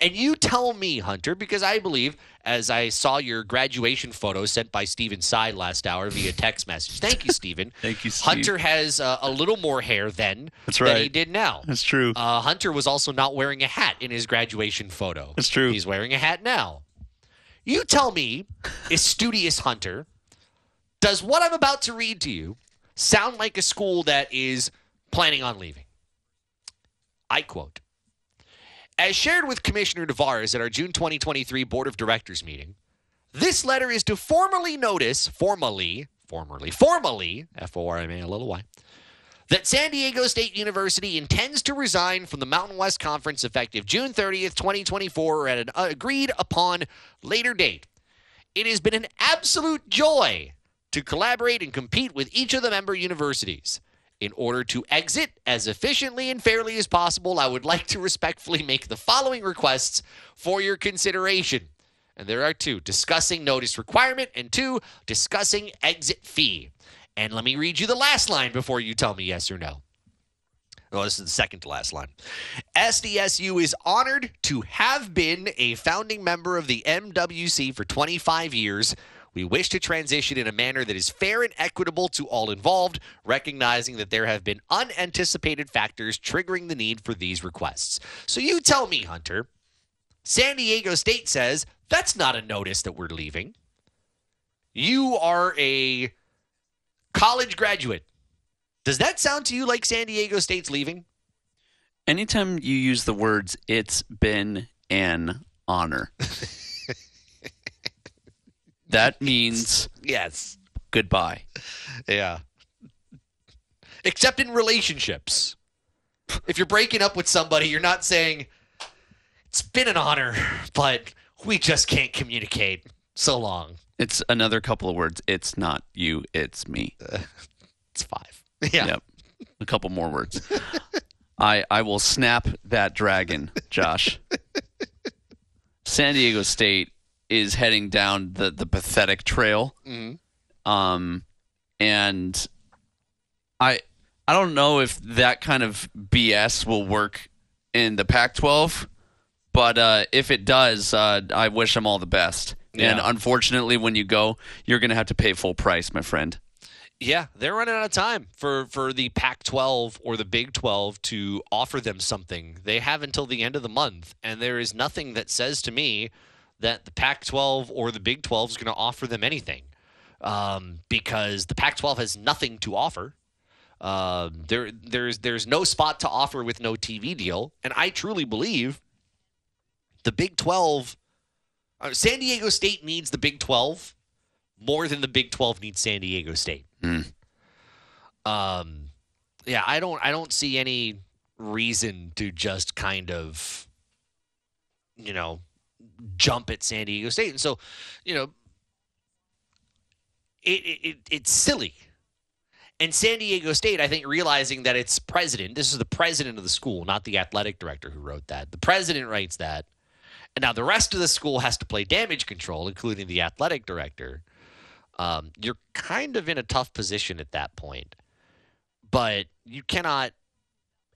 And you tell me, Hunter, because I believe, as I saw your graduation photo sent by Steven Side last hour via text message. Thank you, Steven. Thank you, Steve. Hunter has uh, a little more hair then That's than he did now. That's true. Uh, Hunter was also not wearing a hat in his graduation photo. That's true. He's wearing a hat now. You tell me, is studious Hunter, does what I'm about to read to you sound like a school that is planning on leaving? I quote As shared with Commissioner Nevarez at our June 2023 Board of Directors meeting, this letter is to formally notice, formally, formally, formally, F O R M A L L Y, that San Diego State University intends to resign from the Mountain West Conference effective June 30th, 2024, or at an agreed upon later date. It has been an absolute joy to collaborate and compete with each of the member universities. In order to exit as efficiently and fairly as possible, I would like to respectfully make the following requests for your consideration. And there are two discussing notice requirement, and two discussing exit fee. And let me read you the last line before you tell me yes or no. Well, this is the second to last line. SDSU is honored to have been a founding member of the MWC for 25 years. We wish to transition in a manner that is fair and equitable to all involved, recognizing that there have been unanticipated factors triggering the need for these requests. So you tell me, Hunter, San Diego State says that's not a notice that we're leaving. You are a college graduate. Does that sound to you like San Diego State's leaving? Anytime you use the words "it's been an honor," that means Yes. goodbye. Yeah. Except in relationships. If you're breaking up with somebody, you're not saying, it's been an honor, but we just can't communicate so long. It's another couple of words. It's not you. It's me. It's five. Yeah. Yep. A couple more words. I I will snap that dragon, Josh. San Diego State is heading down the the pathetic trail. Um and I I don't know if that kind of BS will work in the Pac-12, but uh, if it does, uh, I wish them all the best. And unfortunately, when you go, you're going to have to pay full price, my friend. Yeah, they're running out of time for for the Pac-12 or the Big 12 to offer them something. They have until the end of the month, and there is nothing that says to me that the Pac-12 or the Big 12 is going to offer them anything, um, because the Pac-12 has nothing to offer. Um, there, there's there's no spot to offer with no TV deal, and I truly believe the Big 12, uh, San Diego State needs the Big 12 more than the Big 12 needs San Diego State. Um, yeah, I don't I don't see any reason to just kind of you know jump at San Diego State, and so you know it, it, it it's silly. And San Diego State, I think, realizing that its president, this is the president of the school, not the athletic director who wrote that. The president writes that. And now the rest of the school has to play damage control, including the athletic director. Um, you're kind of in a tough position at that point. But you cannot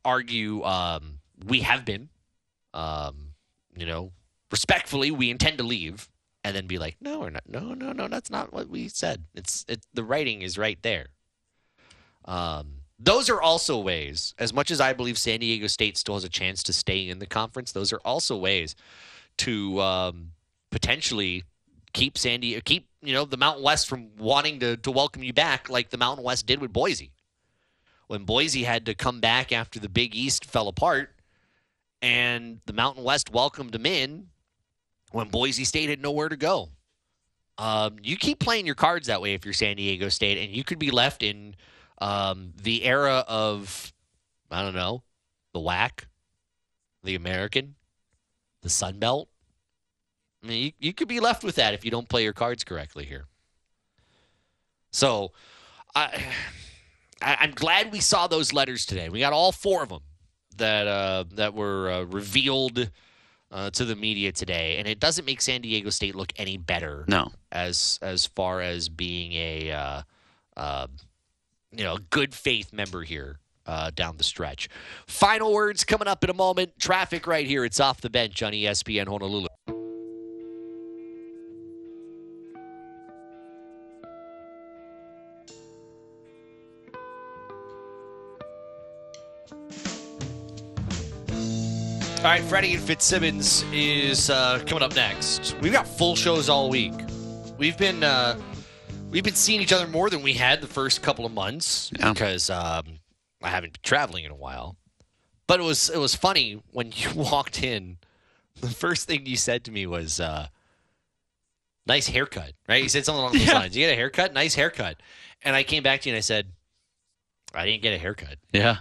argue um, we have been, um, you know, respectfully, we intend to leave, and then be like, no, we're not. No, no, no, that's not what we said. It's it, the writing is right there. Um, those are also ways, as much as I believe San Diego State still has a chance to stay in the conference, those are also ways to um, potentially keep San Diego, keep you know the Mountain West from wanting to to welcome you back, like the Mountain West did with Boise. When Boise had to come back after the Big East fell apart, and the Mountain West welcomed them in, when Boise State had nowhere to go. Um, you keep playing your cards that way if you're San Diego State, and you could be left in um, the era of, I don't know, the WAC, the American, the Sun Belt. I mean, you, you could be left with that if you don't play your cards correctly here. So, I, I I'm glad we saw those letters today. We got all four of them that uh, that were uh, revealed uh, to the media today, and it doesn't make San Diego State look any better No. as as far as being a uh, uh, you know good faith member here uh, down the stretch. Final words coming up in a moment. Traffic right here. It's off the bench on ESPN Honolulu. All right, Freddie and Fitzsimmons is uh, coming up next. We've got full shows all week. We've been uh, we've been seeing each other more than we had the first couple of months Yeah. because um, I haven't been traveling in a while. But it was it was funny when you walked in. The first thing you said to me was, uh, "Nice haircut." Right? You said something along those Yeah. lines. You get a haircut, nice haircut. And I came back to you and I said, "I didn't get a haircut." Yeah.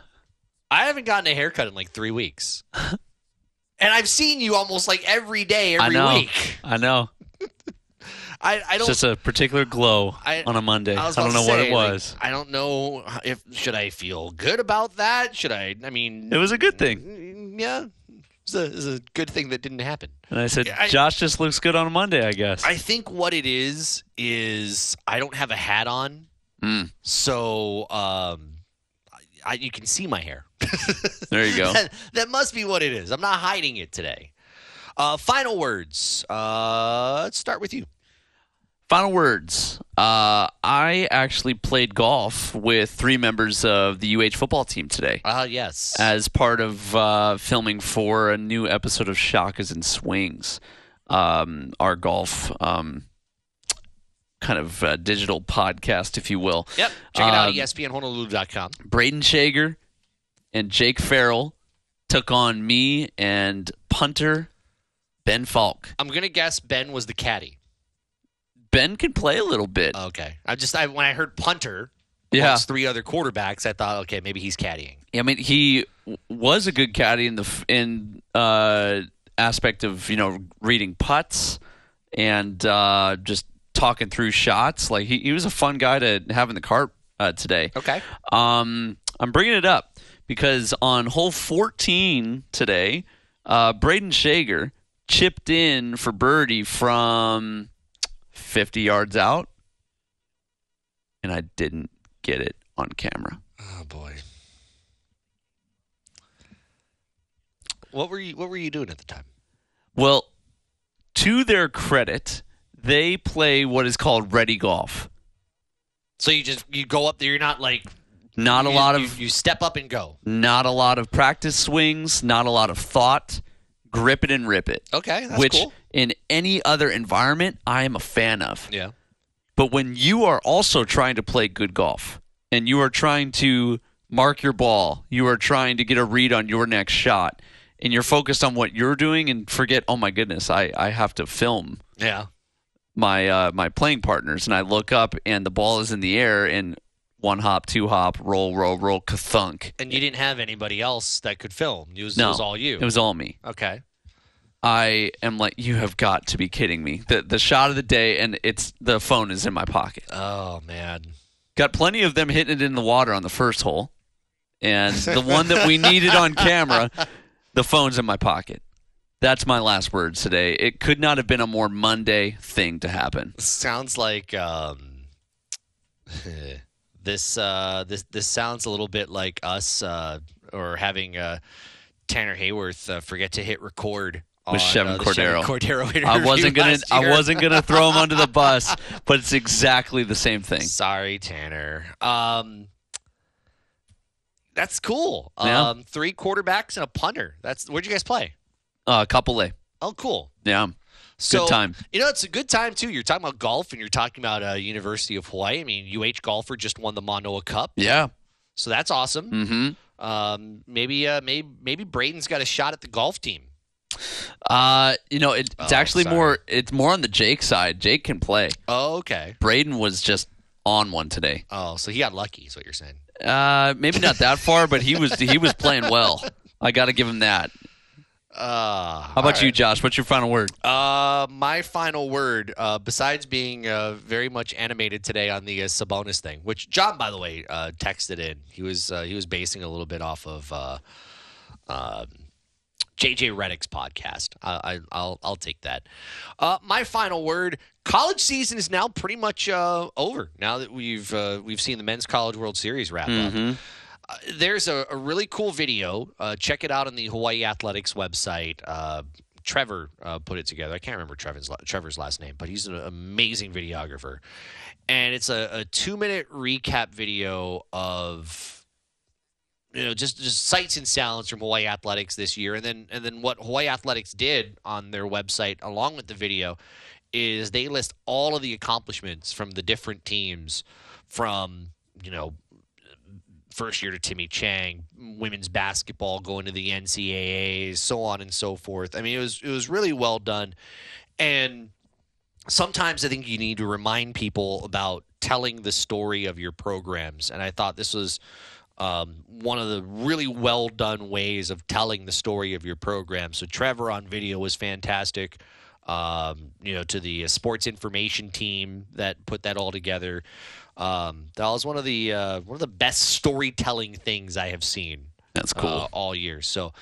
I haven't gotten a haircut in like three weeks. and I've seen you almost like every day, every I know. week. I know. I, I don't. just a particular glow I- on a Monday. I, I, don't know to what say, it like, was. I don't know if should I feel good about that. Should I? I mean, it was a good thing. yeah, it's a, it's a good thing that didn't happen. And I said, Josh just looks good on a Monday, I guess. I think what it is is I don't have a hat on, Mm. so um, I, you can see my hair. There you go. that, that must be what it is. I'm not hiding it today. Uh, final words. Uh, let's start with you. Final words. Uh, I actually played golf with three members of the UH football team today Uh, yes. as part of uh, filming for a new episode of Shakas and Swings, um, our golf um, kind of uh, digital podcast, if you will. yep. Check it out Um, at espnhonolulu.com. Brayden Schager and Jake Farrell took on me and punter Ben Falk. I'm gonna guess Ben was the caddy. Ben can play a little bit. Okay. I just I when I heard punter yeah. three other quarterbacks, I thought, okay, maybe he's caddying. Yeah, I mean, he was a good caddy in the in uh, aspect of you know reading putts and uh, just talking through shots. Like he, he was a fun guy to have in the cart uh, today. Okay. Um, I'm bringing it up because on hole 14 today, uh, Brayden Schager chipped in for birdie from 50 yards out, and I didn't get it on camera. Oh boy. What were you What were you doing at the time? Well, to their credit, they play what is called ready golf. So you just you go up there. You're not like Not a you- lot you- of you step up and go. not a lot of practice swings, not a lot of thought. Grip it and rip it. Okay, that's which cool. in any other environment I am a fan of. Yeah. But when you are also trying to play good golf and you are trying to mark your ball, you are trying to get a read on your next shot, and you're focused on what you're doing and forget, oh my goodness, I, I have to film Yeah. my uh, my playing partners, and I look up and the ball is in the air and one hop, two hop, roll, roll, roll, kathunk. And you didn't have anybody else that could film. It was, No, it was all you. It was all me. okay. I am like, you have got to be kidding me. The the shot of the day, and it's the phone is in my pocket. Oh man. Got plenty of them hitting it in the water on the first hole, and the one that we needed on camera, the phone's in my pocket. That's my last words today. It could not have been a more Monday thing to happen. Sounds like um, this. Uh, this this sounds a little bit like us uh, or having uh, Tanner Hayworth uh, forget to hit record With Chevan uh, the Chevan Cordeiro. Cordeiro interview I wasn't gonna I wasn't gonna throw him under the bus, but it's exactly the same thing. Sorry, Tanner. Um, That's cool. Yeah. Um, three quarterbacks and a punter. That's where'd you guys play? Uh, couple A. Oh, cool. Yeah. So, time. You know, it's a good time too. You're talking about golf, and you're talking about uh, University of Hawaii. I mean, UH golfer just won the Manoa Cup, Yeah. so that's awesome. Mm-hmm. Um, maybe, uh, maybe, maybe Brayden's got a shot at the golf team. Uh, you know, it, it's Oh, actually sorry. more. It's more on the Jake side. Jake can play. Oh, okay. Brayden was just on one today. Oh, so he got lucky. Is what you're saying? Uh, maybe not that far, but he was he was playing well. I got to give him that. Uh, How about you, Josh? What's your final word? Uh, my final word, uh, besides being uh, very much animated today on the uh, Sabonis thing, which John, by the way, uh, texted in. He was uh, he was basing a little bit off of uh, um, JJ Redick's podcast. I, I, I'll I'll take that. Uh, my final word: college season is now pretty much uh, over. Now that we've uh, we've seen the men's college World Series wrap up. There's a, a really cool video. Uh, check it out on the Hawaii Athletics website. Uh, Trevor uh, put it together. I can't remember Trevor's Trevor's last name, but he's an amazing videographer, and it's a, a two minute recap video of you know just just sights and sounds from Hawaii Athletics this year, and then and then what Hawaii Athletics did on their website along with the video is they list all of the accomplishments from the different teams from you know first year to Timmy Chang, women's basketball going to the NCAAs, so on and so forth. I mean, it was it was really well done, and sometimes I think you need to remind people about telling the story of your programs, and I thought this was. Um, one of the really well done ways of telling the story of your program. So Trevor on video was fantastic. Um, you know, to the sports information team that put that all together. Um, that was one of the uh, one of the best storytelling things I have seen. That's cool. uh, all year. So,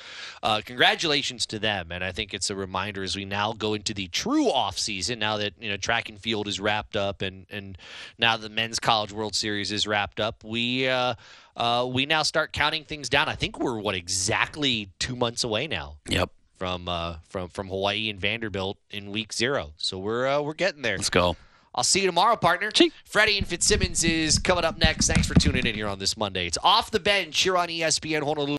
uh, congratulations to them, and I think it's a reminder as we now go into the true off season. Now that you know track and field is wrapped up, and and now the men's college World Series is wrapped up, we uh, uh, we now start counting things down. I think we're what exactly two months away now Yep. from uh, from from Hawaii and Vanderbilt in week zero. So we're uh, we're getting there. Let's go. I'll see you tomorrow, partner. Freddie and Fitzsimmons is coming up next. Thanks for tuning in here on this Monday. It's off the bench here on ESPN Honolulu.